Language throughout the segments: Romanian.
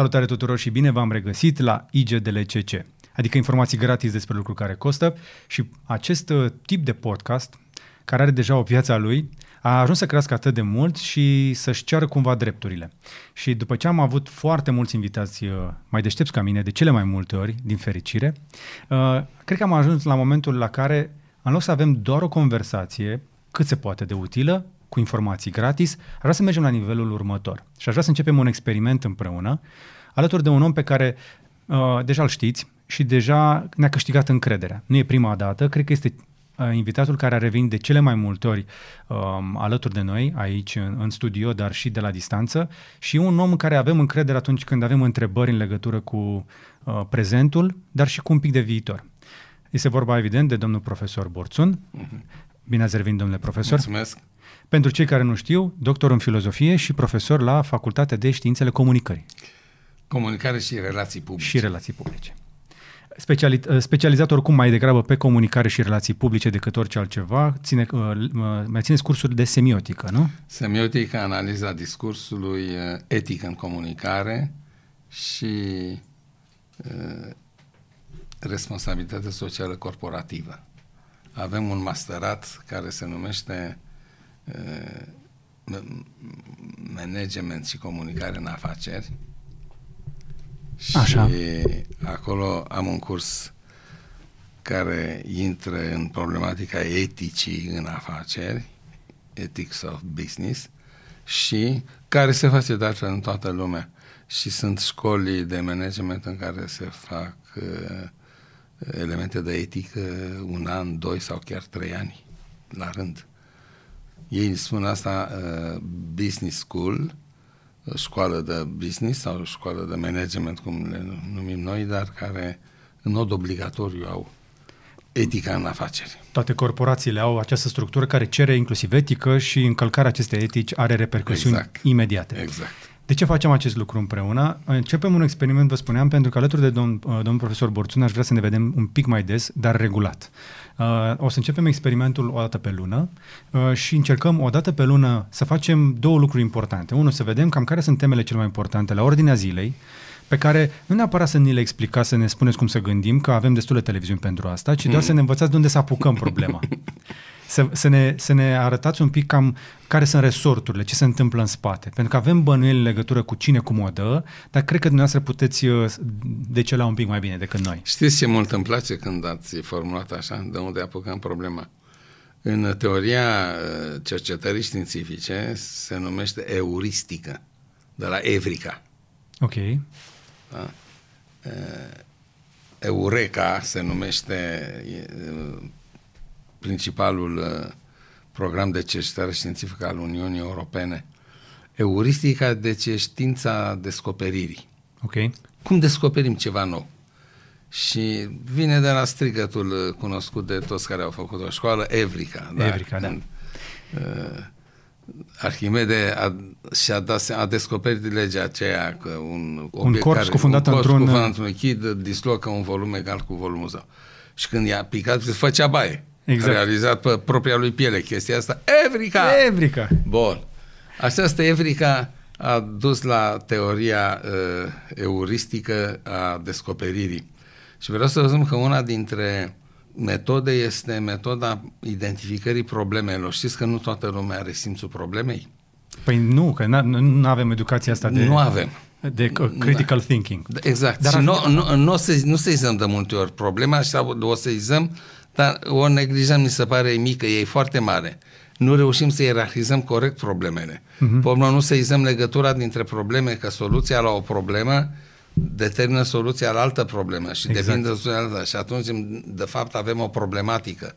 Salutare tuturor și bine v-am regăsit la IGDLCC, adică informații gratis despre lucruri care costă și acest uh, tip de podcast, care are deja o viață a lui, a ajuns să crească atât de mult și să-și ceară cumva drepturile. Și după ce am avut foarte mulți invitați uh, mai deștepți ca mine, de cele mai multe ori, din fericire, uh, cred că am ajuns la momentul la care, în loc să avem doar o conversație cât se poate de utilă, cu informații gratis, aș vrea să mergem la nivelul următor. Și aș vrea să începem un experiment împreună, alături de un om pe care uh, deja îl știți și deja ne-a câștigat încrederea. Nu e prima dată, cred că este uh, invitatul care a revenit de cele mai multe ori uh, alături de noi, aici în, în studio, dar și de la distanță, și un om în care avem încredere atunci când avem întrebări în legătură cu uh, prezentul, dar și cu un pic de viitor. Este vorba, evident, de domnul profesor Borțun. Uh-huh. Bine ați revenit, domnule profesor. Mulțumesc. Pentru cei care nu știu, doctor în filozofie și profesor la Facultatea de Științele Comunicării. Comunicare și relații publice. Și relații publice. Speciali, specializat oricum mai degrabă pe comunicare și relații publice decât orice altceva, ține, uh, uh, mai țineți cursuri de semiotică, nu? Semiotică, analiza discursului, uh, etică în comunicare și uh, responsabilitate socială corporativă. Avem un masterat care se numește management și comunicare în afaceri. Așa. Și acolo am un curs care intră în problematica eticii în afaceri, ethics of business, și care se face de altfel în toată lumea. Și sunt școli de management în care se fac uh, elemente de etică un an, doi sau chiar trei ani la rând. Ei spun asta uh, business school, uh, școală de business sau școală de management, cum le numim noi, dar care în mod obligatoriu au etica în afaceri. Toate corporațiile au această structură care cere inclusiv etică și încălcarea acestei etici are repercusiuni exact. imediate. Exact. De ce facem acest lucru împreună? Începem un experiment, vă spuneam, pentru că alături de domn, uh, domnul profesor Borțun aș vrea să ne vedem un pic mai des, dar regulat. Uh, o să începem experimentul o dată pe lună uh, și încercăm o dată pe lună să facem două lucruri importante. Unul, să vedem cam care sunt temele cele mai importante la ordinea zilei, pe care nu neapărat să ni le explicați, să ne spuneți cum să gândim, că avem destule televiziuni pentru asta, ci doar să ne învățați de unde să apucăm problema. să, să, ne, să ne arătați un pic cam care sunt resorturile, ce se întâmplă în spate. Pentru că avem bănuieli în legătură cu cine cum o dă, dar cred că dumneavoastră puteți uh, decela un pic mai bine decât noi. Știți ce mult îmi place când ați formulat așa, de unde apucăm problema? În teoria uh, cercetării științifice se numește euristică, de la Evrica. Ok. Da? Eureka se numește principalul program de cercetare științifică al Uniunii Europene. Euristica, deci e știința descoperirii. Ok. Cum descoperim ceva nou? Și vine de la strigătul cunoscut de toți care au făcut o școală, Evrica. Da? Evrica, da. Uh, Arhimede a, și-a dat, a descoperit legea aceea că un, un corp care, scufundat un într-un... Scufundat într-un lichid dislocă un volum egal cu volumul său. Și când i-a picat, se făcea baie. Exact. A realizat pe propria lui piele chestia asta. Evrica! Evrica! Bun. Această Evrica a dus la teoria uh, euristică a descoperirii. Și vreau să vă că una dintre metode este metoda identificării problemelor. Știți că nu toată lumea are simțul problemei? Păi nu, că nu avem educația asta de... Nu avem. De critical da. thinking. Exact. Dar și nu, nu, nu, o să, nu să-i de multe ori problema, și o să-i dar o neglijăm, mi se pare mică, e foarte mare. Nu reușim să ierarhizăm corect problemele. Uh-huh. Pe nu să izăm legătura dintre probleme, că soluția la o problemă determină soluția la altă problemă și exact. depinde de soluția alta. Și atunci, de fapt, avem o problematică.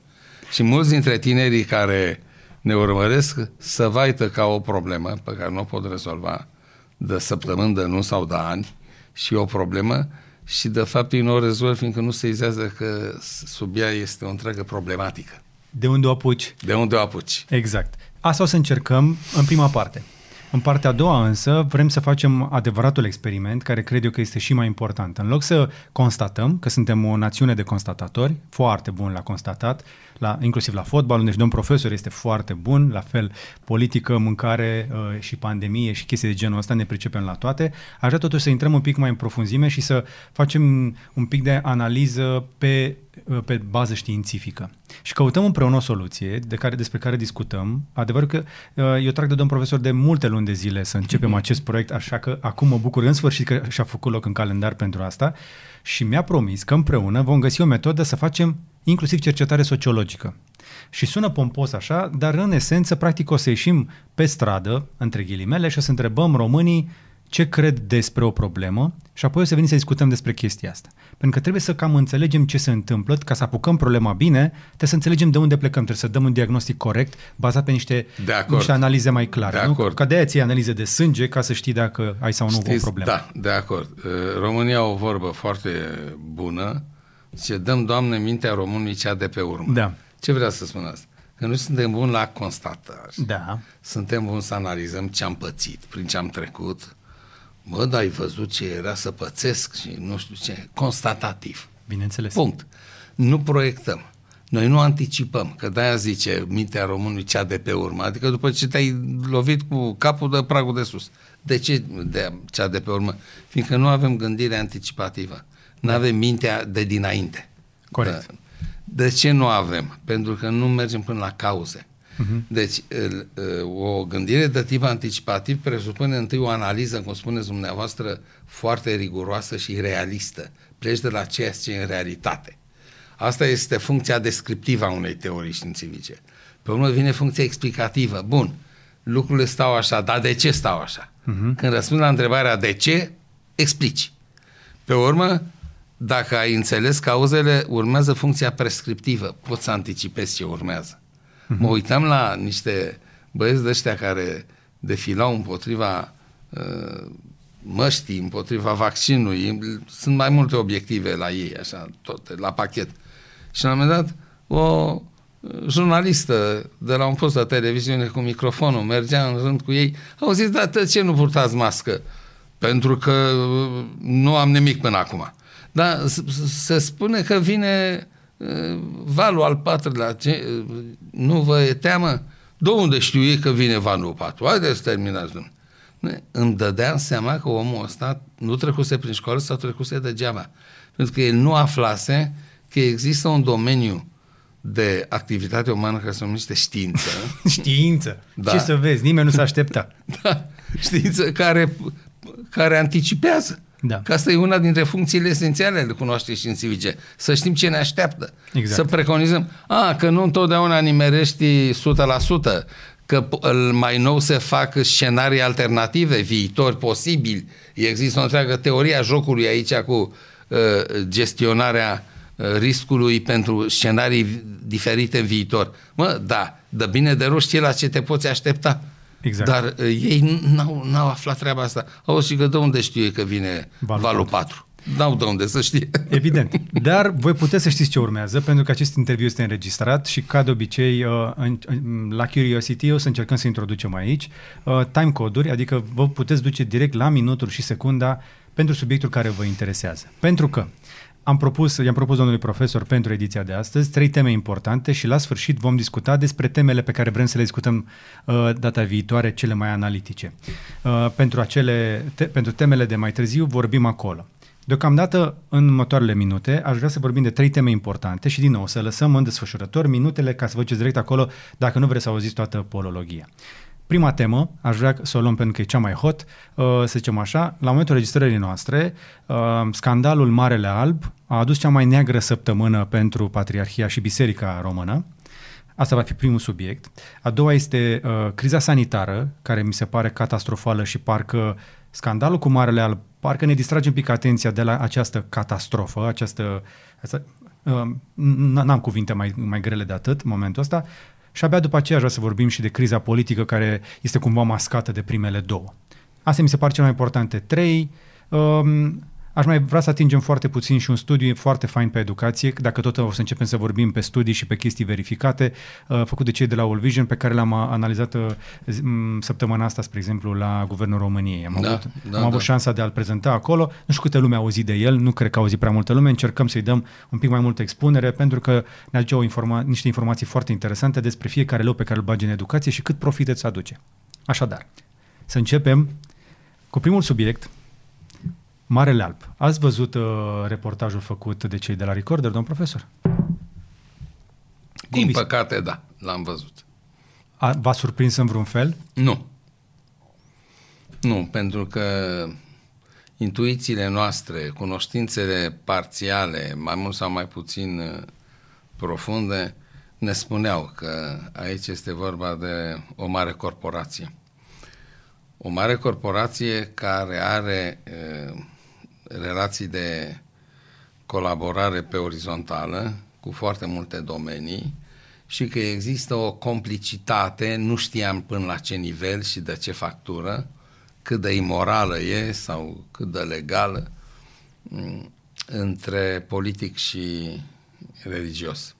Și mulți dintre tinerii care ne urmăresc să vaită ca o problemă pe care nu o pot rezolva de săptămâni, de nu sau de ani și o problemă și de fapt ei nu o rezolvă fiindcă nu se izează că sub ea este o întreagă problematică. De unde o apuci? De unde o apuci. Exact. Asta o să încercăm în prima parte. În partea a doua însă vrem să facem adevăratul experiment, care cred eu că este și mai important. În loc să constatăm că suntem o națiune de constatatori, foarte bun la constatat, la, inclusiv la fotbal, unde și domn profesor este foarte bun, la fel politică, mâncare uh, și pandemie și chestii de genul ăsta, ne pricepem la toate. Aș vrea totuși să intrăm un pic mai în profunzime și să facem un pic de analiză pe Uh, pe bază științifică. Și căutăm împreună o soluție de care, despre care discutăm. Adevărul că uh, eu trag de domn profesor de multe luni de zile să începem acest proiect, așa că acum mă bucur în sfârșit că și-a făcut loc în calendar pentru asta și mi-a promis că împreună vom găsi o metodă să facem inclusiv cercetare sociologică. Și sună pompos așa, dar în esență, practic, o să ieșim pe stradă, între ghilimele, și o să întrebăm românii ce cred despre o problemă și apoi o să venim să discutăm despre chestia asta. Pentru că trebuie să cam înțelegem ce se întâmplă, ca să apucăm problema bine, trebuie să înțelegem de unde plecăm, trebuie să dăm un diagnostic corect, bazat pe niște, de niște analize mai clare. De nu? acord. Ca de aia ții analize de sânge ca să știi dacă ai sau nu Știți, o problemă. Da, de acord. Uh, România o vorbă foarte bună, ce dăm, Doamne, mintea românului cea de pe urmă. Da. Ce vrea să spun asta? Că noi suntem buni la constatări. Da. Suntem buni să analizăm ce am pățit, prin ce am trecut, Mă, dar ai văzut ce era să pățesc și nu știu ce. Constatativ. Bineînțeles. Punct. Nu proiectăm. Noi nu anticipăm, că de-aia zice mintea românului cea de pe urmă, adică după ce te-ai lovit cu capul de pragul de sus. De ce de cea de pe urmă? Fiindcă nu avem gândire anticipativă. Nu avem mintea de dinainte. Corect. De ce nu avem? Pentru că nu mergem până la cauze. Uh-huh. Deci, o gândire de tip anticipativ presupune întâi o analiză, cum spuneți dumneavoastră, foarte riguroasă și realistă. Pleci de la ceea ce e în realitate. Asta este funcția descriptivă a unei teorii științifice. Pe urmă vine funcția explicativă. Bun, lucrurile stau așa, dar de ce stau așa? Uh-huh. Când răspund la întrebarea de ce, explici. Pe urmă, dacă ai înțeles cauzele, urmează funcția prescriptivă. Poți să anticipezi ce urmează. Uh-huh. Mă uitam la niște băieți de ăștia care defilau împotriva uh, măștii, împotriva vaccinului. Sunt mai multe obiective la ei, așa, toate, la pachet. Și la un moment dat, o jurnalistă de la un post de televiziune cu microfonul mergea în rând cu ei, au zis, da, de ce nu purtați mască? Pentru că nu am nimic până acum. Dar se spune că vine valul al patrulea, ce, nu vă e teamă? De unde știu ei că vine valul patru? Haideți să terminați, domnule. Îmi dădeam seama că omul ăsta nu trecuse prin școală sau trecuse degeaba. Pentru că el nu aflase că există un domeniu de activitate umană care se numește știință. știință? Da. Ce să vezi? Nimeni nu s-a aștepta. da. Știință care, care anticipează. Da. Că asta e una dintre funcțiile esențiale ale cunoașterii științifice. Să știm ce ne așteaptă. Exact. Să preconizăm. A, că nu întotdeauna nimerești 100%, că mai nou se fac scenarii alternative, viitori posibili. Există o întreagă teorie a jocului aici cu uh, gestionarea uh, riscului pentru scenarii diferite în viitor. Mă, da, de bine de rău știi la ce te poți aștepta. Exact. Dar uh, ei n-au, n-au aflat treaba asta. Au și că de unde știe că vine valul, valul 4? 4. N-au de unde să știe. Evident. Dar voi puteți să știți ce urmează, pentru că acest interviu este înregistrat și, ca de obicei, uh, la Curiosity o să încercăm să introducem aici uh, time coduri, adică vă puteți duce direct la minutul și secunda pentru subiectul care vă interesează. Pentru că am propus, i-am propus domnului profesor pentru ediția de astăzi trei teme importante și la sfârșit vom discuta despre temele pe care vrem să le discutăm uh, data viitoare, cele mai analitice. Uh, pentru, acele, te, pentru temele de mai târziu vorbim acolo. Deocamdată, în următoarele minute, aș vrea să vorbim de trei teme importante și, din nou, să lăsăm în desfășurător minutele ca să vă duceți direct acolo dacă nu vreți să auziți toată polologia. Prima temă, aș vrea să o luăm pentru că e cea mai hot, uh, să zicem așa, la momentul registrării noastre, uh, scandalul Marele Alb a adus cea mai neagră săptămână pentru Patriarhia și Biserica Română. Asta va fi primul subiect. A doua este uh, criza sanitară, care mi se pare catastrofală și parcă scandalul cu Marele Alb, parcă ne distrage un pic atenția de la această catastrofă, această... această uh, n-am cuvinte mai, mai grele de atât în momentul ăsta. Și abia după aceea aș vrea să vorbim și de criza politică care este cumva mascată de primele două. Astea mi se par cele mai importante trei. Um, Aș mai vrea să atingem foarte puțin și un studiu foarte fain pe educație, dacă tot o să începem să vorbim pe studii și pe chestii verificate, uh, făcut de cei de la All Vision, pe care l-am analizat uh, săptămâna asta, spre exemplu, la Guvernul României. Am Da, avut, da, am avut da. șansa de a-l prezenta acolo. Nu știu câte lume a auzit de el, nu cred că a auzit prea multă lume, încercăm să-i dăm un pic mai multă expunere, pentru că ne aduce o informa- niște informații foarte interesante despre fiecare leu pe care îl bagi în educație și cât profit îți aduce. Așadar, să începem cu primul subiect, Marele Alb. Ați văzut uh, reportajul făcut de cei de la Recorder, domn profesor? Din vi- păcate, da, l-am văzut. A, v-a surprins în vreun fel? Nu. Nu, pentru că intuițiile noastre, cunoștințele parțiale, mai mult sau mai puțin uh, profunde, ne spuneau că aici este vorba de o mare corporație. O mare corporație care are uh, relații de colaborare pe orizontală cu foarte multe domenii și că există o complicitate, nu știam până la ce nivel și de ce factură, cât de imorală e sau cât de legală m, între politic și religios.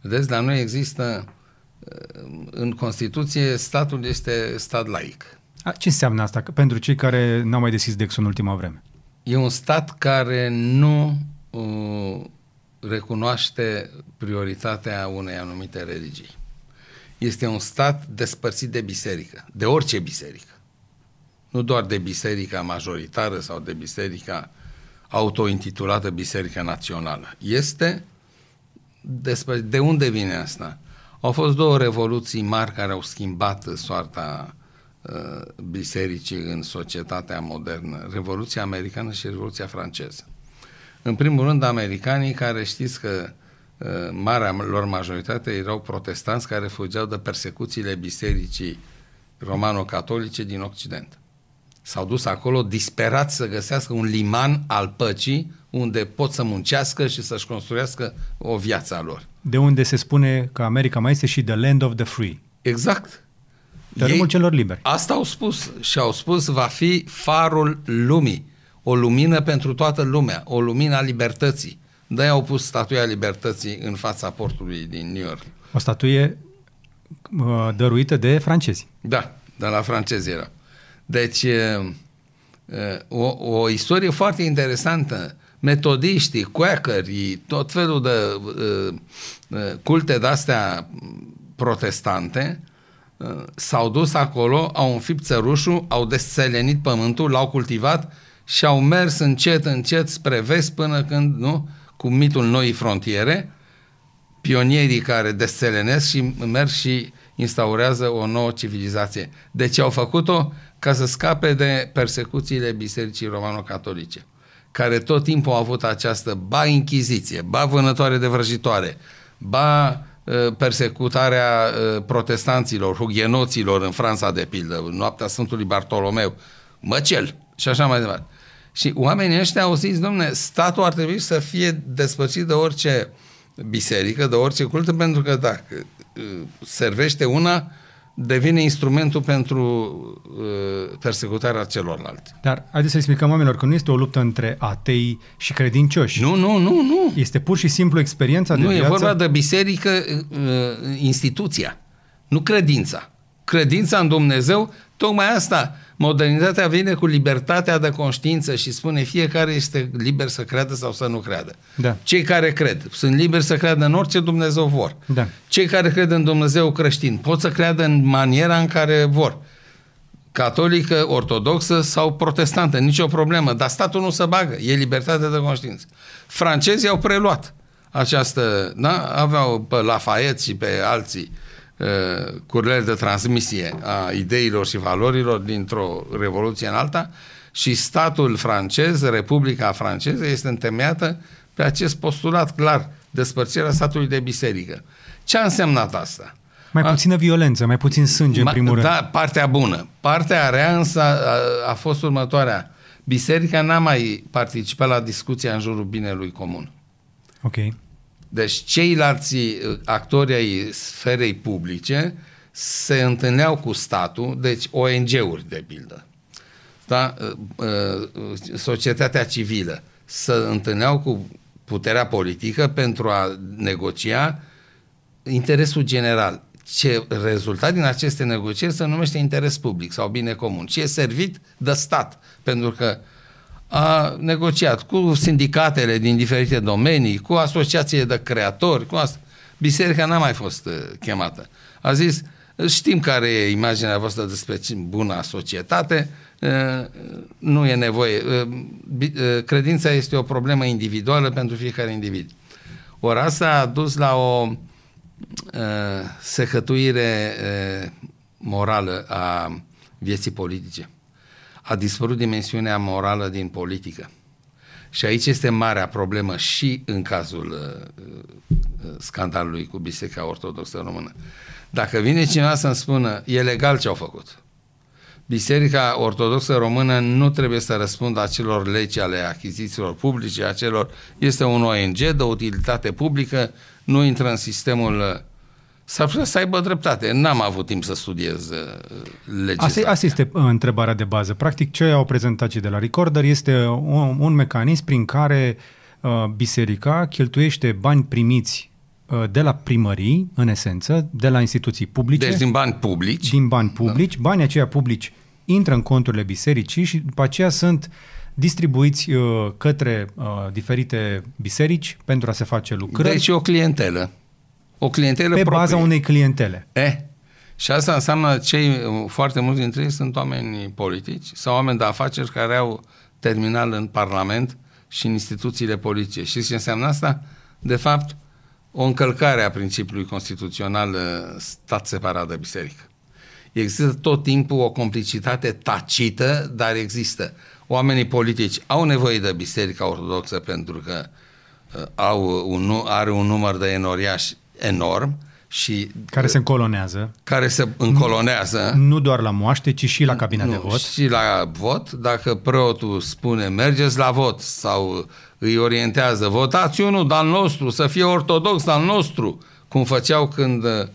Vedeți, la noi există uh, în Constituție statul este stat laic. A, ce înseamnă asta că- pentru cei care n-au mai deschis Dexul în ultima vreme? E un stat care nu uh, recunoaște prioritatea unei anumite religii. Este un stat despărțit de biserică, de orice biserică. Nu doar de biserica majoritară sau de biserica autointitulată Biserica Națională. Este despre de unde vine asta. Au fost două revoluții mari care au schimbat soarta uh, bisericii în societatea modernă. Revoluția americană și Revoluția franceză. În primul rând, americanii care știți că uh, marea lor majoritate erau protestanți care fugeau de persecuțiile bisericii romano-catolice din Occident. S-au dus acolo disperați să găsească un liman al păcii unde pot să muncească și să-și construiască o viață a lor. De unde se spune că America mai este și the land of the free. Exact. Tărâmul celor liberi. Asta au spus și au spus va fi farul lumii, o lumină pentru toată lumea, o lumină a libertății. De-aia au pus statuia libertății în fața portului din New York. O statuie uh, dăruită de francezi. Da, de la francezi era. Deci, e, e, o, o istorie foarte interesantă. Metodiștii, quakerii, tot felul de e, e, culte de-astea protestante e, s-au dus acolo, au înfipt țărușul, au desțelenit pământul, l-au cultivat și au mers încet, încet spre vest până când, nu, cu mitul noii frontiere, pionierii care desțelenesc și merg și instaurează o nouă civilizație. De ce au făcut-o? Ca să scape de persecuțiile bisericii romano-catolice, care tot timpul au avut această ba inchiziție, ba vânătoare de vrăjitoare, ba uh, persecutarea uh, protestanților, hughenoților în Franța, de pildă, noaptea Sfântului Bartolomeu, măcel și așa mai departe. Și oamenii ăștia au zis, domne, statul ar trebui să fie despărțit de orice biserică, de orice cultă, pentru că dacă uh, servește una, devine instrumentul pentru uh, persecutarea celorlalți. Dar haideți să explicăm oamenilor că nu este o luptă între atei și credincioși. Nu, nu, nu, nu. Este pur și simplu experiența de Nu, viață. e vorba de biserică, uh, instituția, nu credința. Credința în Dumnezeu, tocmai asta, modernitatea vine cu libertatea de conștiință și spune fiecare este liber să creadă sau să nu creadă. Da. Cei care cred sunt liberi să creadă în orice Dumnezeu vor. Da. Cei care cred în Dumnezeu creștin pot să creadă în maniera în care vor. Catolică, ortodoxă sau protestantă, nicio problemă, dar statul nu se bagă, e libertate de conștiință. Francezii au preluat această, da? aveau pe Lafayette și pe alții uh, curlele de transmisie a ideilor și valorilor dintr-o revoluție în alta și statul francez, Republica franceză, este întemeiată pe acest postulat clar, despărțirea statului de biserică. Ce a însemnat asta? Mai puțină violență, mai puțin sânge, în primul rând. Da, partea bună. Partea rea însă a, a fost următoarea. Biserica n-a mai participat la discuția în jurul binelui comun. Ok. Deci ceilalți actori ai sferei publice se întâlneau cu statul, deci ONG-uri de pildă. da, societatea civilă să întâlneau cu puterea politică pentru a negocia interesul general. Ce rezultat din aceste negocieri se numește interes public sau bine comun și e servit de stat, pentru că a negociat cu sindicatele din diferite domenii, cu asociații de creatori, cu asta. Biserica n-a mai fost uh, chemată. A zis, știm care e imaginea voastră despre buna societate, uh, nu e nevoie. Uh, credința este o problemă individuală pentru fiecare individ. Ori asta a dus la o secătuire morală a vieții politice. A dispărut dimensiunea morală din politică. Și aici este marea problemă și în cazul uh, scandalului cu Biserica Ortodoxă Română. Dacă vine cineva să-mi spună, e legal ce au făcut. Biserica Ortodoxă Română nu trebuie să răspundă acelor legi ale achizițiilor publice, acelor, este un ONG de utilitate publică, nu intră în sistemul uh, S-ar putea să aibă dreptate. N-am avut timp să studiez uh, legislația. Asta, asta este uh, întrebarea de bază. Practic, ce au prezentat cei de la Recorder este un, un mecanism prin care uh, biserica cheltuiește bani primiți uh, de la primării, în esență, de la instituții publice. Deci din bani publici. Din bani da. publici. Da. Banii aceia publici intră în conturile bisericii și după aceea sunt distribuiți uh, către uh, diferite biserici pentru a se face lucrări. Deci o clientelă o clientelă Pe proprie. baza unei clientele. E, și asta înseamnă cei, foarte mulți dintre ei sunt oameni politici sau oameni de afaceri care au terminal în Parlament și în instituțiile politice. Și ce înseamnă asta? De fapt, o încălcare a principiului constituțional uh, stat separat de biserică. Există tot timpul o complicitate tacită, dar există. Oamenii politici au nevoie de Biserica Ortodoxă pentru că uh, au un, are un număr de enoriași enorm și care se încolonează. Care se încolonează. Nu doar la moaște, ci și la cabina nu, de vot. Și la vot. Dacă preotul spune mergeți la vot sau îi orientează votați unul al nostru, să fie ortodox al nostru, cum făceau când uh, Uh,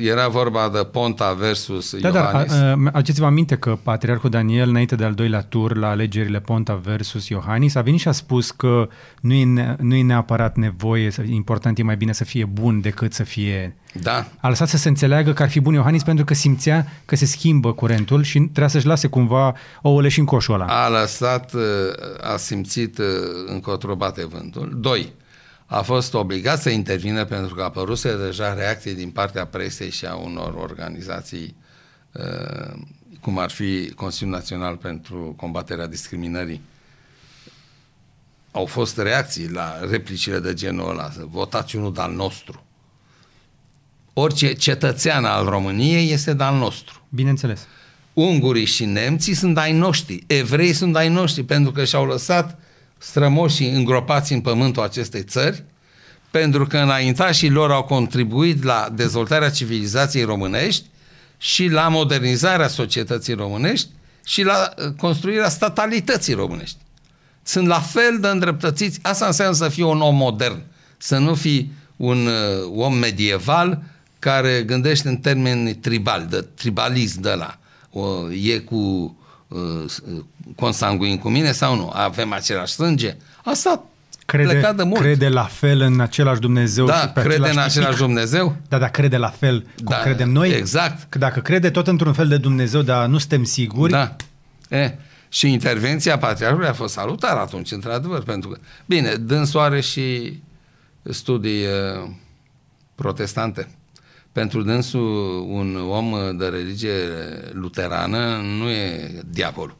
era vorba de Ponta versus da, Iohannis. Da, uh, aduceți-vă aminte că Patriarhul Daniel, înainte de al doilea tur la alegerile Ponta versus Iohannis, a venit și a spus că nu e, nu e neapărat nevoie, important e mai bine să fie bun decât să fie... Da. A lăsat să se înțeleagă că ar fi bun Iohannis pentru că simțea că se schimbă curentul și trebuia să-și lase cumva ouăle și în coșul ăla. A lăsat, uh, a simțit încotro bate vântul. Doi, a fost obligat să intervină pentru că a apăruse deja reacții din partea presei și a unor organizații uh, cum ar fi Consiliul Național pentru combaterea discriminării. Au fost reacții la replicile de genul ăla, votați unul de-al nostru. Orice cetățean al României este de-al nostru. Bineînțeles. Ungurii și nemții sunt ai noștri, evrei sunt ai noștri, pentru că și-au lăsat strămoșii îngropați în pământul acestei țări, pentru că înaintașii lor au contribuit la dezvoltarea civilizației românești și la modernizarea societății românești și la uh, construirea statalității românești. Sunt la fel de îndreptățiți. Asta înseamnă să fii un om modern, să nu fii un uh, om medieval care gândește în termeni tribali, de tribalism de la. O, e cu Uh, consanguin cu mine sau nu? Avem același sânge? Asta crede, de mult. crede la fel în același Dumnezeu da, și pe crede în același tipic. Dumnezeu? Da, dar crede la fel cum da, credem noi? Exact. Că dacă crede tot într-un fel de Dumnezeu, dar nu suntem siguri. Da. E, și intervenția patriarhului a fost salutară atunci, într-adevăr, pentru că, bine, dânsoare și studii uh, protestante pentru dânsul un om de religie luterană nu e diavolul,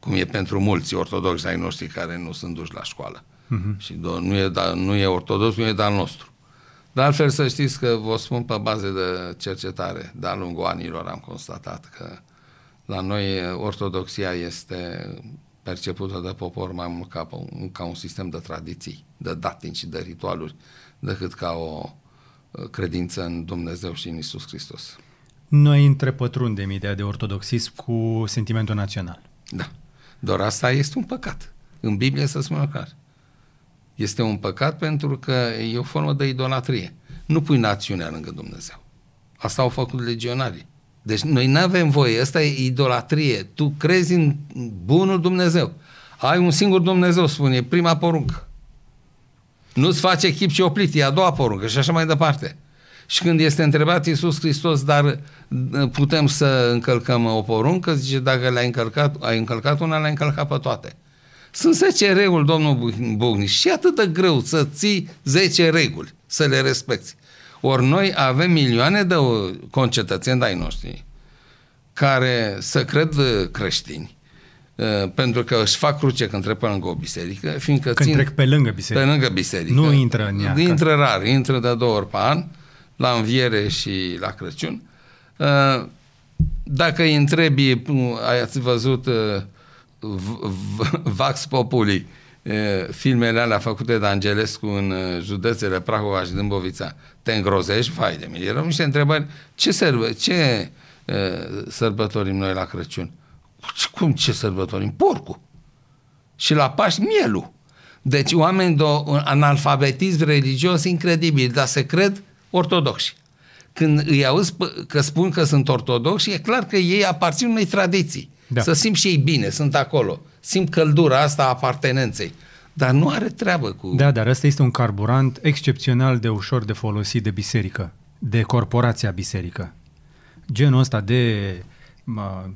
cum e pentru mulți ortodoxi ai noștri care nu sunt duși la școală. Uh-huh. Și nu e, da, nu e ortodox, nu e de-al nostru. De altfel să știți că vă spun pe bază de cercetare, de-a lungul anilor am constatat că la noi ortodoxia este percepută de popor mai mult ca, ca un sistem de tradiții, de datini și de ritualuri, decât ca o credință în Dumnezeu și în Isus Hristos. Noi întrepătrundem ideea de ortodoxism cu sentimentul național. Da. Doar asta este un păcat. În Biblie să spună clar. Este un păcat pentru că e o formă de idolatrie. Nu pui națiunea lângă Dumnezeu. Asta au făcut legionarii. Deci noi nu avem voie, asta e idolatrie. Tu crezi în bunul Dumnezeu. Ai un singur Dumnezeu, spune, prima poruncă. Nu-ți face chip și oplit, e a doua poruncă și așa mai departe. Și când este întrebat Iisus Hristos, dar uh, putem să încălcăm o poruncă, zice, dacă le-ai încălcat, ai încălcat una, le-ai încălcat pe toate. Sunt 10 reguli, domnul Bugniș, și atât de greu să ții 10 reguli, să le respecti. Ori noi avem milioane de concetățeni ai noștri care să cred creștini, uh, pentru că își fac cruce când trec pe lângă o biserică, fiindcă când țin trec pe lângă biserică. Pe lângă biserică. Nu intră în ea. Intră rar, intră de două ori pe an, la înviere și la Crăciun. Uh, dacă îi întrebi, ați văzut uh, Vax Populi, filmele alea făcute de Angelescu în județele Prahova și Dâmbovița, te îngrozești? Vai de mine. Erau niște întrebări. Ce, sărbă, ce uh, sărbătorim noi la Crăciun? Cum ce sărbătorim? Porcul. Și la Paști, mielul. Deci oameni de un analfabetism religios incredibil, dar se cred ortodoxi. Când îi auzi că spun că sunt ortodoxi, e clar că ei aparțin unei tradiții. Da. Să simt și ei bine, sunt acolo. Simt căldura asta a apartenenței. Dar nu are treabă cu... Da, dar ăsta este un carburant excepțional de ușor de folosit de biserică, de corporația biserică. Genul ăsta de,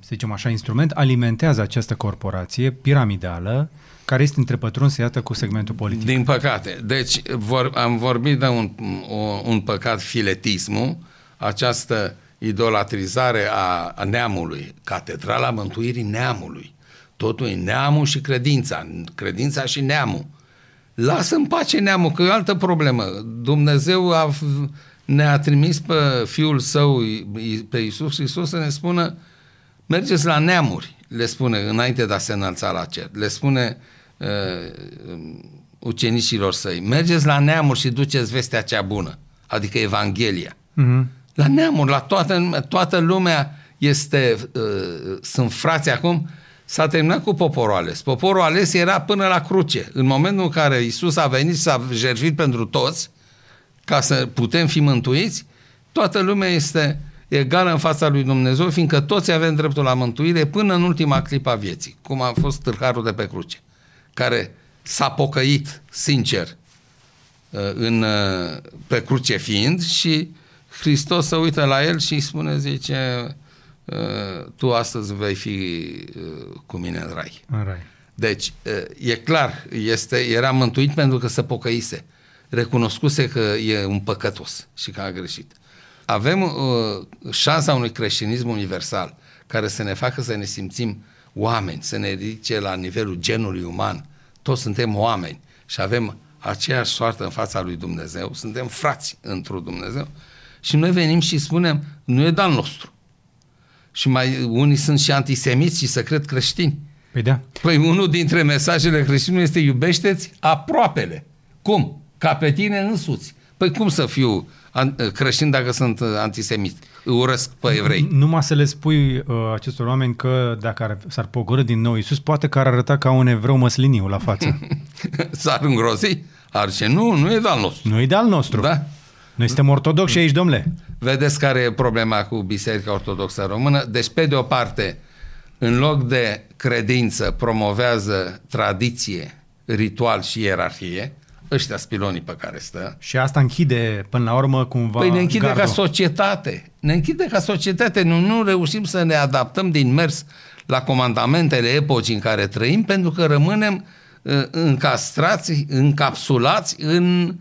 să zicem așa, instrument alimentează această corporație piramidală care este întrepătrunsă, iată, cu segmentul politic. Din păcate. Deci vor, am vorbit de un, o, un păcat filetismul, această idolatrizare a, a neamului, catedrala mântuirii neamului. Totul e neamul și credința, credința și neamul. Lasă în pace neamul, că e o altă problemă. Dumnezeu a, ne-a trimis pe Fiul Său, pe Iisus Hristos, să ne spună mergeți la neamuri, le spune înainte de a se înălța la cer. Le spune uh, ucenicilor săi, mergeți la neamuri și duceți vestea cea bună, adică Evanghelia. Uh-huh. La neamuri, la toată, toată lumea este, uh, sunt frați acum, s-a terminat cu poporul ales. Poporul ales era până la cruce. În momentul în care Isus a venit și s-a jertfit pentru toți, ca să putem fi mântuiți, toată lumea este egală în fața lui Dumnezeu, fiindcă toți avem dreptul la mântuire până în ultima clipă a vieții, cum a fost târharul de pe cruce, care s-a pocăit sincer uh, în, uh, pe cruce fiind și Hristos se uită la el și îi spune, zice, uh, tu astăzi vei fi uh, cu mine în rai. În rai. Deci, uh, e clar, este, era mântuit pentru că se pocăise. Recunoscuse că e un păcătos și că a greșit. Avem uh, șansa unui creștinism universal care să ne facă să ne simțim oameni, să ne ridice la nivelul genului uman. Toți suntem oameni și avem aceeași soartă în fața lui Dumnezeu, suntem frați într-un Dumnezeu și noi venim și spunem, nu e dal nostru. Și mai unii sunt și antisemiți și să cred creștini. Păi da. Păi unul dintre mesajele creștinului este iubește-ți aproapele. Cum? Ca pe tine însuți. Păi cum să fiu creștin dacă sunt antisemit? Urăsc pe evrei. Numai să le spui uh, acestor oameni că dacă ar, s-ar pogorâ din nou Iisus, poate că ar arăta ca un evreu măsliniu la față. s-ar îngrozi? Ar ce nu, nu e de al nostru. Nu e de al nostru. Da. Noi suntem ortodoxi aici, domnule. Vedeți care e problema cu Biserica Ortodoxă Română? Deci, pe de o parte, în loc de credință, promovează tradiție, ritual și ierarhie, ăștia spilonii pe care stă. Și asta închide, până la urmă, cumva Păi ne închide gardul. ca societate. Ne închide ca societate. Nu, nu reușim să ne adaptăm din mers la comandamentele epocii în care trăim, pentru că rămânem uh, încastrați, încapsulați în uh,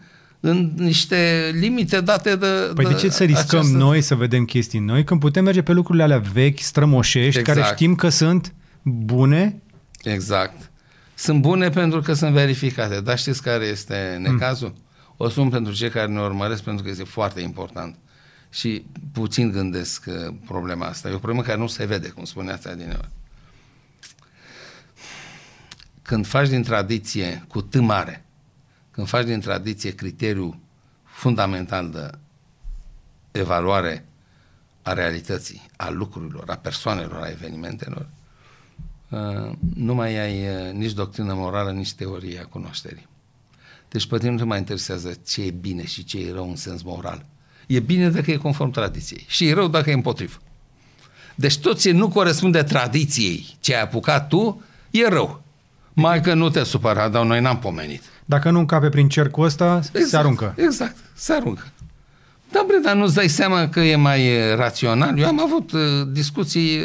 în niște limite date de... Păi de, de ce să riscăm această... noi să vedem chestii noi când putem merge pe lucrurile alea vechi, strămoșești, exact. care știm că sunt bune? Exact. Sunt bune pentru că sunt verificate. Dar știți care este necazul? Mm. O spun pentru cei care ne urmăresc pentru că este foarte important. Și puțin gândesc uh, problema asta. E o problemă care nu se vede, cum spuneați adineori. Când faci din tradiție cu T mare, când faci din tradiție criteriu fundamental de evaluare a realității, a lucrurilor, a persoanelor, a evenimentelor, uh, nu mai ai uh, nici doctrină morală, nici teorie a cunoașterii. Deci pe tine nu te mai interesează ce e bine și ce e rău în sens moral. E bine dacă e conform tradiției și e rău dacă e împotrivă. Deci tot ce nu corespunde tradiției ce ai apucat tu, e rău. Mai că nu te supăra, dar noi n-am pomenit. Dacă nu încape prin cercul ăsta, Exact, se aruncă. Exact, se aruncă. Da, bre, dar nu-ți dai seama că e mai e, rațional? Eu am avut uh, discuții,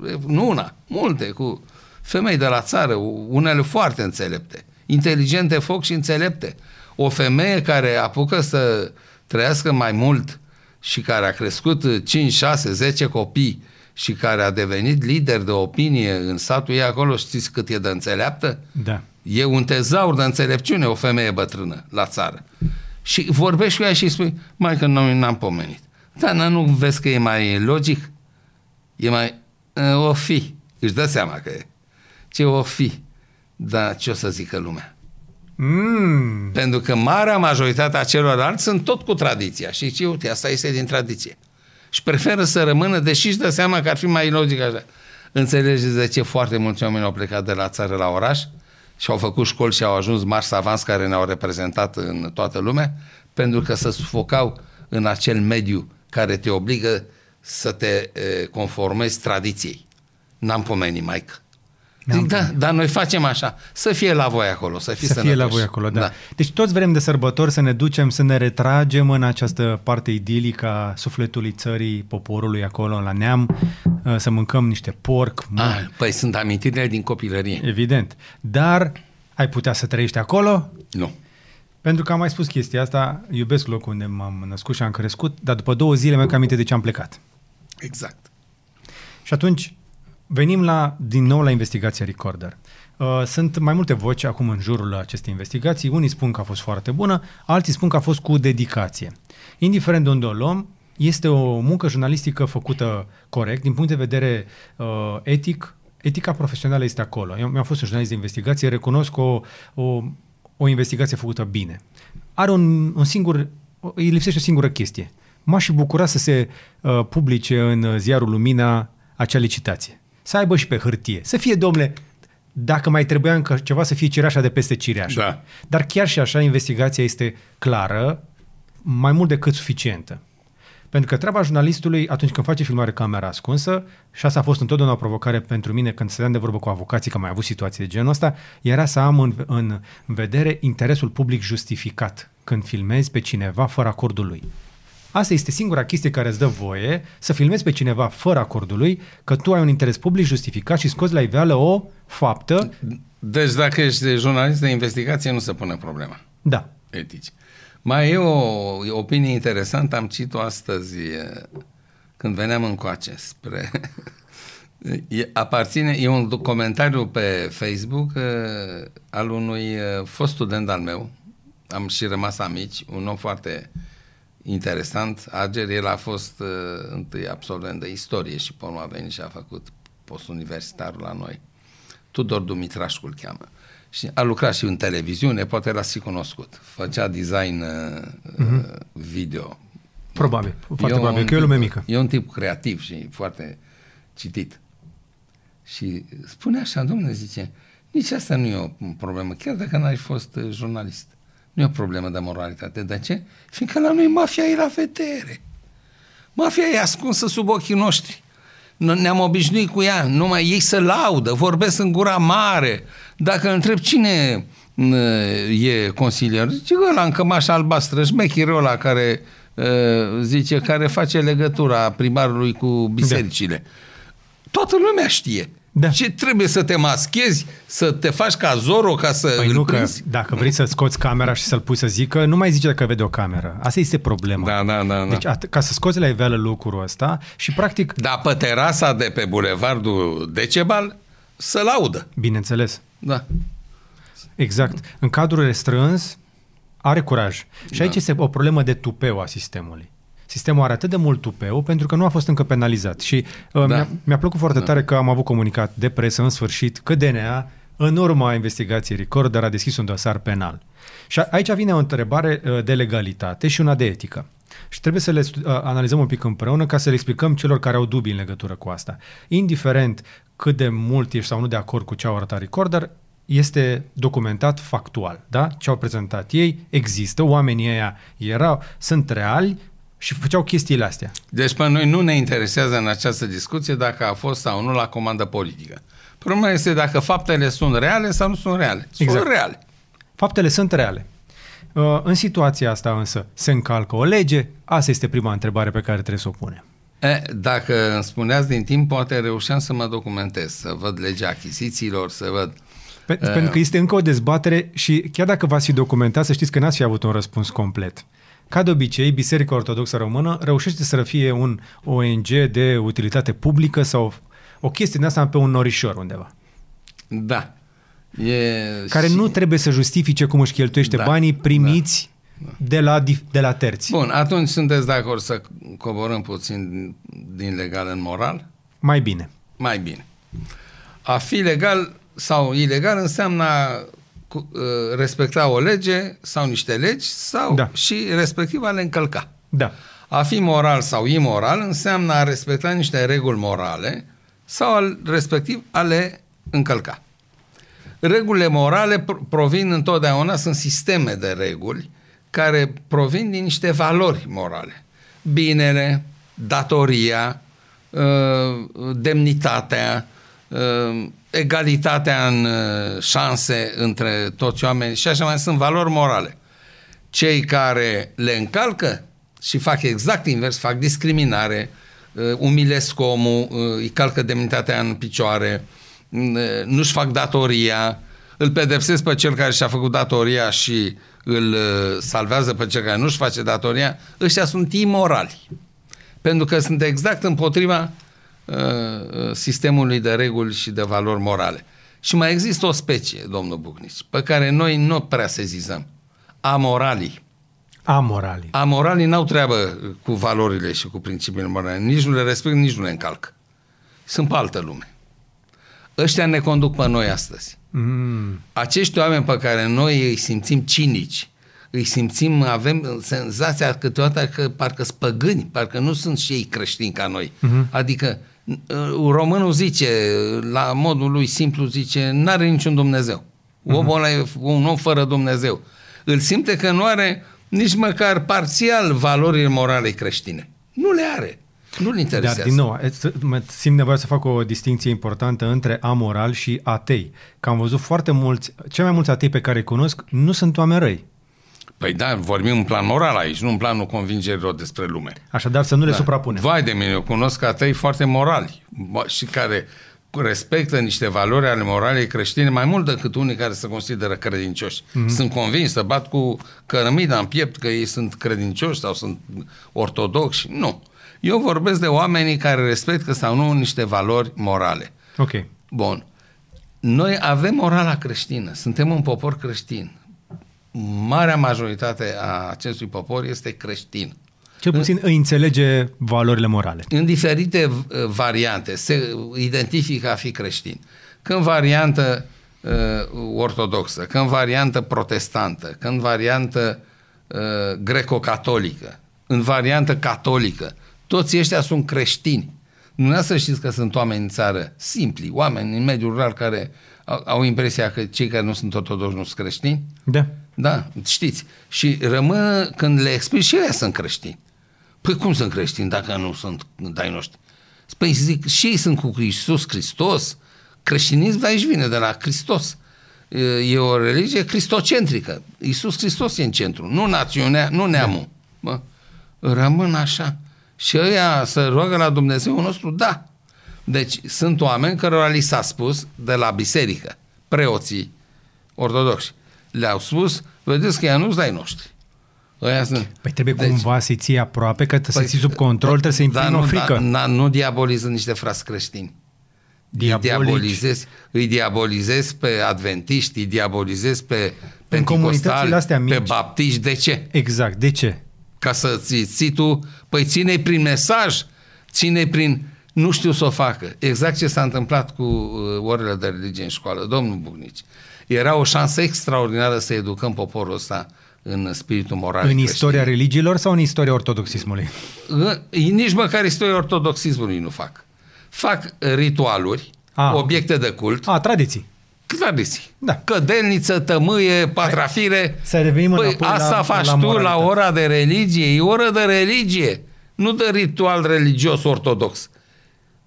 uh, nu una, multe, cu femei de la țară, unele foarte înțelepte, inteligente foc și înțelepte. O femeie care apucă să trăiască mai mult și care a crescut 5, 6, 10 copii și care a devenit lider de opinie în satul ei acolo, știți cât e de înțeleaptă? Da. E un tezaur de înțelepciune o femeie bătrână la țară. Și vorbești cu ea și îi spui, mai că noi n-am pomenit. Dar nu vezi că e mai logic? E mai... uh, O fi. Își dă seama că e. Ce o fi. Dar ce o să zică lumea? Mm. Pentru că marea majoritate a celorlalți sunt tot cu tradiția. Și ce uite, asta este din tradiție. Și preferă să rămână, deși își dă seama că ar fi mai logic așa. Înțelegeți de ce foarte mulți oameni au plecat de la țară la oraș și au făcut școli și au ajuns mari savanți care ne-au reprezentat în toată lumea? Pentru că se sufocau în acel mediu care te obligă să te e, conformezi tradiției. N-am pomenit, Mike. N-am Zic, da, dar noi facem așa. Să fie la voi acolo, să fii Să fie la sănătoși. voi acolo, da. Deci toți vrem de sărbători să ne ducem, să ne retragem în această parte idilică a sufletului țării, poporului acolo, la neam, uh, să mâncăm niște porc, mă, Ah, păi sunt amintirile din copilărie. evident. Dar ai putea să trăiești acolo? Nu. Pentru că am mai spus chestia asta, iubesc locul unde m-am născut și am crescut, dar după două zile mi-am aminte de ce am plecat. Exact. Și atunci venim la, din nou la investigația Recorder. Uh, Sunt mai multe voci acum în jurul acestei investigații. Unii spun că a fost foarte bună, alții spun că a fost cu dedicație. Indiferent de unde o luăm, este o muncă jurnalistică făcută corect, din punct de vedere uh, etic, etica profesională este acolo. Eu mi-am fost un jurnalist de investigație, recunosc o, o, o investigație făcută bine. Are un, un singur, îi lipsește o singură chestie. M-aș și bucura să se uh, publice în ziarul Lumina acea licitație. Să aibă și pe hârtie. Să fie, domnule, dacă mai trebuia încă ceva, să fie cireașa de peste cireașă. Da. Dar chiar și așa, investigația este clară, mai mult decât suficientă. Pentru că treaba jurnalistului, atunci când face filmare camera ascunsă, și asta a fost întotdeauna o provocare pentru mine când stăteam de vorbă cu avocații, că am mai avut situații de genul ăsta, era să am în, în vedere interesul public justificat când filmezi pe cineva fără acordul lui. Asta este singura chestie care îți dă voie să filmezi pe cineva fără acordul lui, că tu ai un interes public justificat și scoți la iveală o faptă. Deci dacă ești jurnalist de investigație, nu se pune problema Da. etici. Mai e o opinie interesantă, am citit-o astăzi e, când veneam încoace spre... E, aparține, e un comentariu pe Facebook e, al unui e, fost student al meu, am și rămas amici, un om foarte interesant, Ager, el a fost uh, întâi absolvent de istorie și pe urmă a venit și a făcut post universitar la noi. Tudor Dumitrașcu îl cheamă. Și a lucrat și în televiziune, poate l-ați și cunoscut. Făcea design uh, uh-huh. video. Probabil. Foarte E un probabil, că e o tip- lume mică. E un tip creativ și foarte citit. Și spune așa, domnule, zice, nici asta nu e o problemă, chiar dacă n-ai fost uh, jurnalist. Nu e o problemă de moralitate. De ce? Fiindcă la noi mafia e la vedere. Mafia e ascunsă sub ochii noștri. N- Ne-am obișnuit cu ea, numai ei se laudă, vorbesc în gura mare. Dacă îl întreb cine n, e consilier, zice ăla în cămașa albastră, șmechirul ăla care uh, zice, care face legătura primarului cu bisericile. Toată lumea știe. Da. Ce trebuie să te maschezi, să te faci ca Zoro ca să Păi îl nu că prinzi? dacă vrei să scoți camera și să-l pui să zică, nu mai zice dacă vede o cameră. Asta este problema. Da, da, da, da. Deci at- ca să scoți la iveală lucrul ăsta și practic, Dar pe terasa de pe bulevardul Decebal să laudă. bineînțeles, Da. exact, în cadrul restrâns are curaj. Și Da. aici este o problemă de tupeu a sistemului. Sistemul are atât de mult tupeu pentru că nu a fost încă penalizat. Și uh, Da. mi-a, mi-a plăcut foarte Da. tare că am avut comunicat de presă în sfârșit că DNA, în urma investigației Recorder, a deschis un dosar penal. Și a- aici vine o întrebare uh, de legalitate și una de etică. Și trebuie să le stu- uh, analizăm un pic împreună ca să le explicăm celor care au dubii în legătură cu asta. Indiferent cât de mult ești sau nu de acord cu ce au arătat Recorder, este documentat factual, da? Ce au prezentat ei există, oamenii ăia erau, sunt reali și făceau chestiile astea. Deci pe noi nu ne interesează în această discuție dacă a fost sau nu la comandă politică. Problema este dacă faptele sunt reale sau nu sunt reale. Exact. Sunt reale. Faptele sunt reale. Uh, În situația asta însă se încalcă o lege? Asta este prima întrebare pe care trebuie să o punem. E, dacă îmi spuneați din timp, poate reușeam să mă documentez, să văd legea achizițiilor, să văd... Pe, uh. Pentru că este încă o dezbatere și chiar dacă v-ați fi documentat, să știți că n-ați fi avut un răspuns complet. Ca de obicei, Biserica Ortodoxă Română reușește să fie un ONG de utilitate publică sau o chestie din asta pe un norișor undeva. Da. E Care și... nu trebuie să justifice cum își cheltuiește Da, banii primiți de la, dif- de la terți. Bun, atunci sunteți de acord să coborâm puțin din, din legal în moral? Mai bine. Mai bine. A fi legal sau ilegal înseamnă a cu- uh, respecta o lege sau niște legi sau Da. și respectiv a le încălca. Da. A fi moral sau imoral înseamnă a respecta niște reguli morale sau al, respectiv a le încălca. Regulile morale pr- provin întotdeauna, sunt sisteme de reguli care provin din niște valori morale. Binele, datoria, uh, demnitatea, uh, egalitatea în uh, șanse între toți oamenii și așa mai sunt valori morale. Cei care le încalcă și fac exact invers, fac discriminare, uh, umilesc omul, uh, îi calcă demnitatea în picioare, uh, nu-și fac datoria, îl pedepsesc pe cel care și-a făcut datoria și îl uh, salvează pe cel care nu-și face datoria, ăștia sunt imorali. Pentru că sunt exact împotriva uh, uh, sistemului de reguli și de valori morale. Și mai există o specie, domnul Bucnici, pe care noi nu prea sezizăm. Amoralii. Amoralii. Amoralii n-au treabă cu valorile și cu principiile morale. Nici nu le respect, nici nu le încalcă. Sunt pe altă lume. Ăștia ne conduc pe noi astăzi. Mm. Acești oameni pe care noi îi simțim cinici, îi simțim, avem senzația câteodată că parcă spăgâni, parcă nu sunt și ei creștini ca noi. Mhm. Adică uh, românul zice, la modul lui simplu zice, n-are niciun Dumnezeu. Mhm. Omul ăla e un om fără Dumnezeu. Îl simte că nu are nici măcar parțial valorile morale creștine. Nu le are. Nu-l interesează. Dar, din nou, et- mă simt nevoia să fac o distinție importantă între amoral și atei. Că am văzut foarte mulți, cei mai mulți atei pe care îi cunosc, nu sunt oameni răi. Păi da, vorbim în plan moral aici, nu în planul convingerilor despre lume. Așadar, să nu le Da. suprapunem. Vai de mine, eu cunosc atei foarte morali bă, și care respectă niște valori ale moralei creștine mai mult decât unii care se consideră credincioși. Mhm. Mm-hmm. Sunt convins să bat cu cărămida în piept că ei sunt credincioși sau sunt ortodoxi. Nu. Eu vorbesc de oamenii care respectă sau nu niște valori morale. Ok. Bun. Noi avem morala creștină, suntem un popor creștin. Marea majoritate a acestui popor este creștin. Cel puțin îi înțelege valorile morale. în diferite uh, variante se identifică a fi creștin. Când variantă uh, ortodoxă, când variantă protestantă, când variantă uh, greco-catolică, în variantă catolică, toți ăștia sunt creștini. Nu să știți că sunt oameni în țară simpli, oameni în mediul rural care au, au impresia că cei care nu sunt ortodoxi nu sunt creștini. Da. Da, știți. Și rămân, când le explici, și ei sunt creștini. Păi cum sunt creștini dacă nu sunt dai noștri? Păi zic, și ei sunt cu Iisus Hristos. Creștinism de aici vine, de la Hristos. E o religie cristocentrică. Iisus Hristos e în centru, nu națiunea, nu neamul. Bă, rămân așa. Și ăia să roagă la Dumnezeu nostru, da. Deci sunt oameni cărora li s-a spus de la biserică, preoții ortodoxi, le-au spus, vedeți că ea nu-ți dai noștri. Ăia sunt. Păi trebuie deci, cumva să-i ții aproape, că să-i ții sub control, trebuie să-i da, imprimi o nu, frică. Da, da, nu diaboliză niște frați creștini. Diabolici. Îi diabolizezi, îi diabolizezi pe adventiști, îi diabolizezi pe În comunitățile pentecostali, astea mici. pe baptiști. De ce? Exact. De ce? Ca să ții, ții tu, păi ține prin mesaj, ține prin nu știu să o facă. Exact ce s-a întâmplat cu uh, orele de religie în școală, domnul Bucnici. Era o șansă extraordinară să educăm poporul ăsta în spiritul moral. În istoria religiilor sau în istoria ortodoxismului? Nici măcar istoria ortodoxismului nu fac. Fac ritualuri, Ah, obiecte de cult, A, tradiții. Clariți. Da. Cădelniță, tămâie, patrafire. Să revenim păi, înapoi asta la, faci la tu moralitate. la ora de religie. E oră de religie. Nu de ritual religios ortodox.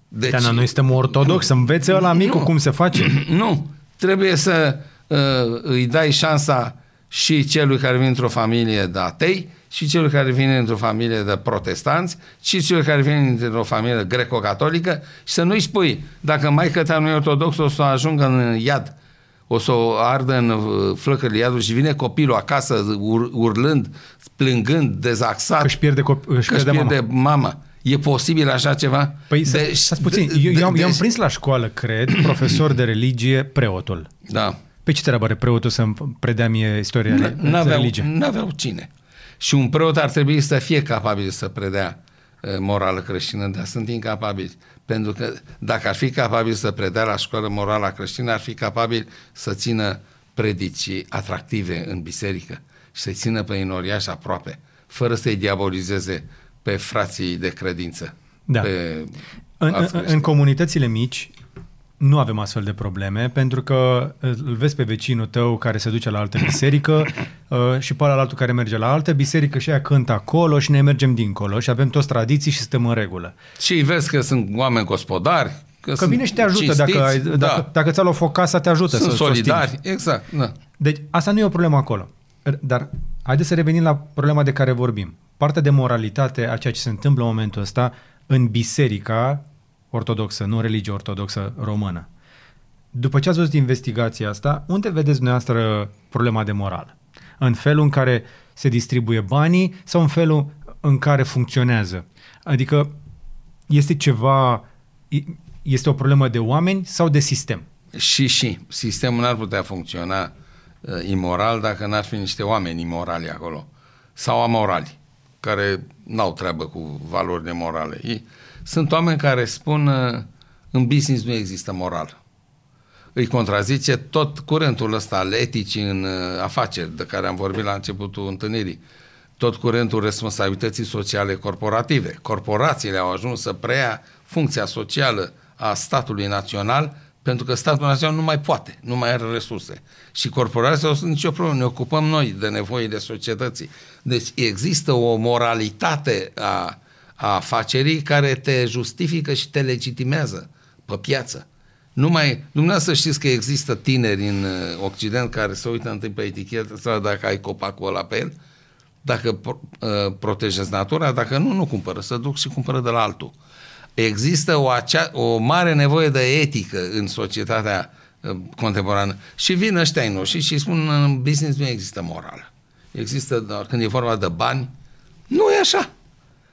Deci, Dar noi suntem ortodox, să învețe ăla micu Nu. cum se face. nu. Trebuie să uh, îi dai șansa și celui care vine într-o familie de atei, și celui care vine într-o familie de protestanți, și celui care vine într-o familie greco-catolică și să nu-i spui, dacă maică ta nu e ortodox, o să ajungă în iad, o să o ardă în uh, flăcările iadului și vine copilul acasă ur, urlând, plângând, dezaxat, Că își pierde, cop- își că își pierde mama. pierde mama. E posibil așa ceva? Păi să, Deci- stați puțin, de- eu, eu, am, de- eu am deci- prins la școală, cred, profesor de religie, preotul. Da. Pe ce treabă are preotul să-mi predea mie istoria N- de N-aveau, religie? n-aveau cine. Și un preot ar trebui să fie capabil să predea uh, morală creștină, dar sunt incapabili. Pentru că dacă ar fi capabil să predea la școală morala creștină, ar fi capabil să țină predicii atractive în biserică și să-i țină pe inoriași aproape, fără să-i diabolizeze pe frații de credință. Da. Pe În, alți în, în creștini. comunitățile mici nu avem astfel de probleme, pentru că îl vezi pe vecinul tău care se duce la altă biserică uh, și pe altul care merge la altă biserică și aia cântă acolo și ne mergem dincolo și avem toți tradiții și suntem în regulă. Și vezi că sunt oameni gospodari, că, Că sunt vine și te ajută, dacă, ai, cinstiți, dacă, da. dacă ți-a luat foc casa, te ajută sunt să să o stingi. solidari, exact, da. Deci asta nu e o problemă acolo. Dar haideți să revenim la problema de care vorbim. Partea de moralitate a ceea ce se întâmplă în momentul ăsta în biserica ortodoxă, nu religie ortodoxă română. După ce ați văzut investigația asta, unde vedeți dumneavoastră problema de morală? În felul în care se distribuie banii sau în felul în care funcționează? Adică este ceva, este o problemă de oameni sau de sistem? Și, și. Sistemul n-ar putea funcționa uh, imoral dacă n-ar fi niște oameni imorali acolo. Sau amorali, care n-au treabă cu valorile morale. Ei, sunt oameni care spun uh, în business nu există moral. Îi contrazice tot curentul ăsta al eticii în uh, afaceri, de care am vorbit la începutul întâlnirii. Tot curentul responsabilității sociale corporative. Corporațiile au ajuns să preia funcția socială a statului național pentru că statul național nu mai poate, nu mai are resurse. Și corporațiile au sunt nicio problemă, ne ocupăm noi de nevoile societății. Deci există o moralitate a, a afacerii care te justifică și te legitimează pe piață. Nu mai, dumneavoastră știți că există tineri în uh, Occident care se uită întâi pe etichetă sau dacă ai copacul ăla pe el, dacă pro, uh, protejezi natura, dacă nu, nu cumpără, să duc și cumpără de la altul. Există o, acea, o mare nevoie de etică în societatea uh, contemporană și vin ăștia ai noștri și spun în business nu există morală. Există doar când e vorba de bani, nu e așa.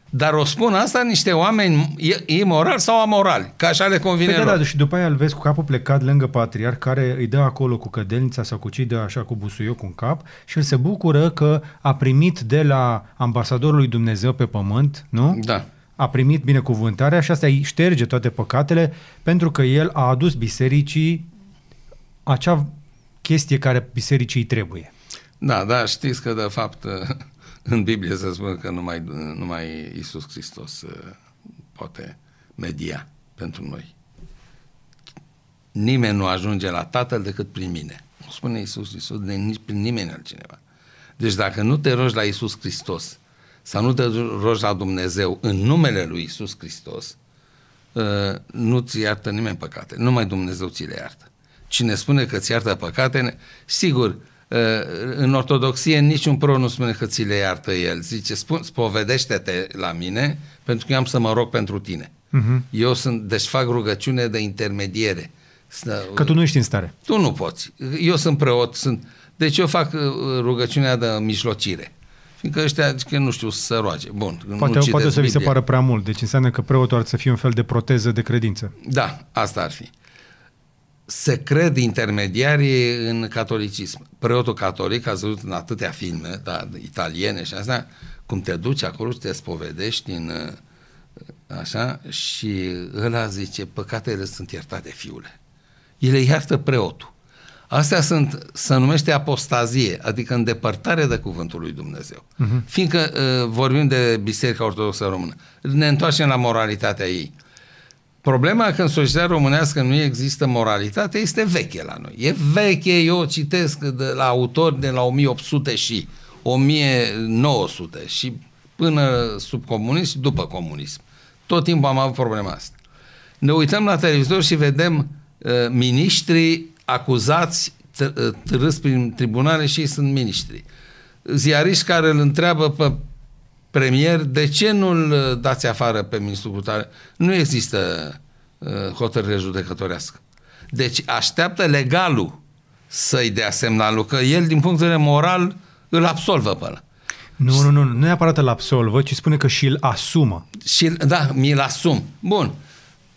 Dar o spun asta niște oameni imorali sau amorali, că așa le convine Păi da, lor. da, și după aia îl vezi cu capul plecat lângă patriarh care îi dă acolo cu cădelnița sau cu ce îi dă așa cu busuiocul în cap și el se bucură că a primit de la ambasadorul lui Dumnezeu pe pământ, nu? Da. A primit binecuvântarea și asta îi șterge toate păcatele pentru că el a adus bisericii acea chestie care bisericii îi trebuie. Da, da, știți că de fapt în Biblie se spune că numai, numai Isus Hristos uh, poate media pentru noi. Nimeni nu ajunge la Tatăl decât prin mine. Nu spune Isus Hristos de nici prin nimeni altcineva. Deci dacă nu te rogi la Isus Hristos sau nu te rogi la Dumnezeu în numele lui Isus Hristos, uh, nu-ți iartă nimeni păcate. Numai Dumnezeu ți le iartă. Cine spune că ți iartă păcate, sigur, în ortodoxie niciun pro nu spune că ți le iartă el. Zice, spun, spovedește-te la mine pentru că eu am să mă rog pentru tine. Uh-huh. Eu sunt, deci fac rugăciune de intermediere. Că tu nu ești în stare. Tu nu poți. Eu sunt preot, sunt... Deci eu fac uh, rugăciunea de mijlocire. Fiindcă ăștia, că nu știu să roage. Bun, poate, nu poate să vi se Biblia. pară prea mult. Deci înseamnă că preotul ar să fie un fel de proteză de credință. Da, asta ar fi. Se cred intermediarii în catolicism. Preotul catolic, ați văzut în atâtea filme, da, italiene și asta, cum te duci acolo și te spovedești în așa și ăla zice, păcatele sunt iertate, fiule. El iartă preotul. Astea sunt, se numește apostazie, adică îndepărtare de cuvântul lui Dumnezeu. Uh-huh. Fiindcă uh, vorbim de Biserica Ortodoxă Română, ne întoarcem la moralitatea ei. Problema că în societatea românească nu există moralitate este veche la noi. E veche, eu o citesc de la autori de la 1800 și 1900 și până sub comunism și după comunism. Tot timpul am avut problema asta. Ne uităm la televizor și vedem uh, miniștri acuzați, trâs prin tribunale și ei sunt miniștri. Ziariști care îl întreabă pe premier de ce nu-l uh, dați afară pe ministrul Cutare. Nu există uh, hotărâre judecătorească. Deci așteaptă legalul să-i dea semnalul că el, din punct de vedere moral, îl absolvă pe ăla. Nu, nu, nu, nu neapărat îl absolvă, ci spune că și îl asumă. Și, da, mi-l asum. Bun.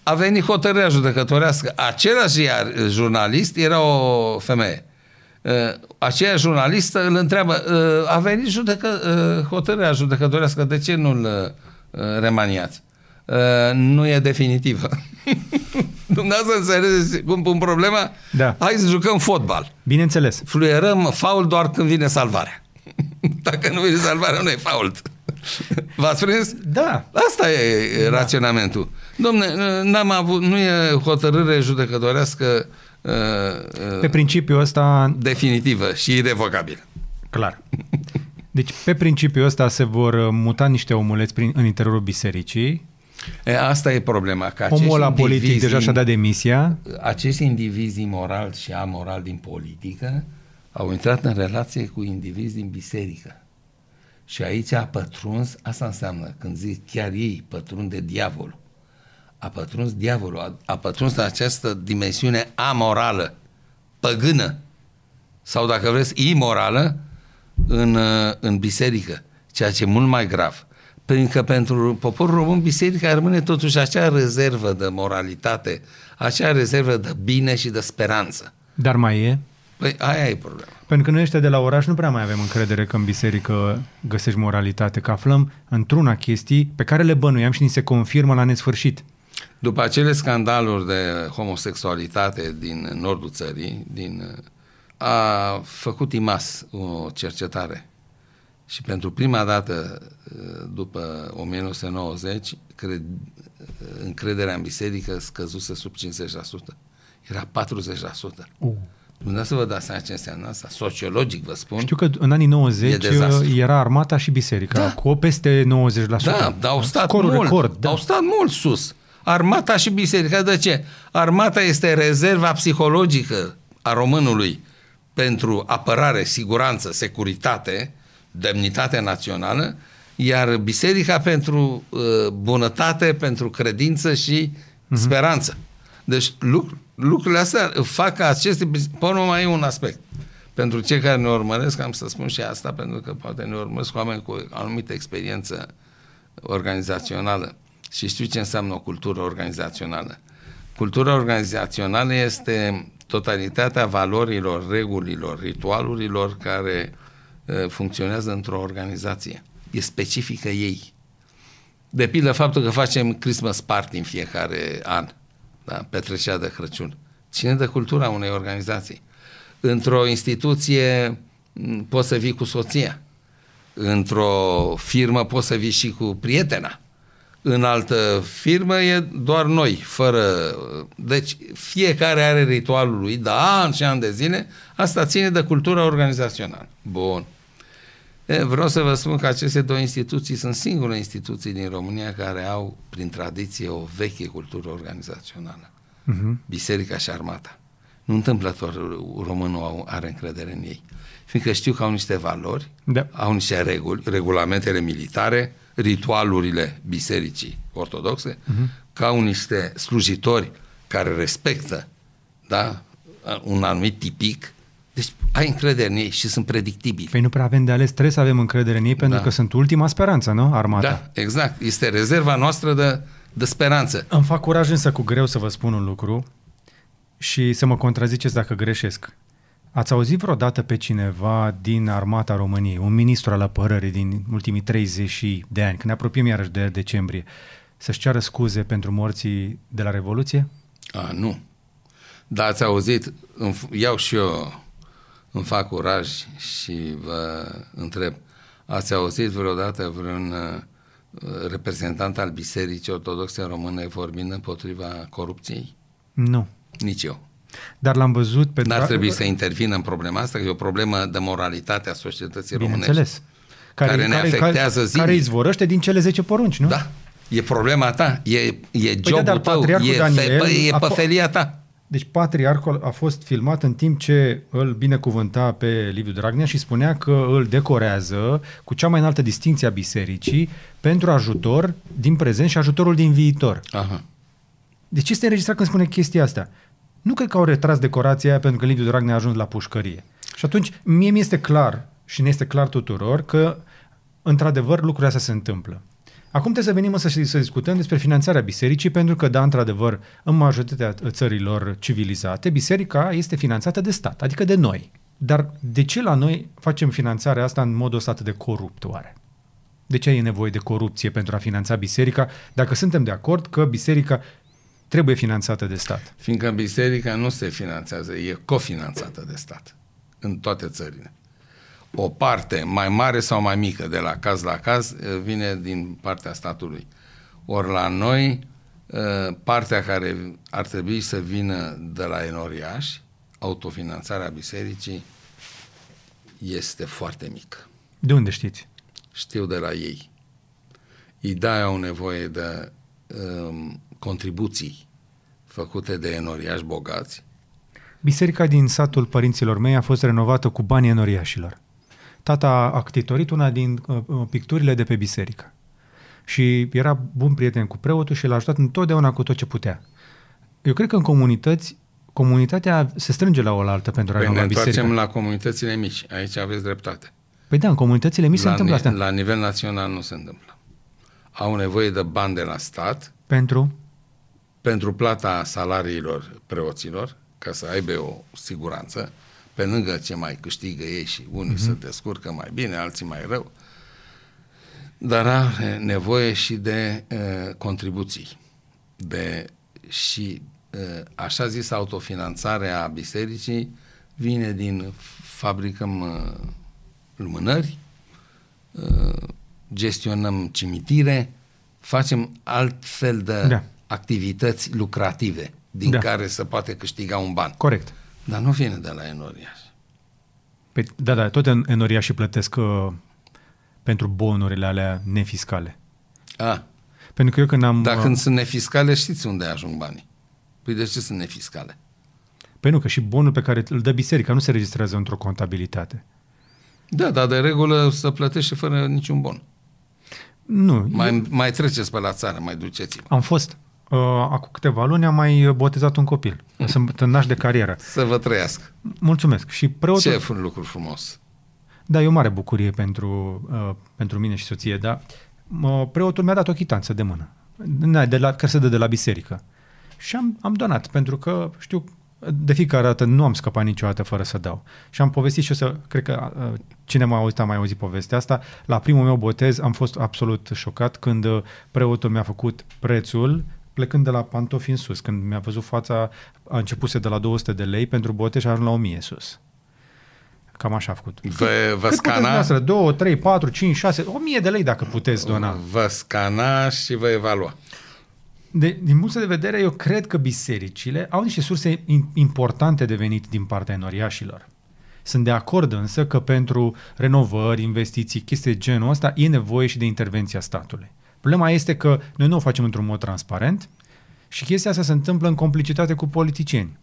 A venit hotărârea judecătorească. Același iar, jurnalist era o femeie. Uh, aceea jurnalistă îl întreabă, uh, a venit judecă, uh, hotărârea judecătorească, de ce nu-l uh, remaniați? Uh, nu e definitivă. Dumneavoastră înțelegeți cum pun problema? Da. Hai să jucăm fotbal. Bineînțeles. Fluierăm faul doar când vine salvarea. Dacă nu vine salvarea, nu e fault. V-ați prins? Da. Asta e da. raționamentul. Domne, n-am avut, nu e hotărâre judecătorească uh, uh, Pe principiul ăsta... definitivă și irrevocabilă. Clar. Deci, pe principiul ăsta se vor muta niște omuleți prin, în interiorul bisericii. E, asta e problema. Că Omul la politic deja și-a dat demisia. Acești indivizi moral și amoral din politică au intrat în relație cu indivizi din biserică. Și aici a pătruns, asta înseamnă, când zic chiar ei pătrund de diavol, a pătruns diavolul, a, a pătruns în această dimensiune amorală, păgână, sau dacă vreți, imorală, în, în biserică, ceea ce e mult mai grav. Pentru că pentru poporul român, biserica rămâne totuși acea rezervă de moralitate, acea rezervă de bine și de speranță. Dar mai e? Păi aia e problema. Pentru că noi ăștia de la oraș nu prea mai avem încredere că în biserică găsești moralitate, că aflăm într-una chestii pe care le bănuiam și ni se confirmă la nesfârșit. După acele scandaluri de homosexualitate din nordul țării, din, a făcut IMAS o cercetare și pentru prima dată după 1990 cred, încrederea în biserică scăzuse sub 50%. Era 40%. Uh. Dumneavoastră vă dați seama ce înseamnă asta? Sociologic vă spun. Știu că în anii 90 era armata și biserica, da. cu peste 90%. Da, dar au stat Scorul mult, record, da. au stat mult sus. Armata și biserica, de ce? Armata este rezerva psihologică a românului pentru apărare, siguranță, securitate, demnitate națională, iar biserica pentru uh, bunătate, pentru credință și uh-huh. speranță. Deci lucru, lucrurile astea fac ca aceste... Până mai e un aspect. Pentru cei care ne urmăresc, am să spun și asta, pentru că poate ne urmăresc oameni cu o anumită experiență organizațională și știu ce înseamnă o cultură organizațională. Cultura organizațională este totalitatea valorilor, regulilor, ritualurilor care uh, funcționează într-o organizație. E specifică ei. De pildă faptul că facem Christmas party în fiecare an da? petrecerea de Crăciun. Ține de cultura unei organizații. Într-o instituție poți să vii cu soția. Într-o firmă poți să vii și cu prietena. În altă firmă e doar noi, fără... Deci fiecare are ritualul lui, de ani și ani de zile, asta ține de cultura organizațională. Bun. E, vreau să vă spun că aceste două instituții sunt singure instituții din România care au, prin tradiție, o veche cultură organizațională. Uh-huh. Biserica și armata. Nu întâmplător românul are încredere în ei. Fiindcă știu că au niște valori, da. au niște reguli, regulamentele militare, ritualurile bisericii ortodoxe, uh-huh. că au niște slujitori care respectă da, un anumit tipic deci ai încredere în ei și sunt predictibili. Păi nu prea avem de ales, trebuie să avem încredere în ei pentru da. că sunt ultima speranță, nu? Armata. Da, exact. Este rezerva noastră de, de speranță. Îmi fac curaj însă cu greu să vă spun un lucru și să mă contraziceți dacă greșesc. Ați auzit vreodată pe cineva din armata României, un ministru al apărării din ultimii 30 de ani, când ne apropiem iarăși de decembrie, să-și ceară scuze pentru morții de la Revoluție? A, nu. Dar ați auzit, iau și eu îmi fac curaj și vă întreb, ați auzit vreodată vreun uh, reprezentant al Bisericii Ortodoxe Române vorbind împotriva corupției? Nu. Nici eu. Dar l-am văzut pe... N-ar trebui să intervină în problema asta, că e o problemă de moralitate a societății românești. Bineînțeles. Care, care ne care, afectează care, zilnic. care izvorăște din cele 10 porunci, nu? Da. E problema ta, e, e jobul da, dar tău, patriarhul e, Daniel fe, e a fo- păfelia ta. Deci patriarhul a fost filmat în timp ce îl binecuvânta pe Liviu Dragnea și spunea că îl decorează cu cea mai înaltă distinție a bisericii pentru ajutor din prezent și ajutorul din viitor. Aha. De ce este înregistrat când spune chestia asta? Nu cred că au retras decorația aia pentru că Liviu Dragnea a ajuns la pușcărie. Și atunci, mie mi este clar și ne este clar tuturor că, într-adevăr, lucrurile astea se întâmplă. Acum trebuie să venim să, să discutăm despre finanțarea bisericii, pentru că, da, într-adevăr, în majoritatea țărilor civilizate, biserica este finanțată de stat, adică de noi. Dar de ce la noi facem finanțarea asta în modul ăsta atât de corupt, oare? De ce e nevoie de corupție pentru a finanța biserica, dacă suntem de acord că biserica trebuie finanțată de stat? Fiindcă biserica nu se finanțează, e cofinanțată de stat în toate țările. O parte mai mare sau mai mică, de la caz la caz, eh, vine din partea statului. Ori la noi, eh, partea care ar trebui să vină de la enoriași, autofinanțarea bisericii, este foarte mică. De unde știți? Știu de la ei. Ei da au nevoie de um, contribuții făcute de enoriași bogați. Biserica din satul părinților mei a fost renovată cu banii enoriașilor. Tata a ctitorit una din uh, uh, picturile de pe biserică. Și era bun prieten cu preotul și l-a ajutat întotdeauna cu tot ce putea. Eu cred că în comunități, comunitatea se strânge la oaltă pentru a Păi ne renova întoarcem biserica. la comunitățile mici. Aici aveți dreptate. Păi da, în comunitățile mici se la, întâmplă ni- asta. la nivel național nu se întâmplă. Au nevoie de bani de la stat Pentru? pentru plata salariilor preoților, ca să aibă o siguranță, pe lângă ce mai câștigă ei și unii uh-huh. se descurcă mai bine, alții mai rău, dar are nevoie și de uh, contribuții, de și uh, așa zis autofinanțare a bisericii vine din fabricăm uh, lumânări, uh, gestionăm cimitire, facem alt fel de Da. activități lucrative din Da. care se poate câștiga un ban. Corect. Dar nu vine de la enoriaș. Păi, da, da, tot en- enoriașii plătesc uh, pentru bonurile alea nefiscale. A, Pentru că eu când am... dar uh, când sunt nefiscale, știți unde ajung banii. Păi de ce sunt nefiscale? Păi nu, că și bonul pe care îl dă biserica nu se registrează într-o contabilitate. Da, dar de regulă să plătește fără niciun bon. Nu, Mai, mai treceți pe la țară, mai duceți-vă. Am fost. Uh, acum câteva luni am mai botezat un copil. Sunt naș de carieră. Să vă trăiască. Mulțumesc. Și preotul... Ce un lucru frumos. Da, e o mare bucurie pentru, uh, pentru mine și soție, dar uh, preotul mi-a dat o chitanță de mână, Na, de la, care se dă de la biserică. Și am, am donat, pentru că știu, de fiecare dată nu am scăpat niciodată fără să dau. Și am povestit și o să, cred că uh, cine m-a auzit a mai auzit povestea asta, la primul meu botez am fost absolut șocat când uh, preotul mi-a făcut prețul plecând de la pantofi în sus. Când mi-a văzut fața, a începuse de la 200 de lei pentru botez și a ajuns la 1000 sus. Cam așa a făcut. Vă, vă Cât puteți scana, dumneavoastră? 2, 3, 4, 5, 6, 1000 de lei dacă puteți dona. vă scana și vă evalua. De, din punct de vedere, eu cred că bisericile au niște surse in- importante de venit din partea enoriașilor. Sunt de acord însă că pentru renovări, investiții, chestii de genul ăsta, e nevoie și de intervenția statului. Problema este că noi nu o facem într-un mod transparent și chestia asta se întâmplă în complicitate cu politicieni.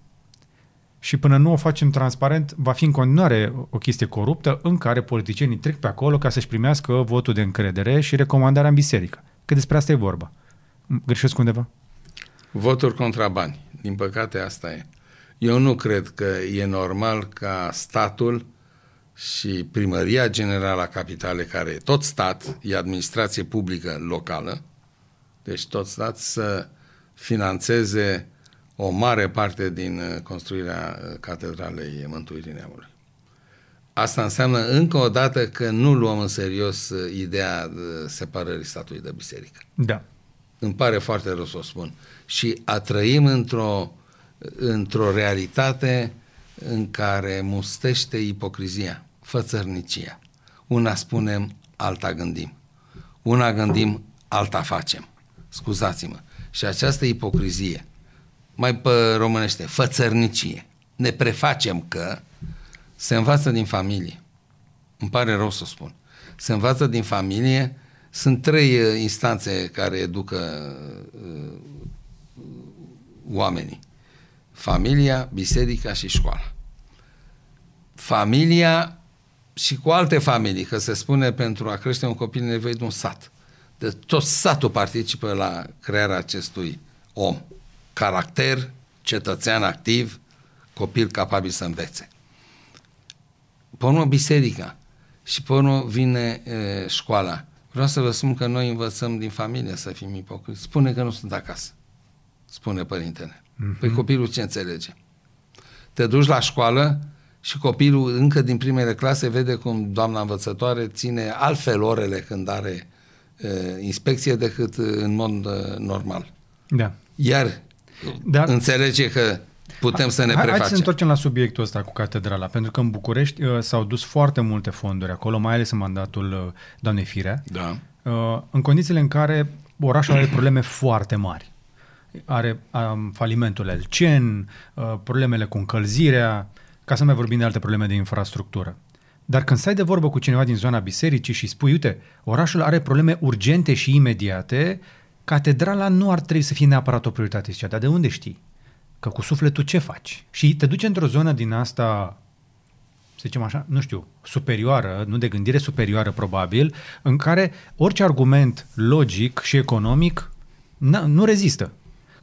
Și până nu o facem transparent, va fi în continuare o chestie coruptă în care politicienii trec pe acolo ca să-și primească votul de încredere și recomandarea în biserică. Că despre asta e vorba. Greșesc undeva? Voturi contra bani. Din păcate asta e. Eu nu cred că e normal ca statul și primăria generală a capitalei, care e tot stat, e administrație publică locală, deci tot stat să financeze o mare parte din uh, construirea uh, Catedralei Mântuirii Neamului. Asta înseamnă încă o dată că nu luăm în serios uh, ideea uh, separării statului de biserică Da. îmi pare foarte rău să o spun. Și a trăim într-o, într-o realitate în care mustește ipocrizia, fățărnicia. Una spunem, alta gândim. Una gândim, alta facem. Scuzați-mă. Și această ipocrizie, mai pe românește, fățărnicie, ne prefacem că se învață din familie. Îmi pare rău să spun. Se învață din familie. Sunt trei uh, instanțe care educă uh, oamenii. Familia, biserica și școala. Familia și cu alte familii, că se spune pentru a crește un copil nevoie de un sat. De tot satul participă la crearea acestui om. Caracter, cetățean activ, copil capabil să învețe. Pe urmă, biserica. Și pe urmă vine e, școala. Vreau să vă spun că noi învățăm din familie să fim ipocriți. Spune că nu sunt acasă. Spune părintele. Mm-hmm. Păi copilul ce înțelege? Te duci la școală și copilul încă din primele clase vede cum doamna învățătoare ține altfel orele când are uh, inspecție decât în mod uh, normal. Da. Iar da. înțelege că putem să ne prefacem. Hai să ne întoarcem la subiectul ăsta cu catedrala, pentru că în București uh, s-au dus foarte multe fonduri acolo, mai ales în mandatul uh, doamnei Firea, da. uh, în condițiile în care orașul are probleme foarte mari. Are um, falimentul Elcen, uh, problemele cu încălzirea, ca să mai vorbim de alte probleme de infrastructură. Dar când stai de vorbă cu cineva din zona bisericii și spui, uite, orașul are probleme urgente și imediate, catedrala nu ar trebui să fie neapărat o prioritate. Zicea, dar de unde știi? Că cu sufletul ce faci? Și te duci într-o zonă din asta, să zicem așa, nu știu, superioară, nu de gândire superioară probabil, în care orice argument logic și economic nu rezistă.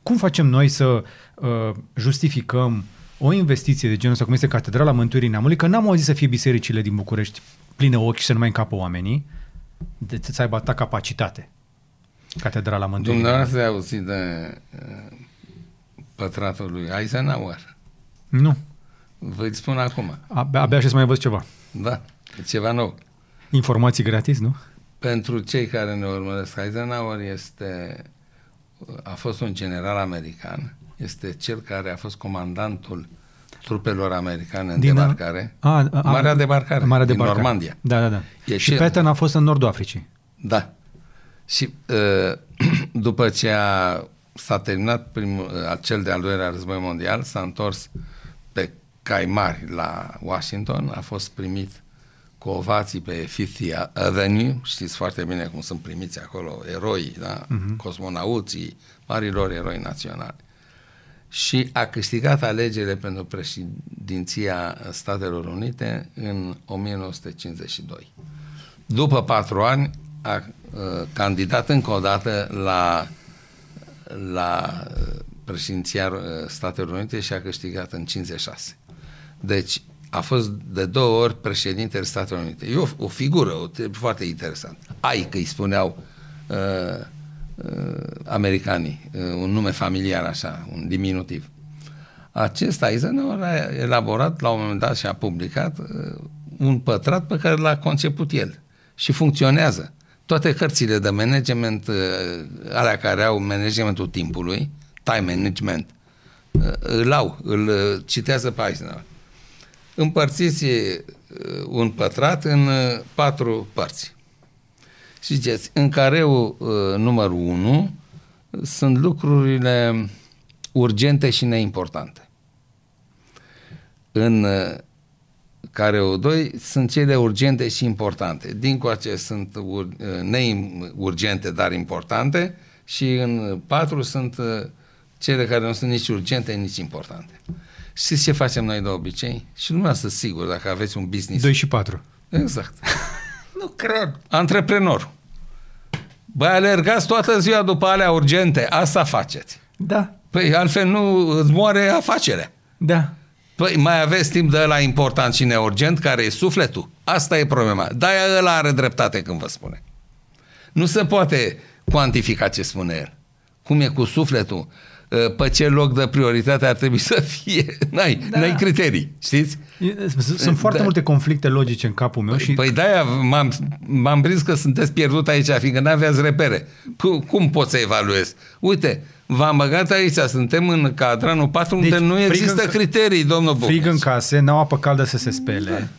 Cum facem noi să uh, justificăm o investiție de genul ăsta, cum este Catedrala Mântuirii Neamului, că n-am auzit să fie bisericile din București pline ochi și să nu mai încapă oamenii, de să aibă atâta capacitate. Catedrala Mântuirii. Dumneavoastră ați auzit de uh, pătratul lui Eisenhower? Nu. Vă spun acum. Abia, abia și să mai văd ceva. Da, ceva nou. Informații gratis, nu? Pentru cei care ne urmăresc, Eisenhower este, a fost un general american este cel care a fost comandantul trupelor americane în din debarcare. A, a, a, Marea debarcare Marea din debarcare. Normandia. Da, da, da. E și cel... Patton a fost în nordul Africii. Da. Și uh, după ce a, s-a terminat primul, uh, acel de-al doilea război mondial, s-a întors pe cai mari la Washington, a fost primit cu ovații pe Fifth Avenue, știți foarte bine cum sunt primiți acolo eroi, da? uh-huh. cosmonauții, marilor eroi naționali și a câștigat alegerile pentru președinția Statelor Unite în 1952. După patru ani a uh, candidat încă o dată la, la președinția Statelor Unite și a câștigat în 56. Deci a fost de două ori președintele Statelor Unite. E o, o figură o, foarte interesant. Ai că îi spuneau uh, uh, americanii, uh, un nume familiar așa, un diminutiv. Acesta Eisenhower a elaborat la un moment dat și a publicat uh, un pătrat pe care l-a conceput el și funcționează. Toate cărțile de management, uh, alea care au managementul timpului, time management, uh, îl au, îl uh, citează pe Eisenhower. Împărțiți uh, un pătrat în uh, patru părți. Și ziceți, în careul uh, numărul 1 sunt lucrurile urgente și neimportante. În uh, careul 2 sunt cele urgente și importante. Din coace sunt ur, uh, neurgente, dar importante și în 4 sunt uh, cele care nu sunt nici urgente, nici importante. Știți ce facem noi de obicei? Și dumneavoastră, sigur, dacă aveți un business... 2 și 4. Exact. Nu cred. Antreprenor. Băi, alergați toată ziua după alea urgente. Asta faceți. Da. Păi altfel nu îți moare afacerea. Da. Păi mai aveți timp de la important și neurgent, care e sufletul. Asta e problema. De-aia ăla are dreptate când vă spune. Nu se poate cuantifica ce spune el. Cum e cu sufletul? Uh, pe ce loc de prioritate ar trebui să fie. N-ai, da. n-ai criterii, știți? Sunt foarte da. multe conflicte logice în capul meu păi, și... Păi de-aia m-am, m-am prins că sunteți pierdut aici, fiindcă n-aveați repere. Cum, cum pot să evaluez? Uite, v-am băgat aici, suntem în cadranul 4 deci, unde nu există în, criterii, domnul Bucăț. Frig în case, n-au apă caldă să se spele,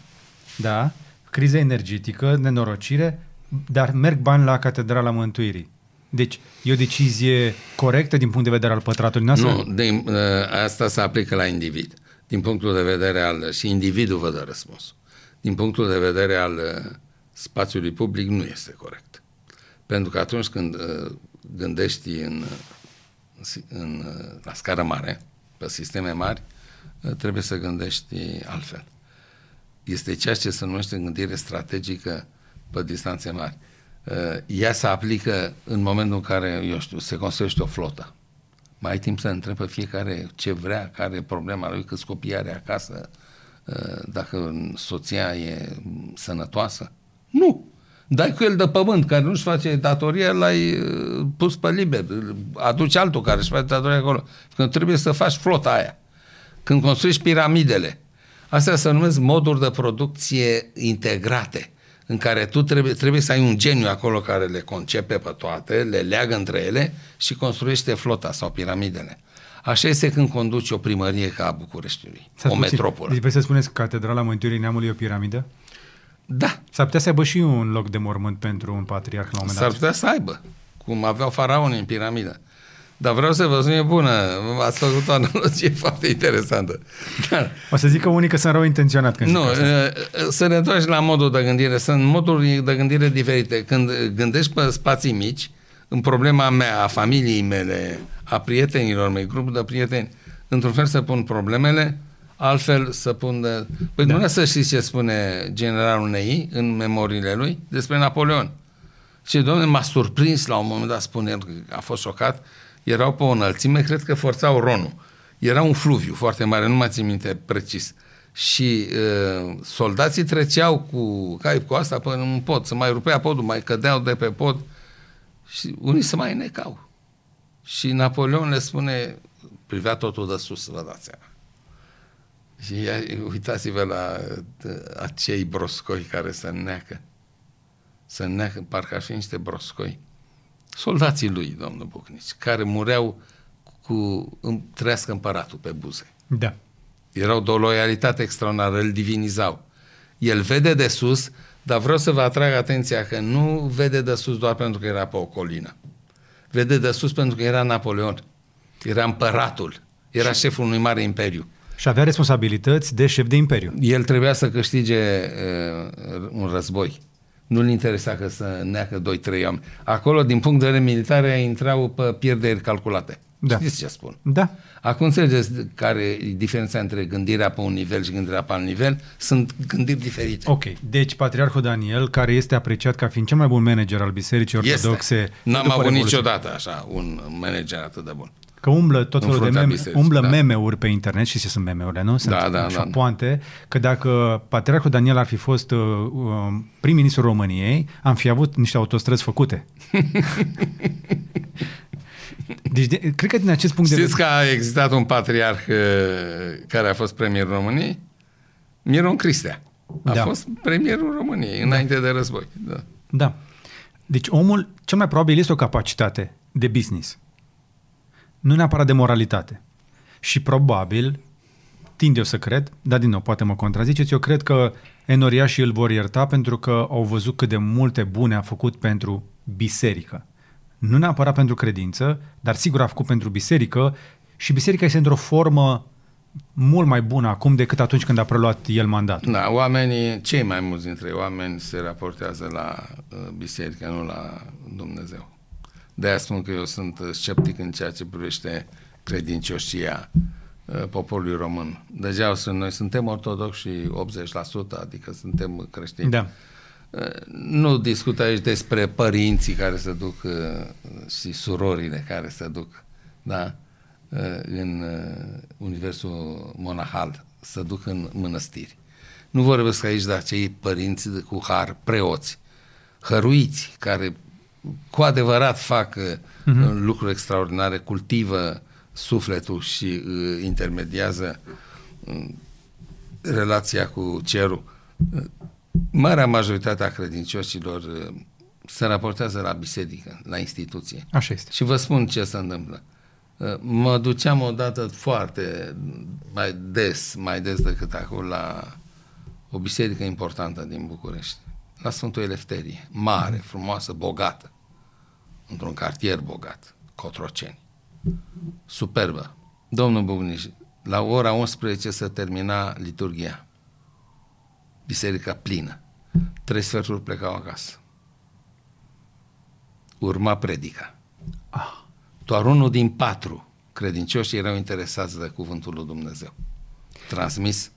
da, da? criză energetică, nenorocire, dar merg bani la Catedrala Mântuirii. Deci, e o decizie corectă din punct de vedere al pătratului noastră? Nu, de, uh, asta se aplică la individ. Din punctul de vedere al... și individul vă dă răspuns. Din punctul de vedere al uh, spațiului public nu este corect. Pentru că atunci când uh, gândești în, în, la scară mare, pe sisteme mari, trebuie să gândești altfel. Este ceea ce se numește gândire strategică pe distanțe mari. Ea se aplică în momentul în care, eu știu, se construiește o flotă. Mai ai timp să întrebă fiecare ce vrea, care e problema lui, câți copii are acasă, dacă soția e sănătoasă. Nu! Dai cu el de pământ, care nu-și face datoria, l-ai uh, pus pe liber. Aduci altul care își face datoria acolo. Când trebuie să faci flota aia. Când construiești piramidele. Astea se numesc moduri de producție integrate în care tu trebuie, trebuie să ai un geniu acolo care le concepe pe toate, le leagă între ele și construiește flota sau piramidele. Așa este când conduci o primărie ca a Bucureștiului, o metropolă. Deci vreți să spuneți că Catedrala Mântuirii Neamului e o piramidă? Da. S-ar putea să aibă și un loc de mormânt pentru un patriarh la un moment dat. S-ar putea să aibă, cum aveau faraonii în piramidă. Dar vreau să vă spun, e bună, ați făcut o analogie foarte interesantă. Dar, o să zic că unii că sunt rău intenționat când Nu, să ne întoarci la modul de gândire. Sunt moduri de gândire diferite. Când gândești pe spații mici, în problema mea, a familiei mele, a prietenilor mei, grupul de prieteni, într-un fel să pun problemele, altfel să pun de... Păi da. nu să știți ce spune generalul Nei în memoriile lui despre Napoleon. Și, domnule, m-a surprins la un moment dat, spune că a fost șocat, erau pe o înălțime, cred că forțau Ronul. Era un fluviu foarte mare, nu mai țin minte precis. Și uh, soldații treceau cu cai cu asta până în pod, să mai rupea podul, mai cădeau de pe pod și unii se mai necau. Și Napoleon le spune, privea totul de sus, vă dați seama. Și uitați-vă la uh, acei broscoi care se neacă. Se neacă, parcă ar fi niște broscoi soldații lui, domnul Bucnici, care mureau cu trăiască împăratul pe buze. Da. Erau de o loialitate extraordinară, îl divinizau. El vede de sus, dar vreau să vă atrag atenția că nu vede de sus doar pentru că era pe o colină. Vede de sus pentru că era Napoleon. Era împăratul. Era șeful unui mare imperiu. Și avea responsabilități de șef de imperiu. El trebuia să câștige uh, un război nu-l interesa că să neacă 2-3 oameni. Acolo, din punct de vedere militar, intrau pe pierderi calculate. Da. Știți ce spun? Da. Acum înțelegeți care e diferența între gândirea pe un nivel și gândirea pe alt nivel? Sunt gândiri diferite. Ok. Deci, Patriarhul Daniel, care este apreciat ca fiind cel mai bun manager al Bisericii Ortodoxe... Este. N-am avut niciodată așa un manager atât de bun. Că umblă tot felul de meme, umblă da. meme-uri pe internet și ce sunt meme-urile, nu? Sunt da, da, da. poante că dacă Patriarhul Daniel ar fi fost uh, uh, prim-ministrul României, am fi avut niște autostrăzi făcute. deci, de, cred că din acest punct Știți de vedere... că a existat un patriarh uh, care a fost premierul României? Miron Cristea. A da. fost premierul României da. înainte de război. Da. da. Deci omul, cel mai probabil, este o capacitate de business nu neapărat de moralitate. Și probabil, tind eu să cred, dar din nou, poate mă contraziceți, eu cred că enoriașii îl vor ierta pentru că au văzut cât de multe bune a făcut pentru biserică. Nu neapărat pentru credință, dar sigur a făcut pentru biserică și biserica este într-o formă mult mai bună acum decât atunci când a preluat el mandatul. Da, oamenii, cei mai mulți dintre oameni se raportează la uh, biserică, nu la Dumnezeu. De aia spun că eu sunt sceptic în ceea ce privește credincioșia uh, poporului român. Deja sunt, noi suntem ortodoxi și 80%, adică suntem creștini. Da. Uh, nu discut aici despre părinții care se duc uh, și surorile care se duc da? în universul monahal, se duc în mănăstiri. Nu vorbesc aici de acei părinți cu har, preoți, hăruiți, care cu adevărat fac uh-huh. lucruri extraordinare, cultivă sufletul și uh, intermediază uh, relația cu cerul. Uh, marea majoritate a credincioșilor uh, se raportează la biserică, la instituție. Așa este. Și vă spun ce se întâmplă. Uh, mă duceam odată foarte mai des, mai des decât acum, la o biserică importantă din București la Sfântul Elefterie, mare, frumoasă, bogată, într-un cartier bogat, Cotroceni. Superbă. Domnul Bugniș, la ora 11 se termina liturgia. Biserica plină. Trei sferturi plecau acasă. Urma predica. Ah. Doar unul din patru credincioși erau interesați de cuvântul lui Dumnezeu. Transmis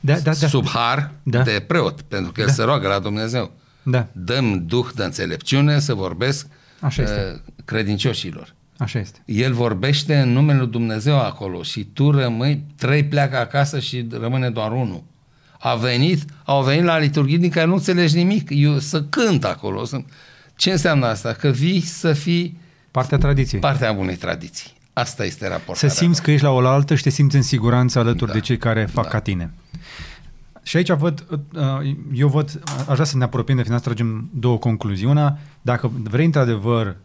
Da, da, da. sub har Da. de preot, pentru că el Da. se roagă la Dumnezeu. Da, Dăm duh de înțelepciune să vorbesc Așa este. uh, credincioșilor. așa este. El vorbește în numele lui Dumnezeu acolo și tu rămâi, trei pleacă acasă și rămâne doar unul. A venit, au venit la liturghii din care nu înțelegi nimic, eu să cânt acolo. Să... Ce înseamnă asta? Că vii să fii Partea tradiției. partea unei tradiții. Asta este Să raportarea. simți că ești la oaltă și te simți în siguranță alături Da. de cei care fac Da. ca tine. Și aici văd, uh, eu văd, aș vrea să ne apropiem de final, să tragem două concluzii. Una, dacă vrei într-adevăr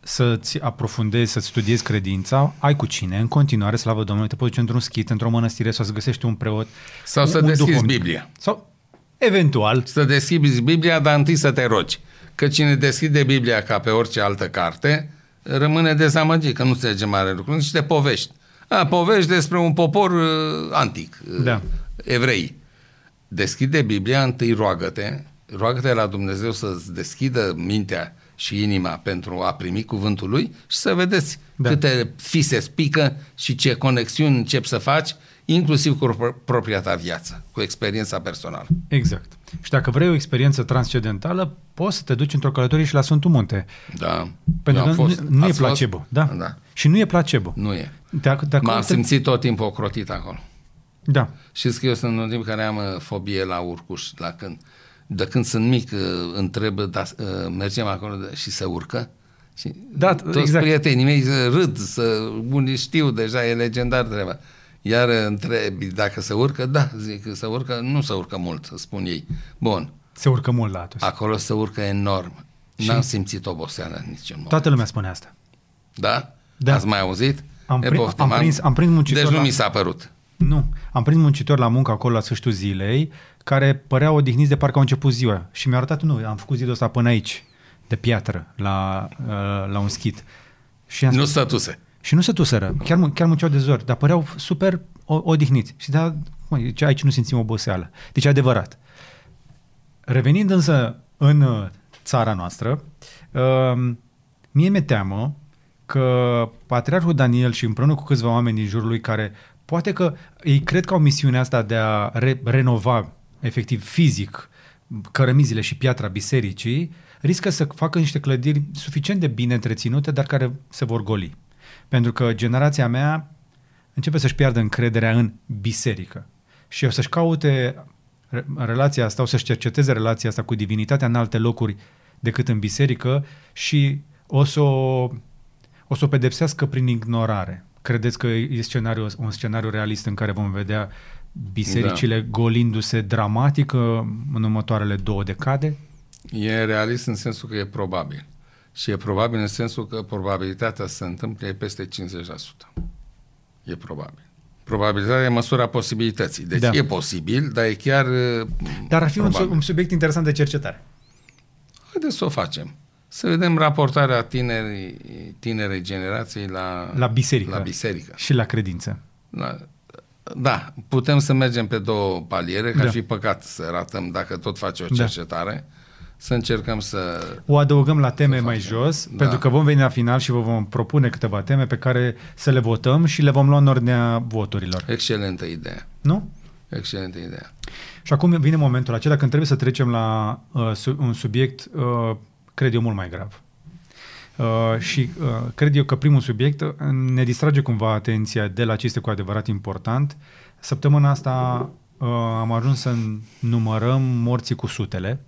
să-ți aprofundezi, să-ți studiezi credința, ai cu cine, în continuare, slavă Domnului, te poți duce într-un schit, într-o mănăstire sau să găsești un preot. Sau un- să un deschizi duhovnic. Biblia. Sau, eventual, Să deschizi Biblia, dar întâi să te rogi. Că cine deschide Biblia ca pe orice altă carte, rămâne dezamăgit, că nu înțelege mare lucru. Niște povești. A, povești despre un popor uh, antic, uh, Da. evrei. Deschide Biblia, întâi roagă-te, roagă-te la Dumnezeu să-ți deschidă mintea și inima pentru a primi cuvântul lui și să vedeți Da. da. câte fi se spică și ce conexiuni începi să faci, inclusiv cu pro- propria ta viață, cu experiența personală. exact. Și dacă vrei o experiență transcendentală, poți să te duci într-o călătorie și la Sfântul Munte. Da. Pentru Eu că am nu, nu e Ați placebo. Fost? Da. da. Și nu e placebo. Nu e. De, ac- de acolo M-am te- simțit tot timpul ocrotit acolo. Da. Știți că eu sunt un timp care am uh, fobie la urcuș, la când, de când sunt mic, uh, întreb, da, uh, mergem acolo de- și se urcă? Și Da, toți exact. prietenii mei uh, râd, să, unii știu deja, e legendar treaba. Iar uh, întrebi dacă se urcă, da, zic că se urcă, nu se urcă mult, spun ei. Bun, Se urcă mult la Atos. acolo se urcă enorm. Și- N-am simțit oboseală în niciun moment. Toată lumea spune asta. Da? Da. Ați mai auzit? Am E, prin- poftim, am prins- am prins muncitor Deci nu la- mi s-a părut. Nu. Am prins muncitori la muncă acolo la sfârșitul zilei, care păreau odihniți de parcă au început ziua. Și mi-au arătat, nu, am făcut zilul ăsta până aici, de piatră, la, uh, la un schit. Și, am Nu spus, stătuse. Și nu se tuseră, chiar, mu- chiar munceau de zori, dar păreau super o- odihniți. Și da, mă, zice, aici nu simțim oboseală. Deci e adevărat. Revenind însă în uh, țara noastră, uh, mie mi-e teamă că Patriarhul Daniel și împreună cu câțiva oameni din jurul lui care poate că ei cred că au misiunea asta de a re- renova efectiv fizic cărămizile și piatra bisericii, riscă să facă niște clădiri suficient de bine întreținute, dar care se vor goli. Pentru că generația mea începe să-și piardă încrederea în biserică și o să-și caute re- relația asta, o să-și cerceteze relația asta cu divinitatea în alte locuri decât în biserică și o să o, o, să o pedepsească prin ignorare. Credeți că e scenariu, un scenariu realist în care vom vedea bisericile da. golindu-se dramatic uh, în următoarele două decade? E realist în sensul că e probabil. Și e probabil în sensul că probabilitatea să se întâmple e peste 50%. E probabil. Probabilitatea e măsura posibilității. Deci Da. da. e posibil, dar e chiar Dar ar fi un, su- probabil. un subiect interesant de cercetare. Haideți să o facem. Să vedem raportarea tinerii, tinerei generații la, La biserică. La biserică. Și la credință. La, da, putem să mergem pe două paliere, că Da. ar fi păcat să ratăm, dacă tot face o Da. Cercetare, să încercăm să... O adăugăm la teme Să mai facem. jos, Da. pentru că vom veni la final și vă vom propune câteva teme pe care să le votăm și le vom lua în ordinea voturilor. Excelentă idee. Nu? Excelentă idee. Și acum vine momentul acela când trebuie să trecem la uh, su- un subiect, uh, cred eu, mult mai grav. Uh, și uh, cred eu că primul subiect uh, ne distrage cumva atenția de la ce este cu adevărat important. Săptămâna asta uh, am ajuns să numărăm morții cu sutele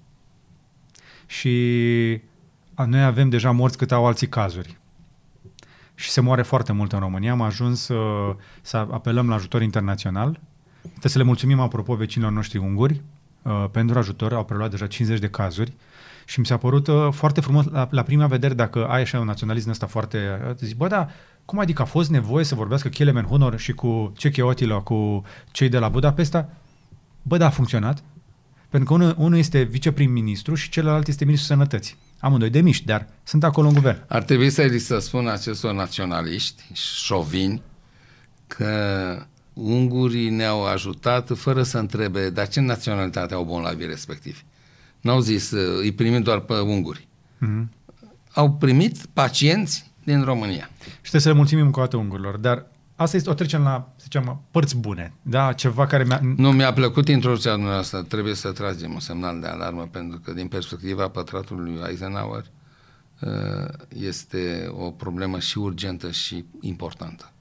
și a, noi avem deja morți cât au alții cazuri. Și se moare foarte mult în România. Am ajuns uh, să apelăm la ajutor internațional. Trebuie să le mulțumim, apropo, vecinilor noștri unguri uh, pentru ajutor. Au preluat deja 50 de cazuri și mi s-a părut uh, foarte frumos la, la prima vedere, dacă ai așa un naționalism ăsta foarte... Uh, zici, bă, da, cum adică a fost nevoie să vorbească Kelemen Hunor și cu Ceche Otila, cu cei de la Budapesta? Bă, da, a funcționat. Pentru că unul, unul este viceprim-ministru și celălalt este ministrul sănătății. Amândoi de miști, dar sunt acolo în guvern. Ar trebui să li să spun acestor naționaliști șovini că ungurii ne-au ajutat fără să întrebe dar ce naționalitate au bolnavii respectivi. N-au zis, uh, îi primim doar pe unguri. Mm-hmm. Au primit pacienți din România. Și trebuie să le mulțumim încă o dată ungurilor, dar asta este, o trecem la, să zicem, părți bune, da? Ceva care mi-a... Nu, mi-a plăcut introducția dumneavoastră, trebuie să tragem un semnal de alarmă, pentru că din perspectiva pătratului Eisenhower uh, este o problemă și urgentă și importantă.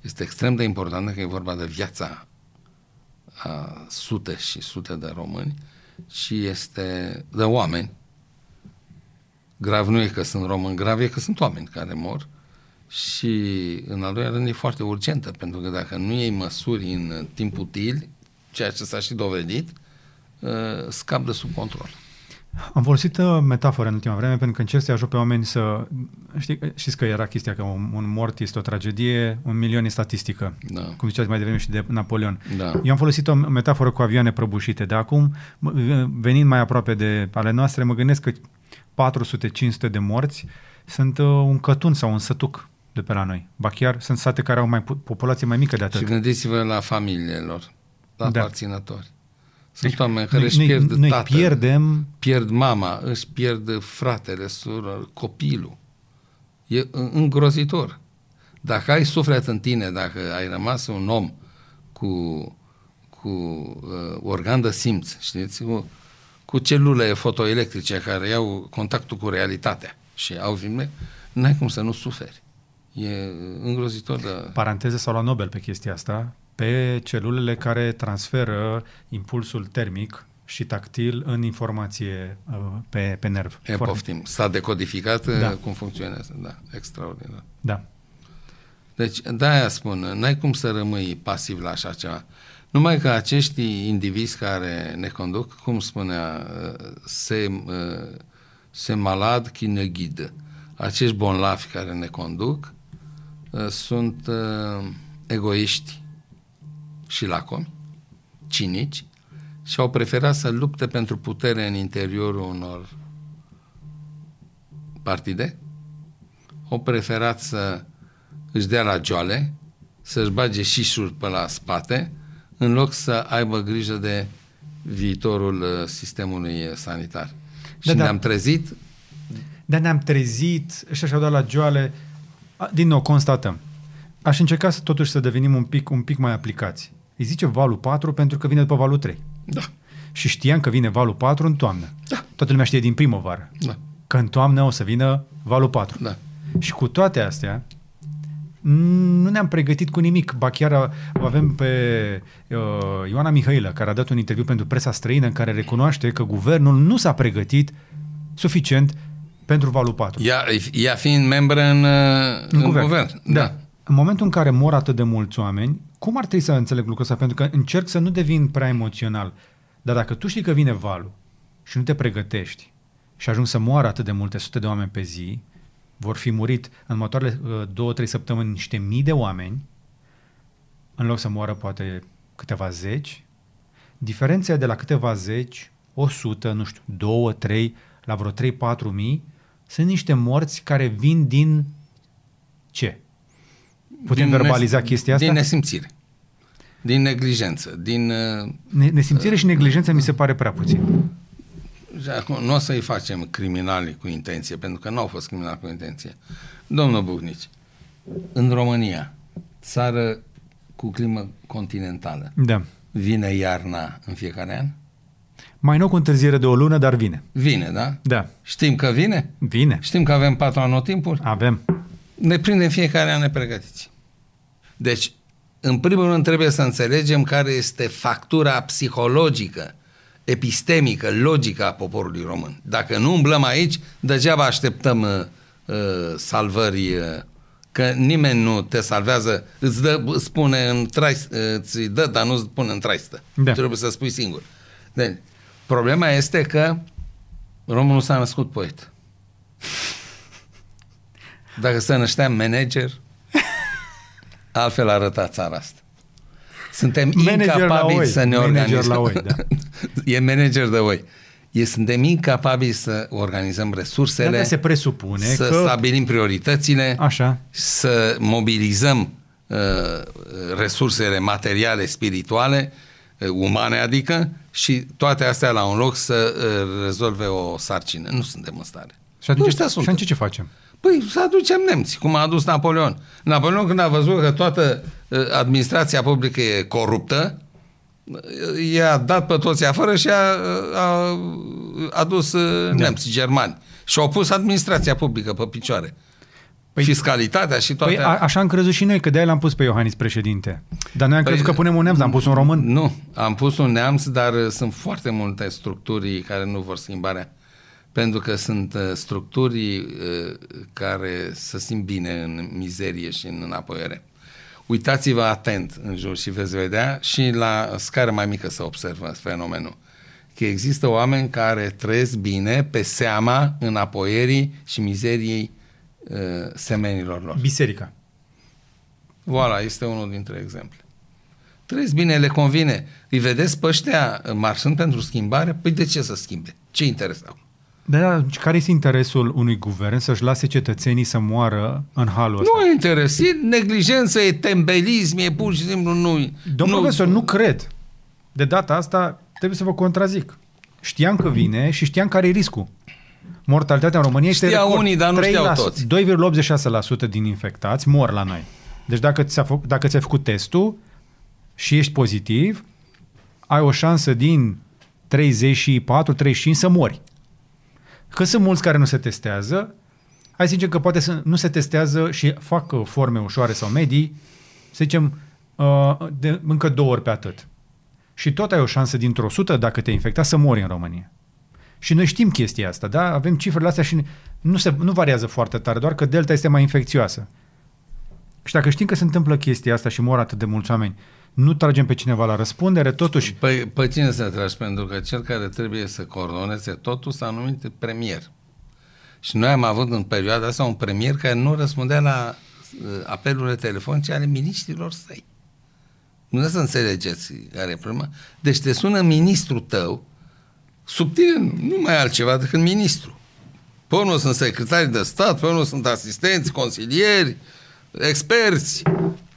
Este extrem de importantă că e vorba de viața a sute și sute de români și este de oameni. Grav nu e că sunt români, grav e că sunt oameni care mor și în al doilea rând e foarte urgentă, pentru că dacă nu iei măsuri în timp util, ceea ce s-a și dovedit, uh, scap de sub control. Am folosit uh, metaforă în ultima vreme pentru că încerc să ajut pe oameni să... Știi, știți că era chestia că un, un mort este o tragedie, un milion e statistică. Da. Cum ziceați mai devreme și de Napoleon. Da. Eu am folosit o metaforă cu avioane prăbușite, dar acum, venind mai aproape de ale noastre, mă gândesc că 400-500 de morți sunt uh, un cătun sau un sătuc de pe la noi. Ba chiar sunt sate care au mai populație mai mică de atât. Și gândiți-vă la familiile lor, la da. aparținători. Sunt deci, oameni care noi, își pierd noi, tatăl, pierdem... pierd mama, își pierd fratele, sură, copilul. E îngrozitor. Dacă ai suflet în tine, dacă ai rămas un om cu, cu uh, organ de simț, știți, cu, cu celule fotoelectrice care iau contactul cu realitatea și au filme, n-ai cum să nu suferi. E îngrozitor de... Paranteză sau la Nobel pe chestia asta, pe celulele care transferă impulsul termic și tactil în informație uh, pe, pe nerv. E, Foarte... poftim. S-a decodificat uh, da. cum funcționează. Da, extraordinar. Da. Deci, de-aia spun, n-ai cum să rămâi pasiv la așa ceva. Numai că acești indivizi care ne conduc, cum spunea, uh, se, se malad chi ne ghidă. Acești bonlafi care ne conduc sunt egoiști, și lacomi, cinici, și au preferat să lupte pentru putere în interiorul unor partide, au preferat să își dea la joale, să-și bage șișuri pe la spate, în loc să aibă grijă de viitorul uh, sistemului sanitar. Da, și da. ne-am trezit... Dar ne-am trezit, și și-au dat la joale, din nou constatăm. Aș încerca să totuși să devenim un pic, un pic mai aplicați. Îi zice valul 4 pentru că vine după valul 3. Da. Și știam că vine valul 4 în toamnă. Da. Toată lumea știe din primăvară. Da. Că în toamnă o să vină valul 4. Da. Și cu toate astea, nu ne-am pregătit cu nimic. Ba chiar avem pe uh, Ioana Mihailă, care a dat un interviu pentru presa străină în care recunoaște că guvernul nu s-a pregătit suficient pentru valul 4. Ea, ea fiind membră în, uh, în, în guvern. guvern. Da. da. În momentul în care mor atât de mulți oameni, cum ar trebui să înțeleg lucrul ăsta? Pentru că încerc să nu devin prea emoțional. Dar dacă tu știi că vine valul și nu te pregătești și ajung să moară atât de multe sute de oameni pe zi, vor fi murit în următoarele uh, două, trei săptămâni niște mii de oameni, în loc să moară poate câteva zeci, diferența de la câteva zeci, o sută, nu știu, două, trei, la vreo trei, patru mii, sunt niște morți care vin din ce? Putem din verbaliza nes- chestia asta? Din nesimțire. Din neglijență. Din, uh, ne- nesimțire uh, și neglijență mi se pare prea puțin. Acum, nu o să-i facem criminali cu intenție, pentru că nu au fost criminali cu intenție. Domnul Bucnici, în România, țară cu climă continentală, da. vine iarna în fiecare an? Mai nou cu întârziere de o lună, dar vine. Vine, da? Da. Știm că vine? Vine. Știm că avem patru anotimpuri? Avem. Ne prindem fiecare an nepregătiți. Deci, în primul rând trebuie să înțelegem care este factura psihologică, epistemică, logică a poporului român. Dacă nu umblăm aici, degeaba așteptăm uh, uh, salvări, uh, că nimeni nu te salvează, îți, dă, îți spune în trai, uh, îți dă, dar nu îți spune în traistă. Da. Trebuie să spui singur. Deci, problema este că românul s-a născut poet. Dacă se năștea manager, altfel arăta țara asta. Suntem manager incapabili să ne organizăm. La oi, da. e manager de voi. E, suntem incapabili să organizăm resursele, Dar se presupune să că... stabilim prioritățile, Așa. să mobilizăm uh, resursele materiale, spirituale, uh, umane adică, și toate astea la un loc să uh, rezolve o sarcină. Nu suntem în stare. Și atunci, Ăștia și sunt. atunci ce facem? Păi să aducem nemți, cum a adus Napoleon. Napoleon când a văzut că toată uh, administrația publică e coruptă, uh, i-a dat pe toți afară și a, a adus uh, nemți, germani. Și au pus administrația publică pe picioare. Păi- Păi, Fiscalitatea și toate... Păi a, așa am crezut și noi, că de-aia l-am pus pe Iohannis președinte. Dar noi am Păi- crezut că punem un neamț, am pus un român. Nu, am pus un neamț, dar uh, sunt foarte multe structuri care nu vor schimbarea. Pentru că sunt uh, structuri uh, care să simt bine în mizerie și în înapoiere. Uitați-vă atent în jur și veți vedea și la scară mai mică să observă fenomenul. Că există oameni care trăiesc bine pe seama înapoierii și mizeriei uh, semenilor lor. Biserica. Voilà, este unul dintre exemple. Trăiesc bine, le convine. Îi vedeți pe ăștia marșând pentru schimbare? Păi de ce să schimbe? Ce interes au? Dar care este interesul unui guvern să-și lase cetățenii să moară în halul ăsta? Nu e interes, e neglijență, e tembelism, e pur și simplu nu... Domn nu, profesor, nu cred. De data asta trebuie să vă contrazic. Știam că vine și știam care e riscul. Mortalitatea în România este Știau record. unii, dar nu 3 știau la- toți. 2,86% din infectați mor la noi. Deci dacă, ți-a fă, dacă ți-ai făcut testul și ești pozitiv, ai o șansă din 34-35 să mori. Că sunt mulți care nu se testează, hai să zicem că poate să nu se testează și fac uh, forme ușoare sau medii, să zicem, uh, de încă două ori pe atât. Și tot ai o șansă dintr-o sută, dacă te infecta, să mori în România. Și noi știm chestia asta, da? Avem cifrele astea și nu, se, nu variază foarte tare, doar că delta este mai infecțioasă. Și dacă știm că se întâmplă chestia asta și mor atât de mulți oameni, nu tragem pe cineva la răspundere, totuși, Păi, pe cine să tragi? Pentru că cel care trebuie să coordoneze totul s-a numit premier. Și noi am avut în perioada asta un premier care nu răspundea la uh, apelurile telefonice ale miniștrilor săi. Nu să înțelegeți care e problema. Deci te sună ministrul tău, sub tine nu mai e altceva decât ministru. Pe unul sunt secretari de stat, pe unul sunt asistenți, consilieri, experți,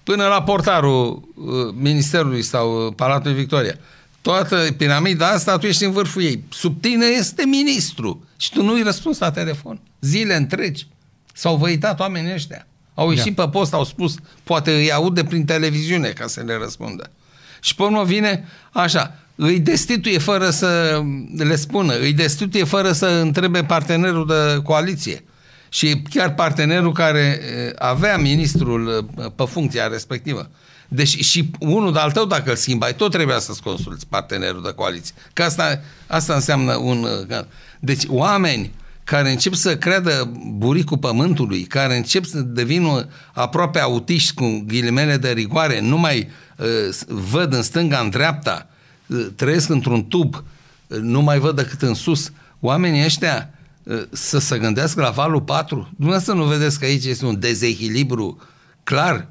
până la portarul uh, Ministerului sau uh, Palatului Victoria. Toată piramida asta, tu ești în vârful ei. Sub tine este ministru și tu nu-i răspunzi la telefon. Zile întregi. S-au văitat oamenii ăștia. Au ieșit pe post, au spus, poate îi aude prin televiziune ca să le răspundă. Și pe urmă vine așa, îi destituie fără să le spună, îi destituie fără să întrebe partenerul de coaliție. Și chiar partenerul care eh, avea ministrul eh, pe funcția respectivă. Deci și unul de al tău, dacă îl schimbai, tot trebuia să-ți consulți partenerul de coaliție. Că asta, asta înseamnă un... eh, Deci oameni care încep să creadă buricul pământului, care încep să devină aproape autiști cu ghilimele de rigoare, nu mai uh, văd în stânga, în dreapta, uh, trăiesc într-un tub, uh, nu mai văd decât în sus. Oamenii ăștia uh, să se gândească la valul 4. Dumneavoastră nu vedeți că aici este un dezechilibru clar,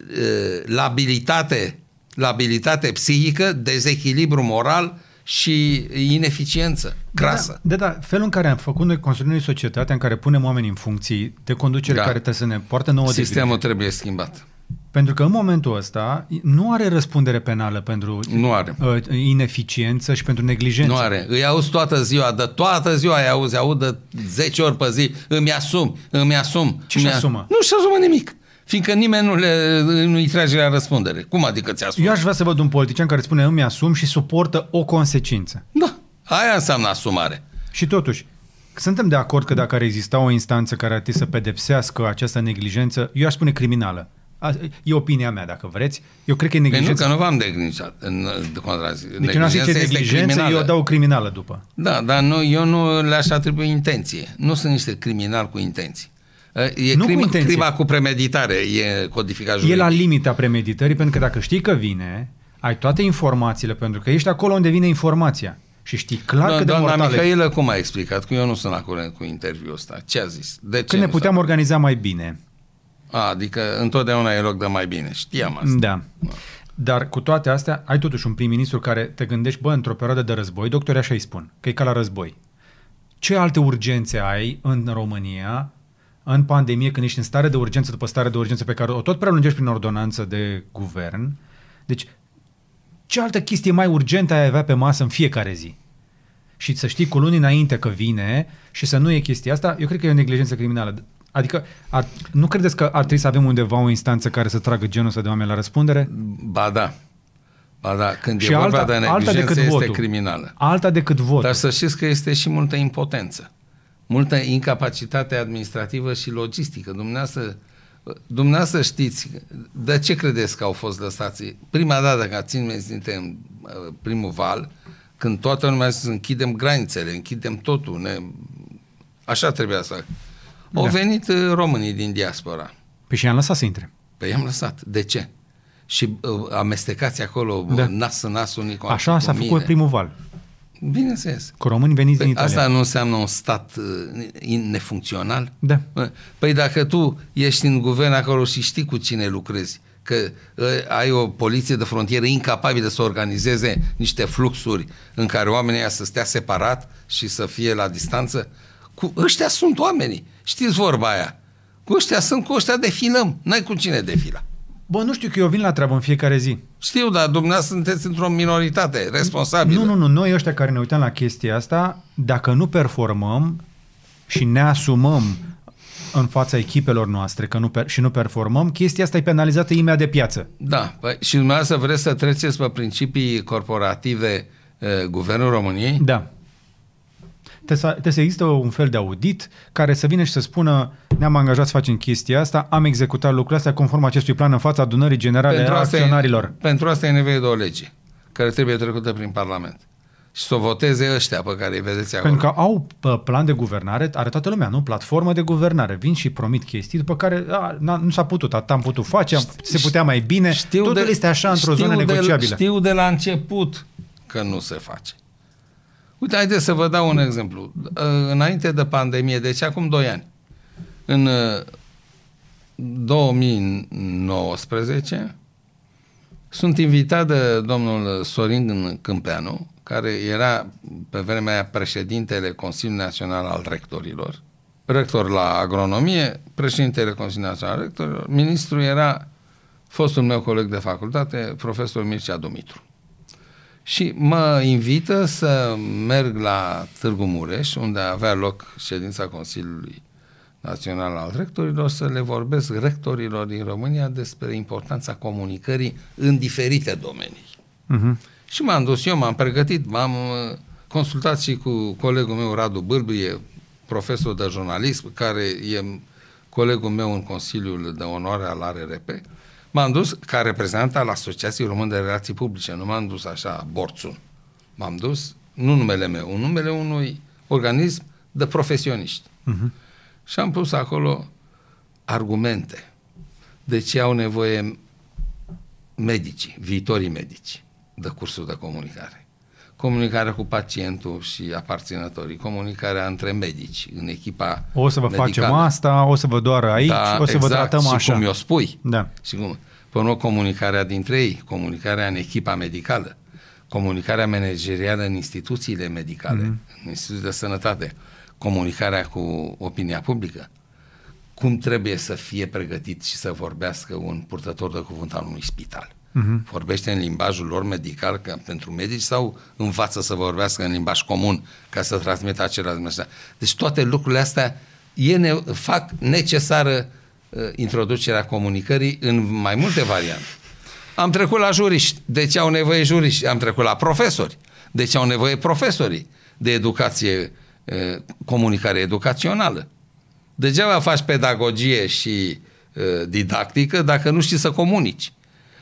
uh, labilitate, labilitate psihică, dezechilibru moral și ineficiență crasă. Da, da, da, felul în care am făcut noi, construim noi societatea în care punem oamenii în funcții de conducere Da. care trebuie să ne poartă nouă de Sistemul grijă. trebuie schimbat. Pentru că în momentul ăsta nu are răspundere penală pentru Nu are. uh, ineficiență și pentru neglijență. Nu are. Îi auzi toată ziua, de toată ziua îi auzi, aud de 10 ori pe zi, îmi asum, îmi asum. Ce-și îmi asumă? Nu și asumă nimic. Fiindcă nimeni nu le, nu îi trage la răspundere. Cum adică ți asumi? Eu aș vrea să văd un politician care spune îmi asum și suportă o consecință. Da. Aia înseamnă asumare. Și totuși, suntem de acord că dacă ar exista o instanță care ar trebui să pedepsească această neglijență, eu aș spune criminală. A- E opinia mea, dacă vreți. Eu cred că e Păi nu, neglijență. că nu v-am neglijat. În, de contrazi. deci eu n-am zis ce neglijență, eu dau criminală după. Da, dar nu, eu nu le-aș atribui intenție. Nu sunt niște criminali cu intenții. E Nu cu crima, intenție. crima cu premeditare, e codificat E juridic. la limita premeditării, pentru că dacă știi că vine, ai toate informațiile, pentru că ești acolo unde vine informația. Și știi clar Do- cât de Doamna mortală e. Mihailă cum a explicat? Că eu nu sunt la curent cu interviul ăsta. Ce a zis? De ce Că ne nu puteam s-a- organiza mai bine. A, adică întotdeauna e loc de mai bine. Știam asta. Da. Dar cu toate astea, ai totuși un prim-ministru care te gândești, bă, într-o perioadă de război, doctorii așa îi spun, că e ca la război. Ce alte urgențe ai în România în pandemie, când ești în stare de urgență după stare de urgență pe care o tot prelungești prin ordonanță de guvern? Deci, ce altă chestie mai urgentă ai avea pe masă în fiecare zi? Și să știi cu luni înainte că vine și să nu e chestia asta, eu cred că e o neglijență criminală. Adică, ar, nu credeți că ar trebui să avem undeva o instanță care să tragă genul ăsta de oameni la răspundere? Ba da. Ba da, când și e vorba alta, de neglijență, alta decât este votul. criminală. Alta decât votul. Dar să știți că este și multă impotență. Multă incapacitate administrativă și logistică. Dumneavoastră, dumneavoastră știți, de ce credeți că au fost lăsați? Prima dată că țin minte în uh, primul val, când toată lumea să închidem granițele, închidem totul, ne... așa trebuia să da. Au venit uh, românii din diaspora. Păi și i-am lăsat să intre. Păi i-am lăsat. De ce? Și uh, amestecați acolo da. nas în nas unii cu Așa s-a făcut primul val. Bineînțeles. Cu români veniți păi din Italia. Asta nu înseamnă un stat uh, nefuncțional? Da. Păi dacă tu ești în guvern acolo și știi cu cine lucrezi, că uh, ai o poliție de frontieră incapabilă să organizeze niște fluxuri în care oamenii să stea separat și să fie la distanță, cu ăștia sunt oamenii. Știți vorba aia. Cu ăștia sunt, cu ăștia defilăm. N-ai cu cine defila. Bă, nu știu că eu vin la treabă în fiecare zi. Știu, dar dumneavoastră sunteți într-o minoritate responsabilă. Nu, nu, nu. Noi ăștia care ne uităm la chestia asta, dacă nu performăm și ne asumăm în fața echipelor noastre că nu per- și nu performăm, chestia asta e penalizată imediat de piață. Da. Păi, și dumneavoastră vreți să treceți pe principii corporative uh, Guvernul României? Da. Trebuie să, trebuie să există un fel de audit care să vină și să spună ne-am angajat să facem chestia asta, am executat lucrurile astea conform acestui plan în fața adunării generale pentru a acționarilor. E, pentru asta e nevoie de o lege care trebuie trecută prin Parlament. Și să o voteze ăștia pe care îi vedeți acolo. Pentru că au plan de guvernare, are toată lumea, nu? Platformă de guvernare. Vin și promit chestii, după care a, nu s-a putut, atât am putut face, se putea mai bine. Știu Totul de, este așa într-o zonă negociabilă. Știu de la început că nu se face. Uite, haideți să vă dau un exemplu. Înainte de pandemie, deci acum 2 ani, în 2019, uh, sunt invitat de domnul Sorin Câmpeanu, care era pe vremea aia președintele Consiliului Național al Rectorilor, rector la agronomie, președintele Consiliului Național al Rectorilor, ministrul era fostul meu coleg de facultate, profesor Mircea Dumitru și mă invită să merg la Târgu Mureș, unde avea loc ședința Consiliului Național al Rectorilor, să le vorbesc rectorilor din România despre importanța comunicării în diferite domenii. Uh-huh. Și m-am dus eu, m-am pregătit, m-am uh, consultat și cu colegul meu Radu Bârbuie, profesor de jurnalism, care e colegul meu în Consiliul de Onoare al ARRP, M-am dus ca reprezentant al Asociației Române de Relații Publice, nu m-am dus așa borțun. M-am dus, nu numele meu, un numele unui organism de profesioniști. Uh-huh. Și am pus acolo argumente de ce au nevoie medicii, viitorii medici, de cursul de comunicare. Comunicarea cu pacientul și aparținătorii, comunicarea între medici, în echipa O să vă medicală. facem asta, o să vă doară aici, da, o să exact, vă tratăm și așa. cum eu spui. Da. Și cum, până comunicarea dintre ei, comunicarea în echipa medicală, comunicarea managerială în instituțiile medicale, mm-hmm. în instituții de sănătate, comunicarea cu opinia publică, cum trebuie să fie pregătit și să vorbească un purtător de cuvânt al unui spital. Uh-huh. Vorbește în limbajul lor medical ca pentru medici sau învață să vorbească în limbaj comun ca să transmită același mesaj. Deci toate lucrurile astea e ne- fac necesară uh, introducerea comunicării în mai multe variante. Am trecut la juriști. De ce au nevoie juriști? Am trecut la profesori. De ce au nevoie profesorii de educație, uh, comunicare educațională? Degeaba faci pedagogie și uh, didactică dacă nu știi să comunici.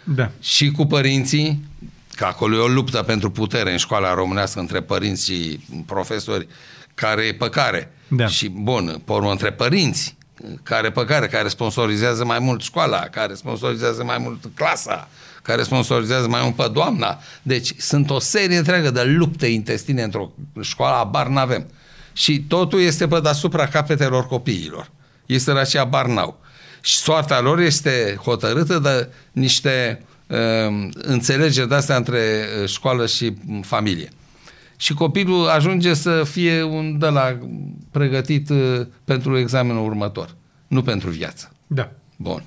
Da. Și cu părinții, că acolo e o luptă pentru putere în școala românească între părinți și profesori, care e pe care. Da. Și bun, pe urmă între părinți, care pe care, care sponsorizează mai mult școala, care sponsorizează mai mult clasa, care sponsorizează mai mult pe doamna. Deci sunt o serie întreagă de lupte intestine într-o școală, abar n-avem. Și totul este pe deasupra capetelor copiilor. Este la aceea bar n-au și soarta lor este hotărâtă de niște uh, înțelegeri de astea între uh, școală și familie. Și copilul ajunge să fie un de la pregătit uh, pentru examenul următor, nu pentru viață. Da. Bun.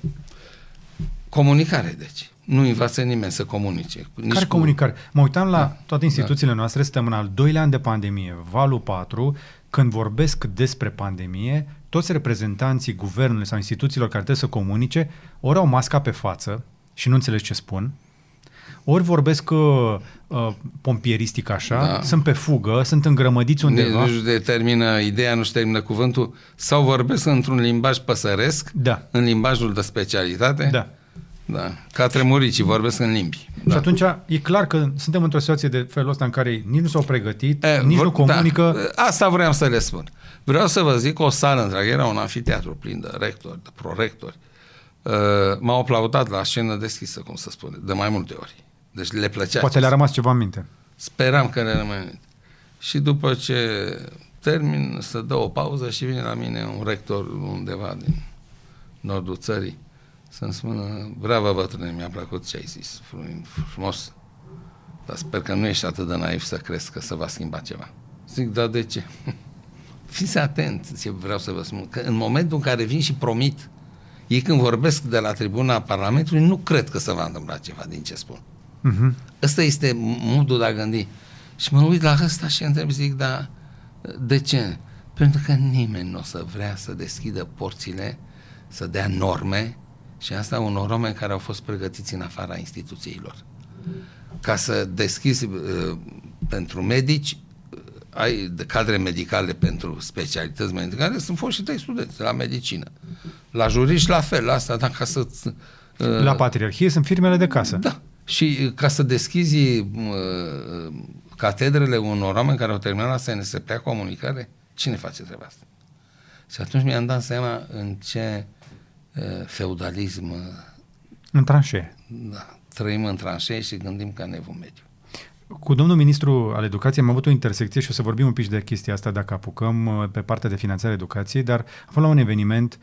Comunicare, deci. Nu învață nimeni să comunice. Nici Care cu... comunicare? Mă uitam la da. toate instituțiile da. noastre, suntem în al doilea an de pandemie, valul 4, când vorbesc despre pandemie, toți reprezentanții guvernului sau instituțiilor care trebuie să comunice, ori au masca pe față și nu înțeleg ce spun, ori vorbesc uh, uh, pompieristic așa, da. sunt pe fugă, sunt îngrămădiți undeva. Nu-și determină ideea, nu-și termină cuvântul, sau vorbesc într-un limbaj păsăresc, da. în limbajul de specialitate. Da. Da, ca tremuricii, vorbesc în limbi. Da. Și atunci e clar că suntem într-o situație de felul ăsta în care nici nu s-au pregătit, e, nici vor, nu comunică. Da, asta vreau să le spun. Vreau să vă zic o sală întreagă, era un anfiteatru plin de rectori, de prorectori. Uh, m-au aplaudat la scenă deschisă, cum să spune, de mai multe ori. Deci le plăcea. Poate le-a rămas ceva în minte. Speram că le rămâne în minte. Și după ce termin, să dă o pauză și vine la mine un rector undeva din nordul țării să-mi spună, bravo bătrâne, mi-a plăcut ce ai zis, frumos, dar sper că nu ești atât de naiv să crezi că se va schimba ceva. Zic, da, de ce? Fiți atent ce vreau să vă spun, că în momentul în care vin și promit, ei când vorbesc de la tribuna Parlamentului, nu cred că se va întâmpla ceva din ce spun. Uh-huh. Ăsta este modul de a gândi. Și mă uit la ăsta și întreb, zic, da, de ce? Pentru că nimeni nu o să vrea să deschidă porțile, să dea norme și asta unor oameni care au fost pregătiți în afara instituțiilor. Ca să deschizi uh, pentru medici, uh, ai de cadre medicale pentru specialități medicale, sunt fost și tăi studenți la medicină. La juriști la fel, asta, da, ca să... Uh, la patriarhie sunt firmele de casă. Da. Și uh, ca să deschizi uh, catedrele unor oameni care au terminat la SNSP comunicare, cine face treaba asta? Și atunci mi-am dat seama în ce feudalism... În tranșee. Da, trăim în tranșee și gândim ca nevul mediu. Cu domnul ministru al educației am avut o intersecție și o să vorbim un pic de chestia asta dacă apucăm uh, pe partea de finanțare educației, dar am fost la un eveniment,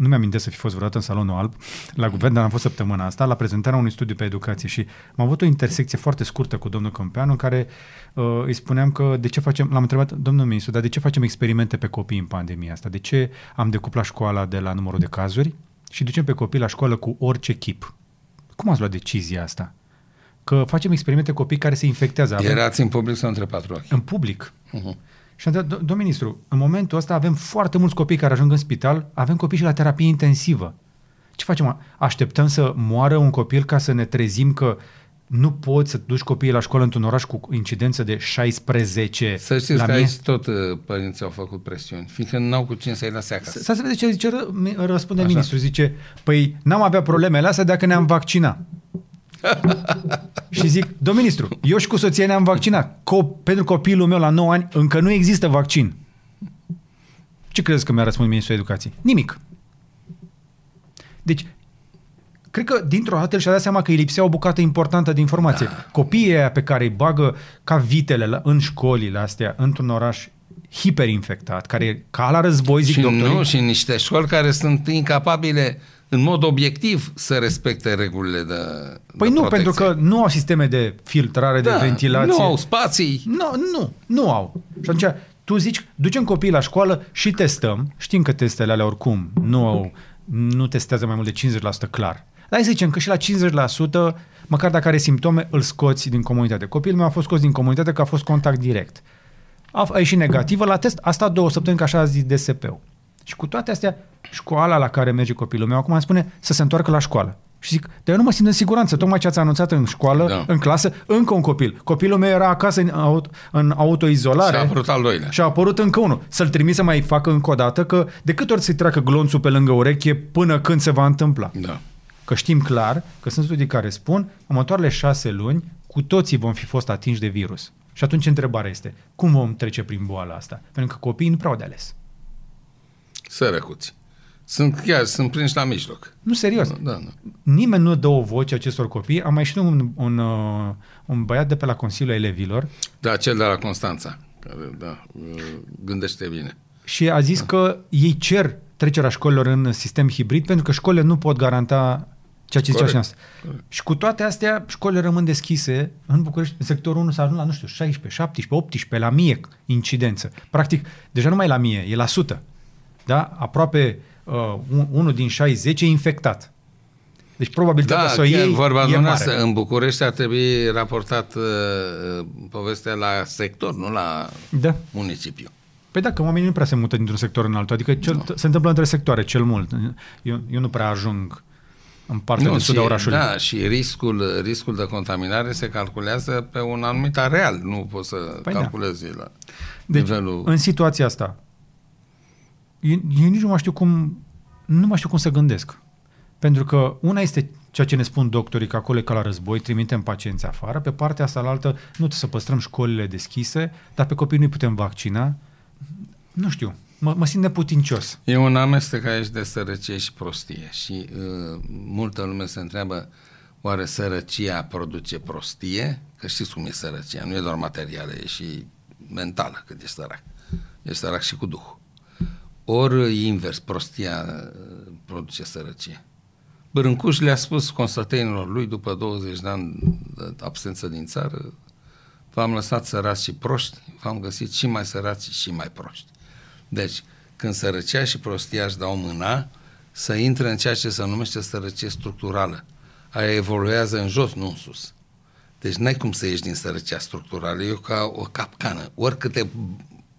nu mi-am să fi fost vreodată în salonul alb, la guvern, dar am fost săptămâna asta, la prezentarea unui studiu pe educație și am avut o intersecție foarte scurtă cu domnul Câmpeanu în care uh, îi spuneam că de ce facem, l-am întrebat, domnul ministru, dar de ce facem experimente pe copii în pandemia asta? De ce am decuplat școala de la numărul de cazuri și ducem pe copii la școală cu orice chip? Cum ați luat decizia asta? Că facem experimente copii care se infectează. Avem... Erați în public sau între patru ochi? În public. Uh-huh. Și am întrebat, domnul ministru, în momentul ăsta avem foarte mulți copii care ajung în spital, avem copii și la terapie intensivă. Ce facem? Așteptăm să moară un copil ca să ne trezim că nu poți să duci copiii la școală într-un oraș cu incidență de 16 Să știți la că mie? aici tot uh, părinții au făcut presiuni, fiindcă n-au cu cine să-i lase acasă. Să se vede ce zice, răspunde Așa. ministru, zice, păi n-am avea problemele astea dacă ne-am vaccinat. și zic, domnul ministru, eu și cu soția ne-am vaccinat. Co- pentru copilul meu la 9 ani încă nu există vaccin. Ce credeți că mi-a răspuns ministrul educației? Nimic. Deci, cred că dintr-o dată și-a dat seama că îi lipsea o bucată importantă de informație. Da. Copiii aia pe care îi bagă ca vitele la, în școlile astea, într-un oraș hiperinfectat, care e ca la război, zic și doctorii. Nu, și niște școli care sunt incapabile în mod obiectiv să respecte regulile de Păi de nu, protecție. pentru că nu au sisteme de filtrare, da, de ventilație. Nu au spații. Nu, nu, nu au. Și atunci tu zici, ducem copiii la școală și testăm. Știm că testele alea oricum nu, au, nu testează mai mult de 50% clar. Dar să zicem că și la 50%, măcar dacă are simptome, îl scoți din comunitate. Copilul meu a fost scos din comunitate că a fost contact direct. A, a ieșit negativă la test, a stat două săptămâni, ca așa a zis DSP-ul. Și cu toate astea, școala la care merge copilul meu acum îmi spune să se întoarcă la școală. Și zic, dar eu nu mă simt în siguranță. Tocmai ce ați anunțat în școală, da. în clasă, încă un copil. Copilul meu era acasă în, auto, în autoizolare. Și a apărut al doilea. Și a apărut încă unul. Să-l trimis să mai facă încă o dată, că de câte ori să-i treacă glonțul pe lângă ureche până când se va întâmpla. Da. Că știm clar că sunt studii care spun, următoarele șase luni, cu toții vom fi fost atinși de virus. Și atunci întrebarea este, cum vom trece prin boala asta? Pentru că copiii nu prea au de ales. Sărăcuți. Sunt chiar, sunt prinși la mijloc. Nu, serios. Da, da. Nimeni nu dă o voce acestor copii. Am mai știut un, un, uh, un băiat de pe la Consiliul Elevilor. Da, cel de la Constanța, care da, uh, gândește bine. Și a zis da. că ei cer trecerea școlilor în sistem hibrid pentru că școlile nu pot garanta Ceea ce zicea și Corect. asta. Și cu toate astea, școlile rămân deschise în București, în sectorul 1 s-a ajuns la, nu știu, 16, 17, 18, la mie incidență. Practic, deja nu mai e la mie, e la 100. Da? Aproape uh, un, unul din 60 e infectat. Deci probabilitatea Da, să o chiar iei vorba e dumneavoastră, mare. în București ar trebui raportat uh, povestea la sector, nu la Da. municipiu. Păi da, că oamenii nu prea se mută dintr-un sector în altul. Adică cel, se întâmplă între sectoare cel mult. Eu, eu nu prea ajung în partea de sud a și, orașului. da, și riscul, riscul de contaminare se calculează pe un anumit areal, nu poți să Păi păi da. calculezi la Deci, nivelul... în situația asta, eu, eu nici nu mai știu cum nu mai știu cum să gândesc. Pentru că una este ceea ce ne spun doctorii, că acolo e ca la război, trimitem pacienți afară, pe partea asta la altă, nu trebuie să păstrăm școlile deschise, dar pe copii nu-i putem vaccina. Nu știu, mă, mă simt neputincios. E un amestec aici de sărăcie și prostie și uh, multă lume se întreabă oare sărăcia produce prostie? Că știți cum e sărăcia, nu e doar materială, e și mentală cât ești sărac. Ești sărac și cu Duhul. Ori invers, prostia uh, produce sărăcie. Bărâncuș le-a spus constătenilor lui după 20 de ani de absență din țară, v-am lăsat săraci și proști, v-am găsit și mai săraci și mai proști. Deci, când sărăcia și prostia își dau mâna, să intre în ceea ce se numește sărăcie structurală. Aia evoluează în jos, nu în sus. Deci n-ai cum să ieși din sărăcia structurală, e ca o capcană. Oricâte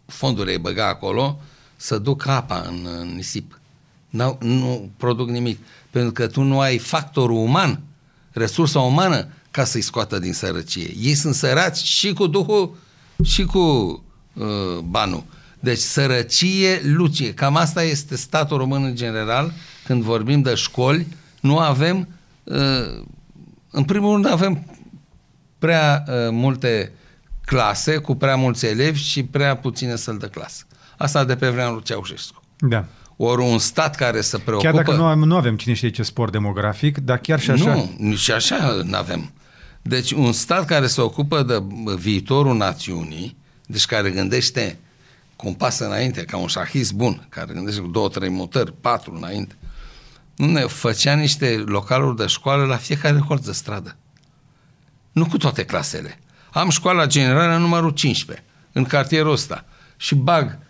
fonduri ai băga acolo, să duc apa în, în nisip. N-au, nu produc nimic. Pentru că tu nu ai factorul uman, resursa umană, ca să-i scoată din sărăcie. Ei sunt săraci și cu Duhul și cu uh, banul. Deci sărăcie, lucie. Cam asta este statul român în general. Când vorbim de școli, nu avem, uh, în primul rând avem prea uh, multe clase cu prea mulți elevi și prea puține săli de clasă. Asta de pe vremea lui Ceaușescu. Da. Ori un stat care se preocupă... Chiar dacă nu, am, nu avem cine știe ce spor demografic, dar chiar și așa... Nu, nici așa nu avem. Deci un stat care se ocupă de viitorul națiunii, deci care gândește cu un pas înainte, ca un șahist bun, care gândește cu două, trei mutări, patru înainte, nu ne făcea niște localuri de școală la fiecare colț de stradă. Nu cu toate clasele. Am școala generală numărul 15, în cartierul ăsta. Și bag uh, uh,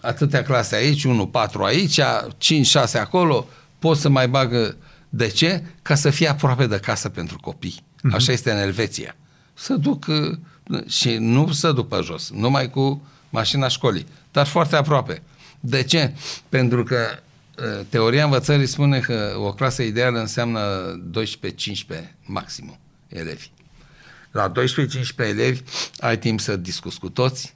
atâtea clase aici, 1, 4 aici, 5, 6 acolo, pot să mai bag... De ce? Ca să fie aproape de casă pentru copii. Uh-huh. Așa este în Elveția. Să duc uh, și nu să duc pe jos, numai cu mașina școlii, dar foarte aproape. De ce? Pentru că uh, teoria învățării spune că o clasă ideală înseamnă 12-15 maximum elevi. La 12-15 elevi ai timp să discuți cu toți,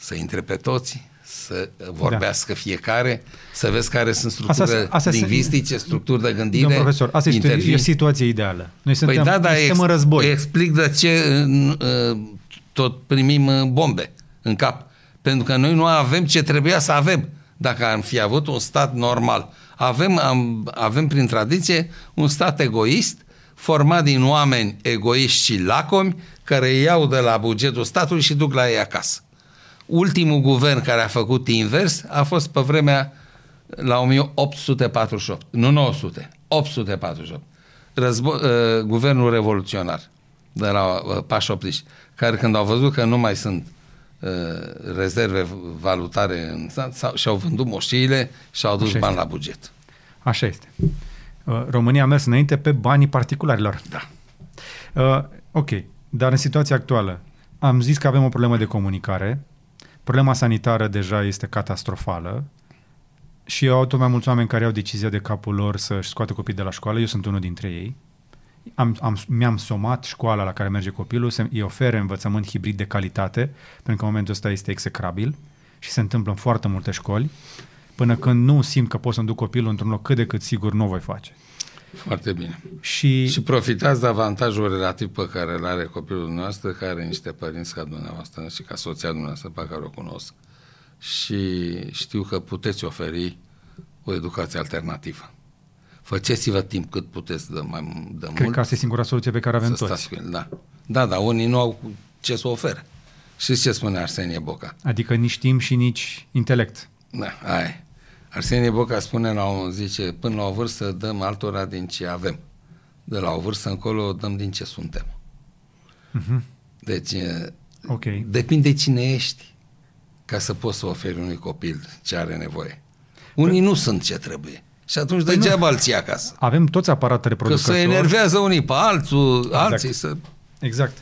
să intre pe toți, să vorbească da. fiecare, să vezi care sunt structurile Asta- asta se- lingvistice, structuri de gândire. Domnul profesor, asta este intervin. e o situație ideală. Noi suntem, Păi da, da, suntem ex, în război. explic de ce uh, tot primim uh, bombe în cap. Pentru că noi nu avem ce trebuia să avem dacă am fi avut un stat normal. Avem, am, avem prin tradiție un stat egoist format din oameni egoiști și lacomi care iau de la bugetul statului și duc la ei acasă. Ultimul guvern care a făcut invers a fost pe vremea la 1848, nu 900, 848. Războ- uh, guvernul revoluționar de la uh, pași optiști, care când au văzut că nu mai sunt uh, rezerve valutare în stat, s-au- și-au vândut moșiile și au dus Așa bani este. la buget. Așa este. Uh, România a mers înainte pe banii particularilor. Da. Uh, ok, dar în situația actuală am zis că avem o problemă de comunicare, problema sanitară deja este catastrofală și au tot mai mulți oameni care au decizia de capul lor să-și scoată copiii de la școală, eu sunt unul dintre ei. Am, am, mi-am somat școala la care merge copilul, să îi ofere învățământ hibrid de calitate, pentru că în momentul ăsta este execrabil și se întâmplă în foarte multe școli. Până când nu simt că pot să-mi duc copilul într-un loc cât de cât sigur, nu o voi face. Foarte bine. Și, Și profitați de avantajul relativ pe care îl are copilul dumneavoastră, care are niște părinți ca dumneavoastră și ca soția dumneavoastră pe care o cunosc. Și știu că puteți oferi o educație alternativă. Faceți-vă timp cât puteți de mai de cred mult că asta e singura soluție pe care avem să toți. stați cu el. Da. da, da, unii nu au ce să ofere. Și ce spune Arsenie Boca? Adică nici timp și nici intelect. Da, aia e. Arsenie Boca spune la un, zice, până la o vârstă dăm altora din ce avem. De la o vârstă încolo dăm din ce suntem. Uh-huh. Deci, okay. depinde cine ești ca să poți să oferi unui copil ce are nevoie. Unii nu sunt ce trebuie. Și atunci păi degeaba alții acasă. Avem toți aparatele producători. Că se enervează unii pe altul, exact. alții să... Exact.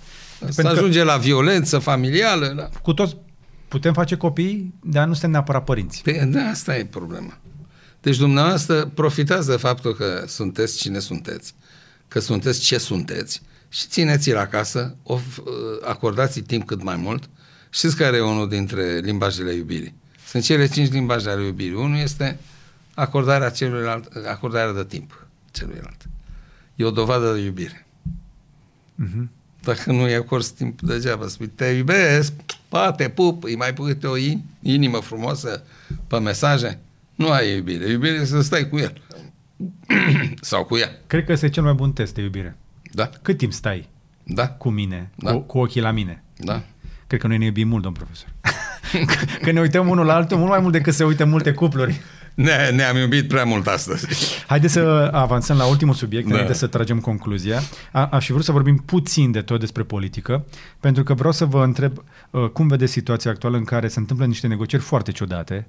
Să ajunge la violență familială. La... Cu toți putem face copii, dar nu suntem neapărat părinți. Pe, da, asta e problema. Deci dumneavoastră profitați de faptul că sunteți cine sunteți, că sunteți ce sunteți și țineți-l acasă, of, acordați timp cât mai mult. Știți care e unul dintre limbajele iubirii? Sunt cele cinci limbaje ale iubirii. Unul este acordarea celuilalt, acordarea de timp celuilalt. E o dovadă de iubire. Uh-huh. Dacă nu-i acorzi timp degeaba, spui, te iubesc, pa, te pup, îi mai pui o inimă frumoasă pe mesaje, nu ai iubire. Iubire e să stai cu el. Sau cu ea. Cred că este cel mai bun test de iubire. Da. Cât timp stai da. cu mine, da. cu, cu ochii la mine? Da. Cred că noi ne iubim mult, domn profesor. că ne uităm unul la altul mult mai mult decât se uită multe cupluri. Ne, ne-am iubit prea mult astăzi. Haideți să avansăm la ultimul subiect, da. înainte să tragem concluzia. A, aș fi vrut să vorbim puțin de tot despre politică, pentru că vreau să vă întreb uh, cum vedeți situația actuală în care se întâmplă niște negocieri foarte ciudate,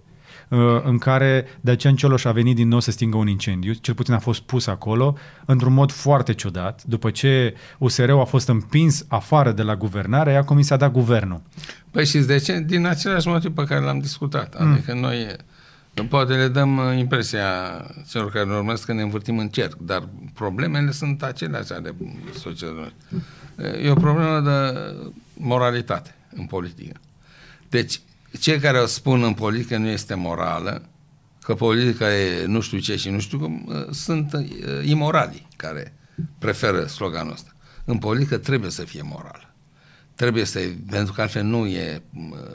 uh, în care Dacian Cioloș a venit din nou să stingă un incendiu, cel puțin a fost pus acolo, într-un mod foarte ciudat. După ce USR-ul a fost împins afară de la guvernare, ea comis a dat guvernul. Păi și de ce? Din același motiv pe care l-am discutat. Mm. Adică noi Poate le dăm uh, impresia celor care ne urmăresc că ne învârtim în cerc, dar problemele sunt aceleași ale societății. E o problemă de moralitate în politică. Deci, cei care o spun în politică nu este morală, că politica e nu știu ce și nu știu cum, uh, sunt uh, imorali care preferă sloganul ăsta. În politică trebuie să fie morală. Trebuie să, pentru că altfel nu e,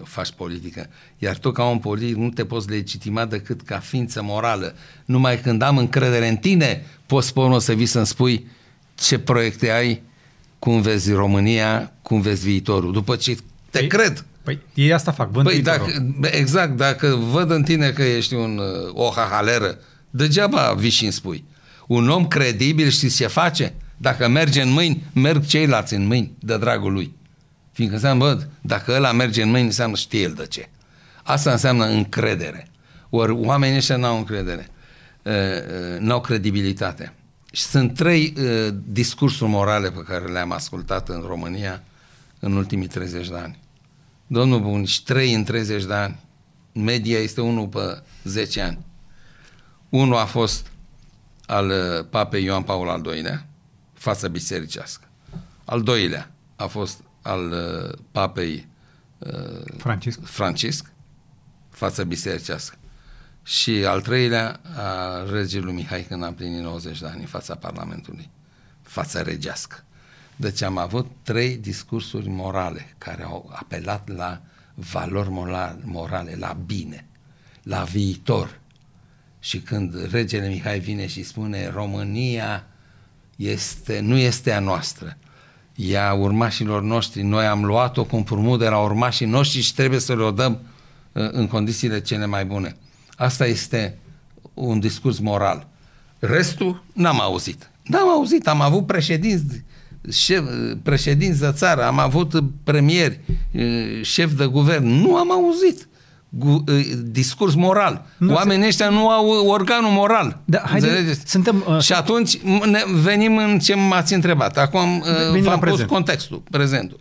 faci politică. Iar tu ca om politic nu te poți legitima decât ca ființă morală. Numai când am încredere în tine, poți pe să vii să-mi spui ce proiecte ai, cum vezi România, cum vezi viitorul. După ce te păi, cred. Păi ei asta fac, vând păi dacă, Exact, dacă văd în tine că ești un, o hahaleră, degeaba vii și îmi spui. Un om credibil știți ce face? Dacă merge în mâini, merg ceilalți în mâini, de dragul lui. Fiindcă înseamnă, bă, dacă ăla merge în mâini, înseamnă știe el de ce. Asta înseamnă încredere. Ori oamenii ăștia n-au încredere. Uh, uh, n-au credibilitate. Și sunt trei uh, discursuri morale pe care le-am ascultat în România în ultimii 30 de ani. Domnul bun, și trei în 30 de ani. Media este unul pe 10 ani. Unul a fost al uh, papei Ioan Paul al II-lea, față bisericească. Al doilea a fost al uh, papei uh, Francisc. Francisc față bisericească. Și al treilea a regelui Mihai când a plinit 90 de ani în fața Parlamentului, fața regească. Deci am avut trei discursuri morale care au apelat la valori morale, la bine, la viitor. Și când regele Mihai vine și spune România este, nu este a noastră, ea urmașilor noștri. Noi am luat-o cu împrumut de la urmașii noștri și trebuie să le-o dăm uh, în condițiile cele mai bune. Asta este un discurs moral. Restul n-am auzit. N-am auzit. Am avut președinți, șef, președinți de țară, am avut premieri, uh, șef de guvern. Nu am auzit gu, discurs moral. Nu Oamenii se... ăștia nu au organul moral. Da, haide, suntem, uh, și atunci ne venim în ce m-ați întrebat. Acum uh, v-am pus contextul, prezentul.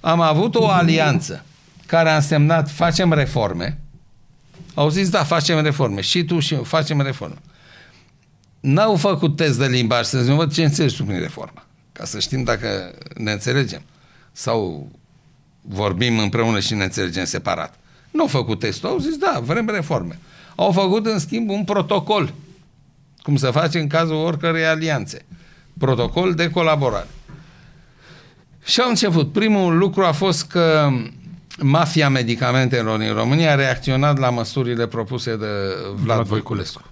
Am avut o alianță care a însemnat facem reforme. Au zis, da, facem reforme. Și tu și eu facem reforme. N-au făcut test de limbaj să zic, văd ce înțelegi tu prin reformă. Ca să știm dacă ne înțelegem. Sau vorbim împreună și ne înțelegem separat. Nu au făcut testul, au zis, da, vrem reforme. Au făcut, în schimb, un protocol, cum se face în cazul oricărei alianțe. Protocol de colaborare. Și au început. Primul lucru a fost că mafia medicamentelor în România a reacționat la măsurile propuse de Vlad, Vlad Voiculescu.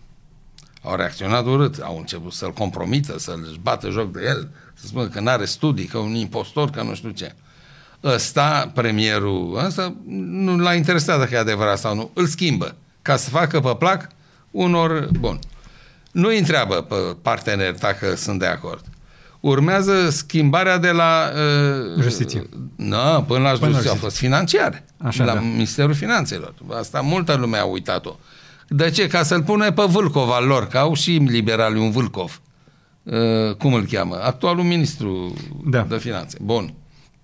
Au reacționat urât, au început să-l compromită, să-l bată joc de el, să spună că nu are studii, că un impostor, că nu știu ce ăsta, premierul ăsta, nu l-a interesat dacă e adevărat sau nu. Îl schimbă ca să facă pe plac unor... Bun. Nu îi întreabă pe partener dacă sunt de acord. urmează schimbarea de la... Uh, Justiție. Nu, până la justiție. justiție. A fost financiare. Așa, la da. Ministerul Finanțelor. Asta multă lume a uitat-o. De ce? Ca să-l pune pe Vâlcov al lor, că au și liberali un Vâlcov. Uh, cum îl cheamă? Actualul ministru Da. de finanțe. Bun.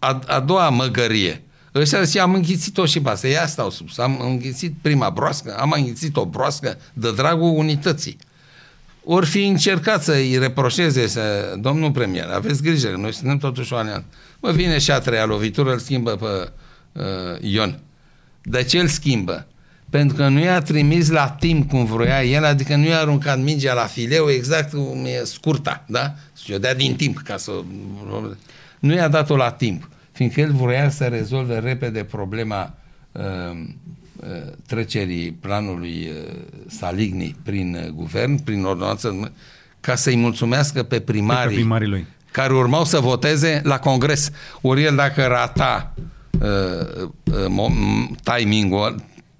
A, a doua măgărie. Ăștia zice, am înghițit-o și pe asta. Ia stau sus. Am înghițit prima broască, am înghițit o broască de dragul unității. Ori fi încercat să-i reproșeze să, domnul premier, aveți grijă, că noi suntem totuși o alianță. Mă vine și a treia lovitură, îl schimbă pe uh, Ion. De ce îl schimbă? Pentru că nu i-a trimis la timp cum vroia el, adică nu i-a aruncat mingea la fileu exact cum e scurta, da? Și o dea din timp ca să... Nu i-a dat-o la timp, fiindcă el vroia să rezolve repede problema uh, uh, trecerii planului uh, Saligny prin uh, guvern, prin ordonanță, ca să-i mulțumească pe primarii, Pe primarii lui. care urmau să voteze la congres. Ori el dacă rata uh, uh, mo- timingul,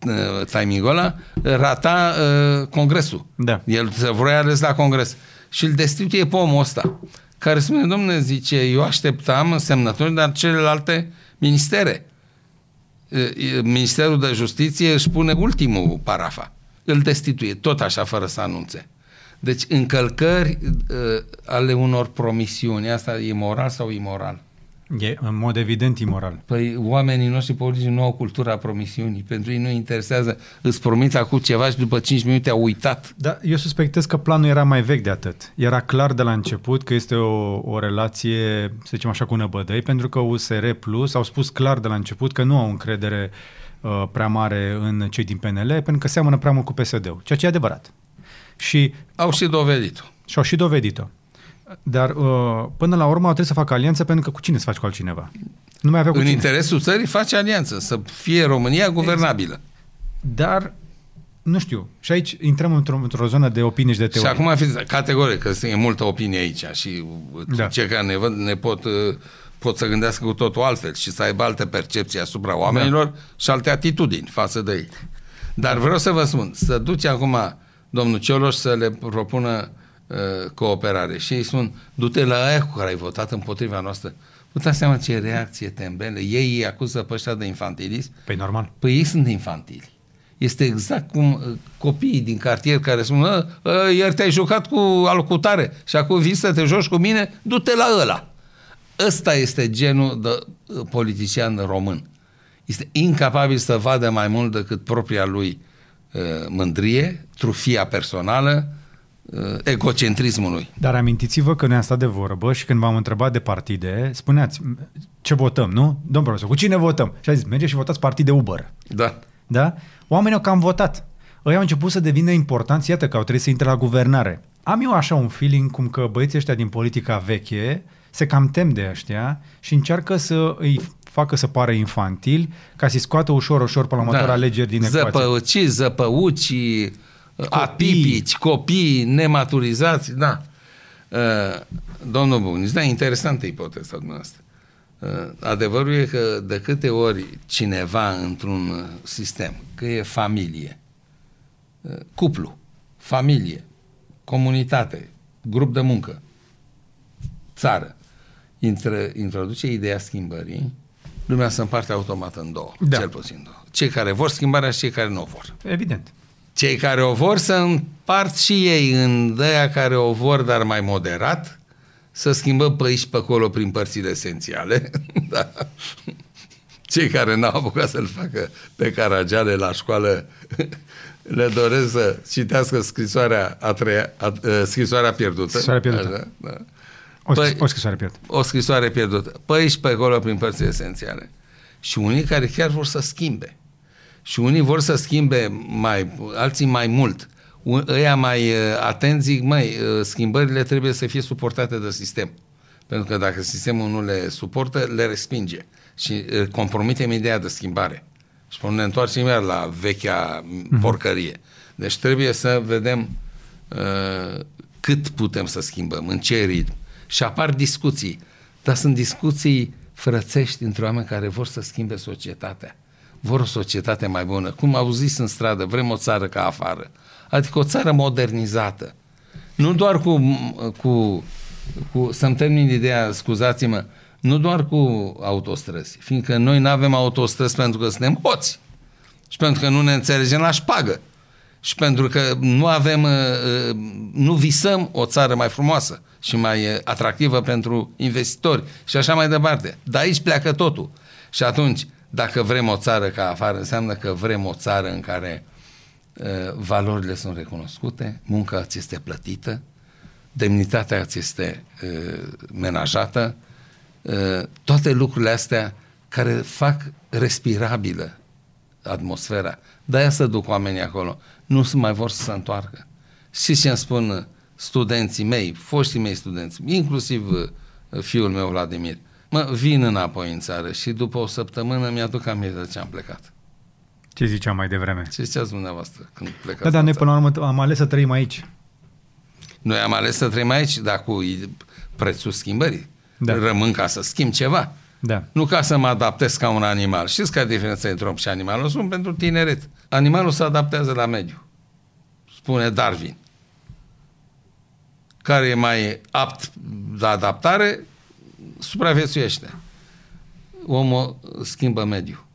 uh, timingul ăla, rata uh, congresul. Da. El se vrea ales la congres. Și îl destituie pe omul ăsta, care spune, domnule, zice, eu așteptam semnături, dar celelalte ministere. Uh, Ministerul de Justiție își pune ultimul parafa. Îl destituie, tot așa, fără să anunțe. Deci încălcări uh, ale unor promisiuni, asta e moral sau imoral? E în mod evident imoral. Păi oamenii noștri politici nu au cultura promisiunii. Pentru ei nu interesează, îți promit acum ceva și după 5 minute au uitat. Da, eu suspectez că planul era mai vechi de atât. Era clar de la început că este o, o relație, să zicem așa, cu năbădăi, pentru că USR Plus au spus clar de la început că nu au încredere uh, prea mare în cei din PNL, pentru că seamănă prea mult cu PSD-ul, ceea ce e adevărat. Și Au și dovedit-o. și-au și dovedit-o. Dar uh, până la urmă au trebuit să facă alianță pentru că cu cine să faci cu altcineva? Nu mai avea cu În cine. interesul țării face alianță, să fie România guvernabilă. Dar, nu știu, și aici intrăm într-o, într-o zonă de opinii și de Și teorie. acum fiți categoric, că e multă opinie aici și Da. da. cei care ne văd ne pot, uh, pot să gândească cu totul altfel și să aibă alte percepții asupra oamenilor da. și alte atitudini față de ei. Dar vreau să vă spun, să duce acum domnul Cioloș să le propună uh, cooperare și ei spun, du-te la aia cu care ai votat împotriva noastră. Vă dați seama ce reacție tembele. Ei îi acuză pe ăștia de infantilism Păi normal. Păi ei sunt infantili. Este exact cum uh, copiii din cartier care spun, "Ă, ă, ieri te-ai jucat cu alcutare și acum vii să te joci cu mine, du-te la ăla. Ăsta este genul de uh, politician român. Este incapabil să vadă mai mult decât propria lui uh, mândrie, trufia personală, uh, egocentrismul lui. Dar amintiți-vă că noi am stat de vorbă și când v-am întrebat de partide, spuneați ce votăm, nu? Domnul profesor, cu cine votăm? Și a zis, mergeți și votați partide Uber. Da. Da? Oamenii au cam votat. Ei au început să devină importanți, iată că au trebuit să intre la guvernare. Am eu așa un feeling cum că băieții ăștia din politica veche se cam tem de ăștia și încearcă să îi facă să pară infantili ca să-i scoată ușor, ușor pe la următoarea alegeri din ecuație. Zăpăuci, zăpăuci, atipici, copii nematurizați, da. Uh, domnul Bunici, da, interesantă ipoteza dumneavoastră. Uh, adevărul e că de câte ori cineva într-un uh, sistem, că e familie, uh, cuplu, familie, comunitate, grup de muncă, țară, intră, introduce ideea schimbării, lumea se împarte automat în două, Da. cel puțin două. Cei care vor schimbarea și cei care nu o vor. Evident. Cei care o vor să împart și ei în dăia care o vor, dar mai moderat, să schimbăm pe aici pe acolo prin părțile esențiale. da. Cei care n-au apucat să-l facă pe Caragiale la școală le doresc să citească scrisoarea, a treia, a, a, scrisoarea pierdută. Scrisoarea pierdută. Așa, da. O, Păi- păi, o scrisoare pierd. O scrisoare pierdută. Pe aici, pe acolo, prin părțile esențiale. Și unii care chiar vor să schimbe. Și unii vor să schimbe mai, alții mai mult. Un- Ăia mai uh, atenți zic, măi, uh, schimbările trebuie să fie suportate de sistem. Pentru că dacă sistemul nu le suportă, le respinge. Și uh, compromitem ideea de schimbare. Și până ne întoarcem iar la vechea uh-huh. porcărie. Deci trebuie să vedem uh, cât putem să schimbăm, în ce ritm. Și apar discuții. Dar sunt discuții frățești între oameni care vor să schimbe societatea. Vor o societate mai bună. Cum au zis în stradă, vrem o țară ca afară. Adică o țară modernizată. Nu doar cu, cu cu, să-mi termin ideea, scuzați-mă, nu doar cu autostrăzi, fiindcă noi nu avem autostrăzi pentru că suntem hoți și pentru că nu ne înțelegem la șpagă și pentru că nu avem, uh, uh, nu visăm o țară mai frumoasă și mai uh, atractivă pentru investitori și așa mai departe. Dar aici pleacă totul. Și atunci, dacă vrem o țară ca afară, înseamnă că vrem o țară în care uh, valorile sunt recunoscute, munca ți este plătită, demnitatea ți este uh, menajată, uh, toate lucrurile astea care fac respirabilă atmosfera. De-aia să duc oamenii acolo. Nu se mai vor să se întoarcă. Și ce îmi spun studenții mei, foștii mei studenți, inclusiv uh, fiul meu Vladimir, mă, vin înapoi în țară și după o săptămână mi-aduc aminte de ce am plecat. Ce ziceam mai devreme? Ce ziceați dumneavoastră când plecați? Da, dar noi până la urmă am ales să trăim aici. Noi am ales să trăim aici, dar cu prețul schimbării. Da. Rămân ca să schimb ceva. Da. Nu ca să mă adaptez ca un animal. Știți care e diferența între om și animal? O spun pentru tineret. Animalul se adaptează la mediu. Spune Darwin. Care e mai apt la adaptare, supraviețuiește. Omul schimbă mediul.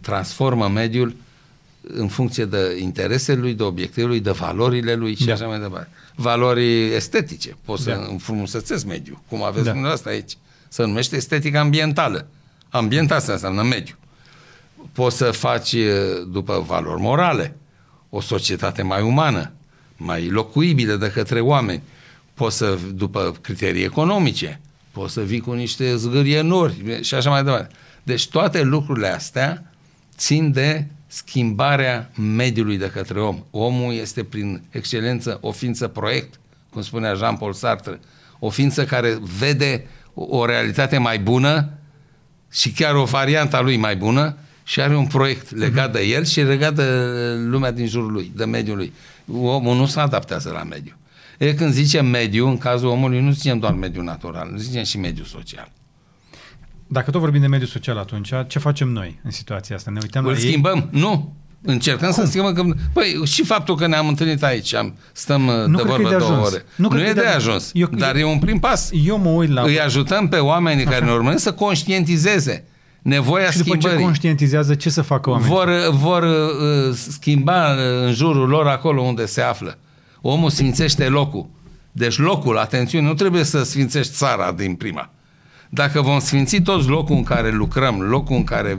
Transformă mediul în funcție de interesele lui, de obiectivele lui, de valorile lui și da. așa mai departe. Valori estetice. Poți da. să înfrumusețezi mediul, cum aveți da. dumneavoastră aici. Se numește estetică ambientală. Ambiental asta înseamnă mediu. Poți să faci după valori morale o societate mai umană, mai locuibilă de către oameni. Poți să, după criterii economice, poți să vii cu niște zgârienori și așa mai departe. Deci toate lucrurile astea țin de schimbarea mediului de către om. Omul este prin excelență o ființă proiect, cum spunea Jean-Paul Sartre, o ființă care vede o realitate mai bună și chiar o variantă a lui mai bună și are un proiect legat de el și legat de lumea din jurul lui, de mediul lui. Omul nu se adaptează la mediu. E când zicem mediu, în cazul omului, nu zicem doar mediu natural, nu zicem și mediu social. Dacă tot vorbim de mediu social atunci, ce facem noi în situația asta? Ne uităm Îl la schimbăm? Ei? Nu. Încercăm Cum? să schimbăm. Că, păi și faptul că ne-am întâlnit aici, am, stăm nu de vorbă de două ajuns. ore. Nu, nu e de, de ajuns, eu, dar eu, e un prim pas. Eu mă uit la... Îi ajutăm pe oamenii Așa. care ne urmăresc să conștientizeze nevoia și după schimbării. ce conștientizează, ce să facă oamenii? Vor, vor uh, schimba în jurul lor acolo unde se află. Omul sfințește locul. Deci locul, atențiune, nu trebuie să sfințești țara din prima. Dacă vom sfinți toți locul în care lucrăm, locul în care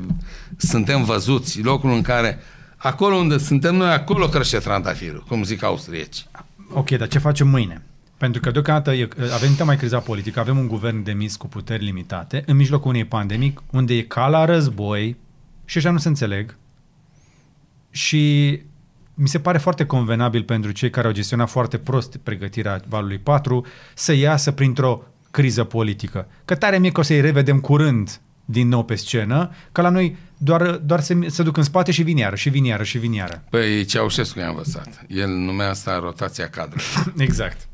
suntem văzuți, locul în care acolo unde suntem noi, acolo crește trandafirul, cum zic austrieci. Ok, dar ce facem mâine? Pentru că deocamdată e, a venit mai criza politică, avem un guvern demis cu puteri limitate, în mijlocul unei pandemic, unde e ca la război și așa nu se înțeleg. Și mi se pare foarte convenabil pentru cei care au gestionat foarte prost pregătirea valului 4 să iasă printr-o criză politică. Că tare mie că o să-i revedem curând din nou pe scenă, că la noi doar, doar se, se duc în spate și vin iară, și vin iară, și vin iară. Păi Ceaușescu i-a învățat. El numea asta rotația cadrului. exact.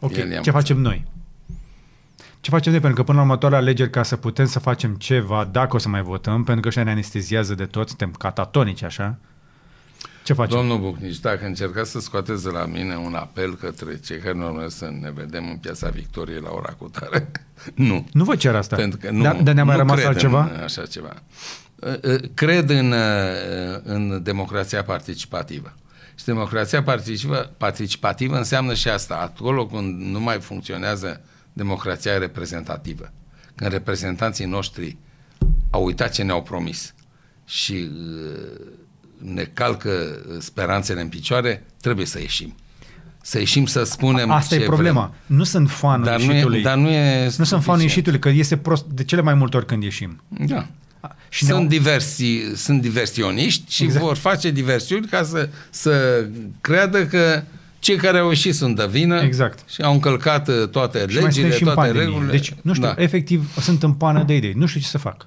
Ok, ce învățat. facem noi? Ce facem noi? Pentru că până la următoarea alegeri, ca să putem să facem ceva, dacă o să mai votăm, pentru că ăștia ne anesteziază de tot, suntem catatonici așa, ce facem? Domnul Bucnici, dacă încercați să scoateți de la mine un apel către cei care nu urmează să ne vedem în piața Victoriei la ora cu tare, nu. Nu vă cer asta. Pentru că nu, dar, dar ne-a mai rămas altceva? În așa ceva. Ă, ă, cred în, ă, în democrația participativă. Și democrația participativă, participativă înseamnă și asta. Acolo când nu mai funcționează democrația reprezentativă. Când reprezentanții noștri au uitat ce ne-au promis și ne calcă speranțele în picioare, trebuie să ieșim. Să ieșim să spunem Asta ce e problema. Vrem. Nu sunt fanul dar ieșitului. Nu e, dar nu e Nu sunt fanul ieșitului, că este prost de cele mai multe ori când ieșim. Da. Și sunt, diversi, sunt diversioniști și exact. vor face diversiuni ca să, să creadă că cei care au ieșit sunt de vină exact. și au încălcat uh, toate și legile, toate regulile. Deci, nu știu, da. efectiv, sunt în pană de idei. Nu știu ce să fac.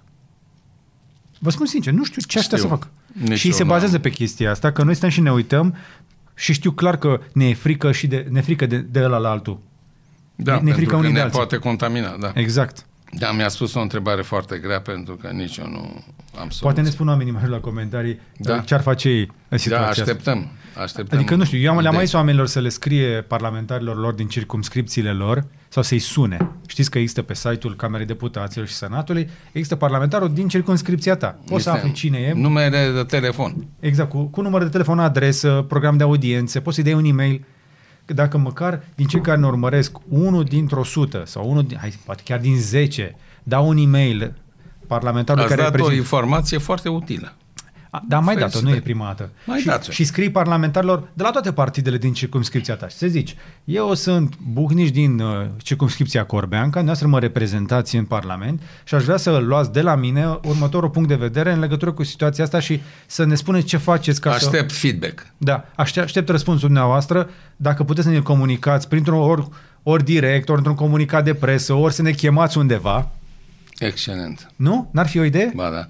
Vă spun sincer, nu știu ce aștept să fac. Nici și se bazează pe chestia asta, că noi stăm și ne uităm și știu clar că ne e frică și de, ne frică de, de ăla la altul. Da, ne, ne frică unii că ne de alții. poate contamina, da. Exact. Da, mi-a spus o întrebare foarte grea pentru că nici eu nu am soluție. Poate ne spun oamenii mai la comentarii Da. ce ar face ei în Da, situația asta. așteptăm. așteptăm Adică, nu știu, eu am, le-am mai idei. zis oamenilor să le scrie parlamentarilor lor din circumscripțiile lor sau să-i sune. Știți că există pe site-ul Camerei Deputaților și Senatului, există parlamentarul din circumscripția ta. Poți să Este afli cine e, Numere de telefon. exact, cu, cu număr de telefon, adresă, program de audiențe, poți să-i dai un e-mail. Dacă măcar din cei care ne urmăresc, unul dintr-o sută sau unul, din, hai, poate chiar din 10, dau un e-mail parlamentarului Ați care dat o reprezintă... informație foarte utilă. A, Dar mai dat-o, nu e Felicitări. prima dată. Mai și, dați-o. și scrii parlamentarilor de la toate partidele din circumscripția ta. Și să zici, eu sunt buhnici din uh, circumscripția Corbeanca, noastră mă reprezentați în Parlament și aș vrea să luați de la mine următorul punct de vedere în legătură cu situația asta și să ne spuneți ce faceți ca să... Aștept feedback. Da, aștept, aștept răspunsul dumneavoastră. Dacă puteți să ne comunicați printr-un ori, ori direct, ori într-un comunicat de presă, ori să ne chemați undeva. Excelent. Nu? N-ar fi o idee? Ba da.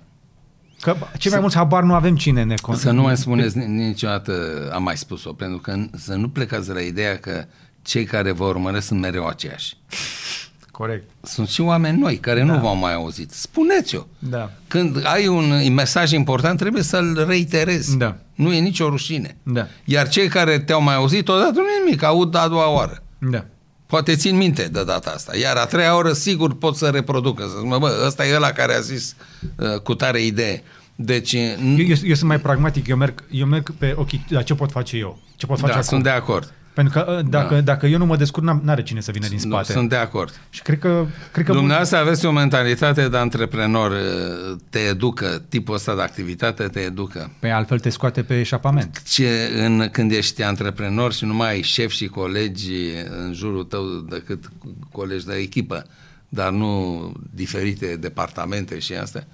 Că cei mai mulți habar nu avem cine ne con- Să nu mai spuneți ni- niciodată, am mai spus-o, pentru că n- să nu plecați de la ideea că cei care vă urmăresc sunt mereu aceiași. Corect. Sunt și oameni noi care da. nu v-au mai auzit. Spuneți-o. Da. Când ai un mesaj important, trebuie să-l reiterezi. Da. Nu e nicio rușine. Da. Iar cei care te-au mai auzit odată nu e nimic, aud a doua oară. Da. Poate țin minte de data asta. Iar a treia oră sigur pot să reproducă. Să zic, mă, bă, ăsta e ăla care a zis uh, cu tare idee. Deci, n- Eu, eu, eu sunt mai pragmatic, eu merg, eu merg pe ok, dar ce pot face eu? Ce pot face da, acum? sunt de acord. Pentru că uh, dacă, Da. dacă eu nu mă descurc, n-am- n-are cine să vină din Nu, spate. sunt de acord. Și cred că... Cred că Dumneavoastră aveți o mentalitate de antreprenor, uh, te educă, tipul ăsta de activitate te educă. Pe altfel te scoate pe eșapament. Ce, în, când ești antreprenor și nu mai ai șef și colegi în jurul tău decât colegi de echipă, dar nu diferite departamente și astea,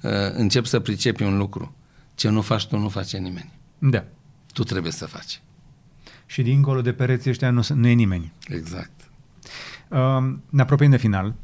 uh, începi să pricepi un lucru. Ce nu faci tu, nu face nimeni. Da. Tu trebuie să faci. Și dincolo de pereții ăștia nu, sunt- nu e nimeni. Exact. Uh, ne apropiem de final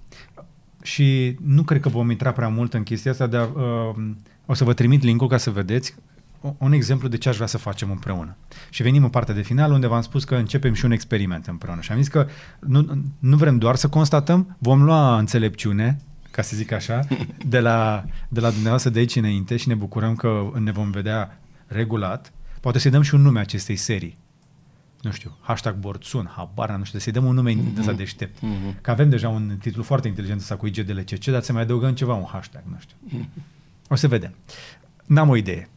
și nu cred că vom intra prea mult în chestia asta, dar uh, o să vă trimit link-ul ca să vedeți o- un exemplu de ce aș vrea să facem împreună. Și venim în partea de final unde v-am spus că începem și un experiment împreună. Și am zis că nu, nu vrem doar să constatăm, vom lua înțelepciune, ca să zic așa, de la, de la dumneavoastră de aici înainte și ne bucurăm că ne vom vedea regulat. Poate să-i dăm și un nume acestei serii. Nu știu, hashtag Borțun, habar, n-am, nu știu, să-i dăm un nume mm-hmm. ăsta deștept. Mhm. Că avem deja un titlu foarte inteligent ăsta cu IGDLCC, dar să mai adăugăm ceva, un hashtag, nu știu. O să vedem. N-am o idee.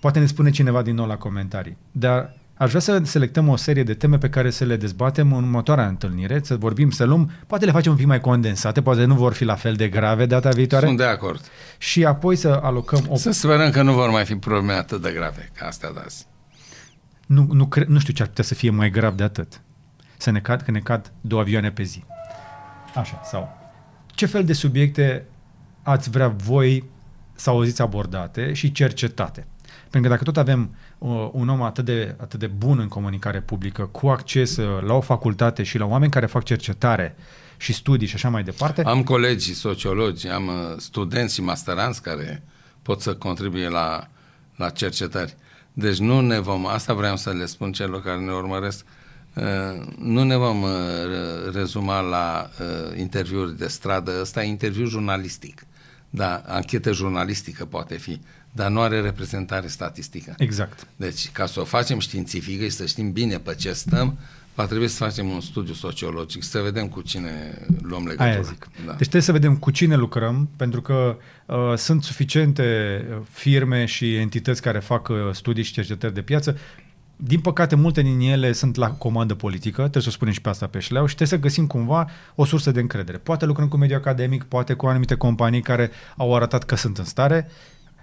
Poate ne spune cineva din nou la comentarii. Dar aș vrea să selectăm o serie de teme pe care să le dezbatem în următoarea întâlnire, să vorbim, să luăm, poate le facem un pic mai condensate, poate nu vor fi la fel de grave data viitoare Sunt de acord. și apoi să alocăm o... Să sperăm că nu vor mai fi probleme atât de grave ca astea de azi. Nu, nu, cre... nu știu ce ar putea să fie mai grav de atât. Să ne cad, că ne cad două avioane pe zi. Așa, sau... Ce fel de subiecte ați vrea voi să auziți abordate și cercetate? Pentru că dacă tot avem uh, un om atât de, atât de bun în comunicare publică, cu acces uh, la o facultate și la oameni care fac cercetare și studii și așa mai departe, Am colegi sociologi, am uh, studenți și masteranți care pot să contribuie la, la cercetări. Deci nu ne vom, asta vreau să le spun celor care ne urmăresc, uh, nu ne vom uh, re- rezuma la uh, interviuri de stradă, ăsta e interviu jurnalistic. Da, anchetă jurnalistică poate fi, dar nu are reprezentare statistică. exact. Deci, ca să o facem științifică și să știm bine pe ce stăm, va trebui să facem un studiu sociologic, să vedem cu cine luăm legătura. Aia zic. Da. Deci trebuie să vedem cu cine lucrăm, pentru că uh, sunt suficiente uh, firme și entități care fac uh, studii și cercetări de piață. Din păcate, multe din ele sunt la comandă politică, trebuie să o spunem și pe asta pe șleau și trebuie să găsim cumva o sursă de încredere. Poate lucrăm cu mediul academic, poate cu anumite companii care au arătat că sunt în stare.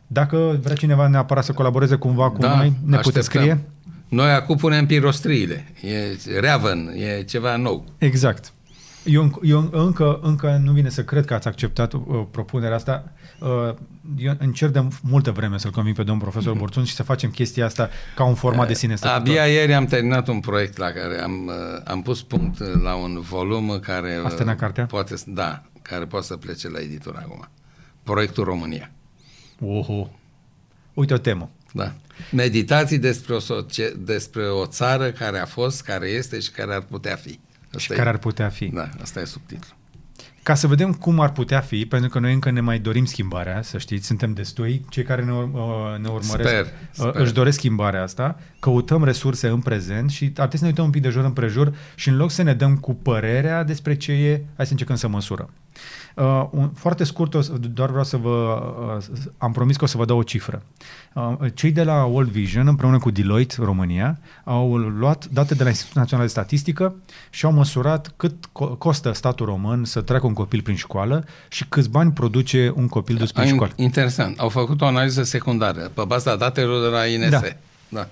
Dacă vrea cineva neapărat să colaboreze cumva cu Da, noi, ne puteți așteptăm. scrie? Noi acum punem pirostriile. E reavăn, e ceva nou. Exact. Eu, înc- eu încă, încă nu vine să cred că ați acceptat uh, propunerea asta. Uh, eu încerc de multă vreme să-l conving pe domnul profesor Borțun și să facem chestia asta ca un format de sine stătător. Abia ieri am terminat un proiect la care am, uh, am pus punct uh, la un volum care... uh, Asta terminat cartea? Poate, să- da, care poate să plece la editură acum. Proiectul România. Oho. Uite o temă. Da. Meditații despre o, socie- despre o țară care a fost, care este și care ar putea fi. Asta Și e, care ar putea fi. Da, asta e subtitlu. ca să vedem cum ar putea fi, pentru că noi încă ne mai dorim schimbarea, să știți, suntem destui, cei care ne, ur- ne urmăresc Sper, uh, sper. își doresc schimbarea asta, căutăm resurse în prezent și ar trebui să ne uităm un pic de jur împrejur și în loc să ne dăm cu părerea despre ce e, hai să încercăm să măsurăm. Uh, un, foarte scurt, o să- doar vreau să vă... Uh, am promis că o să vă dau o cifră. Uh, cei de la World Vision, împreună cu Deloitte România, au luat date de la Institutul Național de Statistică și au măsurat cât co- costă statul român să treacă un copil prin școală și câți bani produce un copil dus prin Ai- școală. Interesant. Au făcut o analiză secundară pe baza datelor de la INS. Da. da.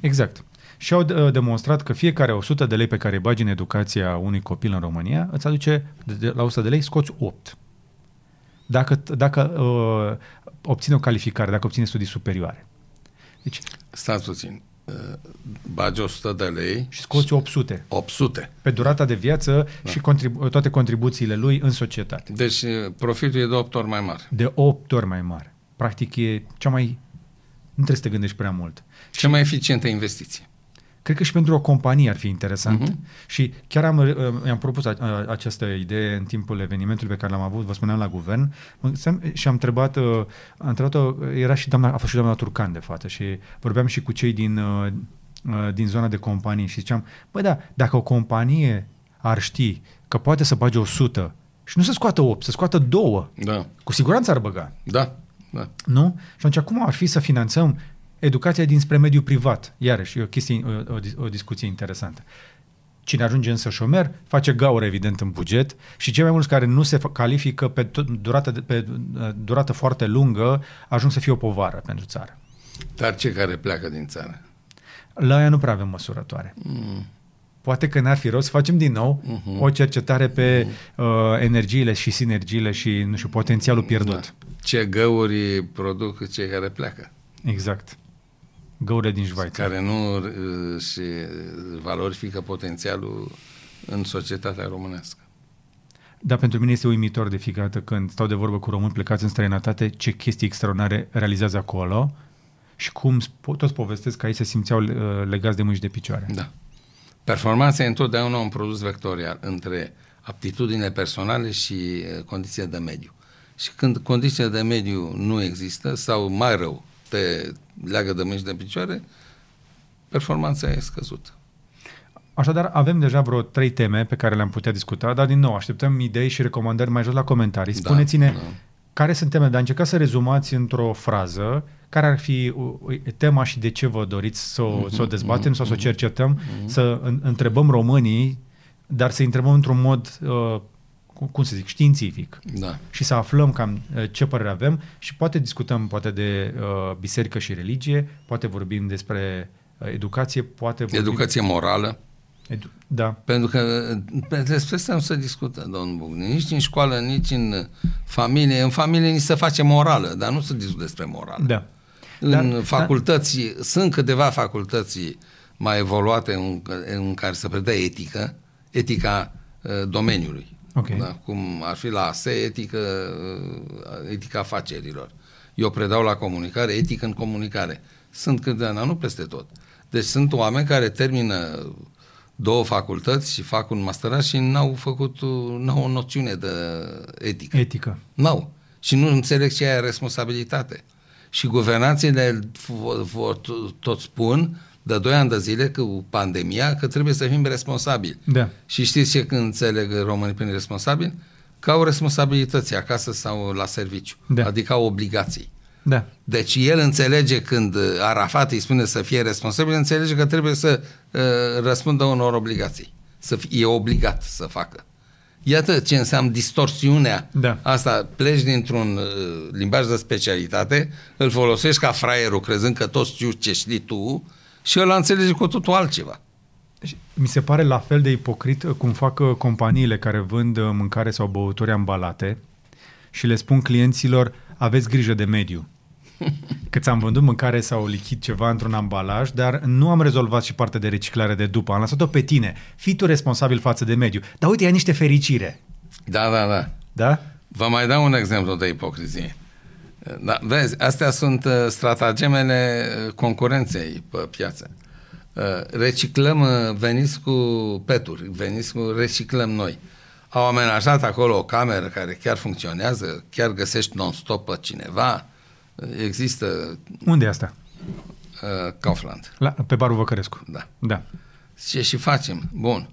Exact. Și au uh, demonstrat că fiecare 100 de lei pe care îi bagi în educația unui copil în România îți aduce, de, de, la 100 de lei, scoți 8. Dacă, dacă uh, obține o calificare, dacă obține studii superioare. Deci, Stați puțin. Uh, Bagi 100 de lei, și scoți 800 800. pe durata de viață da. și contribu- toate contribuțiile lui în societate. Deci uh, profitul e de 8 ori mai mare. De 8 ori mai mare. Practic e cea mai... Nu trebuie să te gândești prea mult. Cea mai eficientă investiție. Cred că și pentru o companie ar fi interesant. Mhm. Uh-huh. Și chiar am, uh, am propus a, a, această idee în timpul evenimentului pe care l-am avut, vă spuneam, la guvern, Mă gândeam și am întrebat, uh, am întrebat era și doamna, a fost și doamna Turcan de față și vorbeam și cu cei din, uh, uh, din zona de companii și ziceam, băi da, dacă o companie ar ști că poate să bage 100 și nu să scoată 8, să scoată 2, Da. cu siguranță ar băga. Da. Da. Nu? Și atunci, cum ar fi să finanțăm educația dinspre mediul privat? Iarăși, e o, chestie, o, o, dis- o discuție interesantă. Cine ajunge însă șomer, face gaură, evident, în buget și cei mai mulți care nu se fa- califică pe, tot, durată, de- pe uh, durată foarte lungă ajung să fie o povară pentru țară. Dar cei care pleacă din țară? La aia nu prea avem măsurătoare. Mm. Poate că n-ar fi rost să facem din nou Mhm. o cercetare pe uh, energiile și sinergiile și, nu știu, potențialul pierdut. Da. Ce găuri produc cei care pleacă? Exact. Găurile din Șvaița. Care nu uh, și valorifică potențialul în societatea românească. Da, pentru mine este uimitor de fiecare dată când stau de vorbă cu români plecați în străinătate, ce chestii extraordinare realizează acolo și cum spo- toți povestesc că aici se simțeau uh, legați de mâini și de picioare. Da. Performanța e întotdeauna un produs vectorial între aptitudinile personale și uh, condiția de mediu. Și când condiția de mediu nu există sau mai rău te leagă de mâini și de picioare, performanța e scăzută. Așadar, avem deja vreo trei teme pe care le-am putea discuta, dar din nou așteptăm idei și recomandări mai jos la comentarii. Da, Spuneți-ne da. care sunt temele, dar încercați să rezumați într-o frază care ar fi uh, uh, tema și de ce vă doriți să o, să o dezbatem sau să o cercetăm, să în- întrebăm românii, dar să întrebăm într-un mod, uh, cum- cum să zic, științific. Da. și să aflăm cam uh, ce părere avem și poate discutăm poate de uh, biserică și religie, poate vorbim despre uh, educație, poate vorbim... Educație morală. Edu- da, Pentru că pe- despre asta nu se discută, domnul Bucne. Nici în școală, nici în familie. În familie ni se face morală, dar nu se discută despre morală. da. În Dar- facultăți, sunt câteva facultăți mai evoluate în, în care se predă etică, etica uh, domeniului. Ok. Da? Cum ar fi la ASE, etică, uh, etica afacerilor. Eu predau la comunicare, etică în comunicare. Sunt câteva, dar nu peste tot. Deci sunt oameni care termină două facultăți și fac un masterat și n-au făcut, uh, n-au o noțiune de etică. Etică. N-au. Și nu înțeleg ce e responsabilitate. Și guvernanțele v- vor tot spun de 2 ani de zile cu pandemia că trebuie să fim responsabili. Da. Și știți ce când înțeleg românii prin responsabil? Că au responsabilități acasă sau la serviciu. Da. Adică au obligații. Da. Deci el înțelege când Arafat îi spune să fie responsabil, înțelege că trebuie să uh, răspundă unor obligații. Să fie, e obligat să facă. Iată ce înseamnă distorsiunea Da. asta. Pleci dintr-un uh, limbaj de specialitate, îl folosești ca fraierul, crezând că toți știu ce știi tu și ăla înțelege cu totul altceva. Și Mi se pare la fel de ipocrit uh, cum fac uh, companiile care vând uh, mâncare sau băuturi ambalate și le spun clienților, aveți grijă de mediu. Că ți-am vândut mâncare sau lichid ceva într-un ambalaj, dar nu am rezolvat și partea de reciclare de după. Am lăsat-o pe tine. Fii tu responsabil față de mediu. Dar uite, ai niște fericire. Da, da, da. Da? Vă mai dau un exemplu de ipocrizie. Da, vezi, astea sunt uh, stratagemele uh, concurenței pe piață. Uh, reciclăm, uh, veniți cu peturi, veniți cu reciclăm noi. au amenajat acolo o cameră care chiar funcționează, chiar găsești non-stop pe cineva. Există Unde e asta? uh, Kaufland. La, pe barul Văcărescu. Da. Da. Ce și facem? Bun.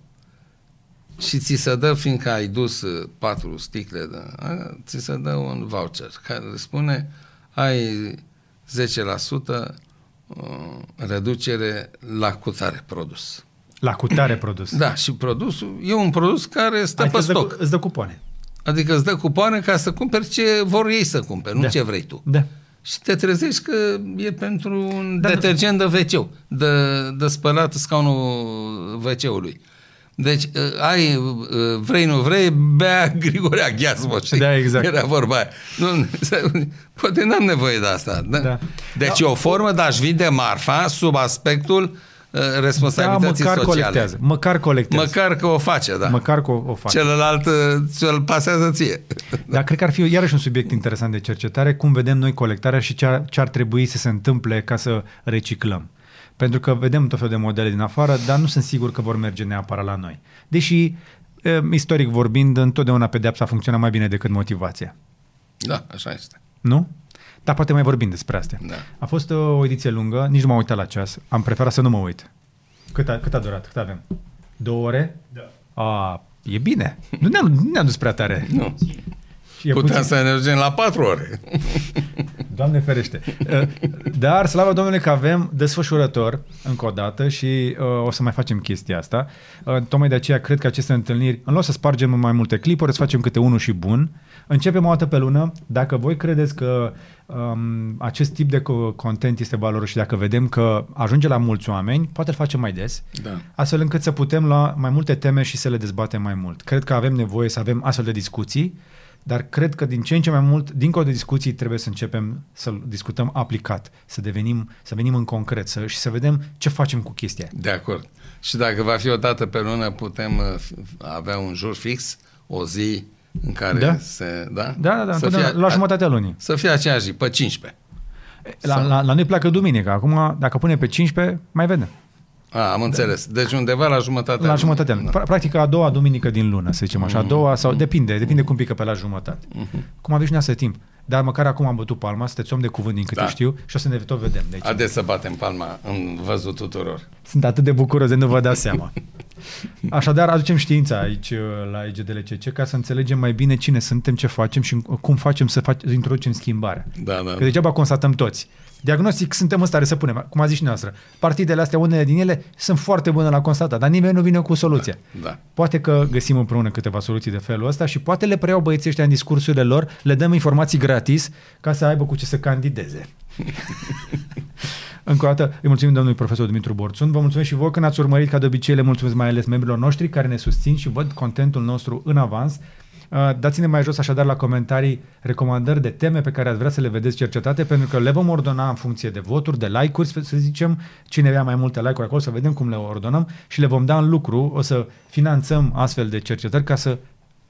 Și ți se dă, fiindcă ai dus uh, patru sticle, de, a, ți se dă un voucher care spune ai 10% uh, reducere la cutare produs. La cutare produs. Da, și produsul e un produs care stă Adică pe îți dă, stoc. îți dă cupoane. Adică îți dă cupoane ca să cumperi ce vor ei să cumperi, nu Da. ce vrei tu. Da. Și te trezești că e pentru un Dar nu- detergent de wc de, de spălat scaunul wc-ului. Deci uh, ai, uh, vrei, nu vrei, bea Grigorea Gheazmă, știi? Da, exact. Era vorba aia. Nu, poate n-am nevoie de asta. Da? Da. Deci e o formă de a-și vinde marfa sub aspectul uh, Da, responsabilității măcar sociale. colectează. Măcar colectează. Măcar că o face, da. Măcar că o, o face. Celălalt uh, ți-l pasează ție. Dar cred că ar fi iarăși un subiect interesant de cercetare, cum vedem noi colectarea și ce ar, ce ar trebui să se întâmple ca să reciclăm. Pentru că vedem tot felul de modele din afară, dar nu sunt sigur că vor merge neapărat la noi. Deși, e, istoric vorbind, întotdeauna pedeapsa funcționează mai bine decât motivația. Da, așa este. Nu? Dar poate mai vorbim despre astea. Da. A fost uh, o ediție lungă, nici nu m-am uitat la ceas. Am preferat să nu mă uit. Cât a, cât a durat? Cât avem? Două ore? Da. A, e bine. Nu ne-am, nu ne-am dus prea tare. Nu. Și e Puteam puțin. să ne mergem la patru ore. Doamne ferește. Uh, Dar, slavă Domnului că avem desfășurător încă o dată și uh, o să mai facem chestia asta. Uh, tocmai de aceea cred că aceste întâlniri, în loc să spargem mai multe clipuri, să facem câte unul și bun. Începem o dată pe lună. Dacă voi credeți că um, acest tip de co- content este valoros și dacă vedem că ajunge la mulți oameni, poate îl facem mai des. Da. Astfel încât să putem lua mai multe teme și să le dezbatem mai mult. Cred că avem nevoie să avem astfel de discuții, dar cred că din ce în ce mai mult, dincolo de discuții, trebuie să începem să discutăm aplicat, să devenim, să venim în concret să, și să vedem ce facem cu chestia. De acord. Și dacă va fi o dată pe lună, putem uh, f- avea un jur fix, o zi în care Da. se... Da, Da, da, da, să întotdeauna, la jumătatea lunii. Să fie aceeași zi, pe 15. La, la, la noi pleacă duminică, acum dacă pune pe 15, mai vedem. A, am înțeles. Deci undeva la jumătatea La lunii. jumătatea lunii. Da. Pra- Practic a doua duminică din lună, să zicem așa. A doua sau depinde, depinde cum pică pe la jumătate. Cum aveți dumneavoastră timp. Dar măcar acum am bătut palma, sunteți om de cuvânt din câte Da. știu și o să ne tot vedem. Deci, Haideți să batem palma în văzut tuturor. Sunt atât de bucuros de nu vă dați seama. Așadar, aducem știința aici uh, la EGDLCC ca să înțelegem mai bine cine suntem, ce facem și cum facem să, fac, să introducem schimbarea. Da, da. Că degeaba constatăm toți. Diagnostic suntem în stare să punem, cum a zis și noastră. Partidele astea, unele din ele, sunt foarte bune la constatat, dar nimeni nu vine cu soluția. Da. Poate că găsim împreună câteva soluții de felul ăsta și poate le preiau băieții ăștia în discursurile lor, le dăm informații gratis ca să aibă cu ce să candideze. Încă o dată îi mulțumim domnului profesor Dumitru Borțun. Vă mulțumesc și vouă că ne-ați urmărit. Ca de obicei le mulțumesc mai ales membrilor noștri care ne susțin și văd contentul nostru în avans. Uh, Dați-ne mai jos așadar la comentarii recomandări de teme pe care ați vrea să le vedeți cercetate, pentru că le vom ordona în funcție de voturi, de like-uri, să să zicem cine avea mai multe like-uri acolo, să vedem cum le ordonăm și le vom da în lucru, o să finanțăm astfel de cercetări ca să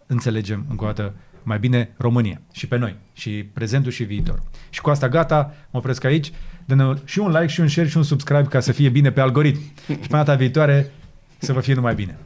înțelegem încă o dată mai bine România și pe noi, și prezentul și viitor. Și cu asta gata, mă opresc aici, dă și un like și un share și un subscribe ca să fie bine pe algoritm. Și până data viitoare să vă fie numai bine.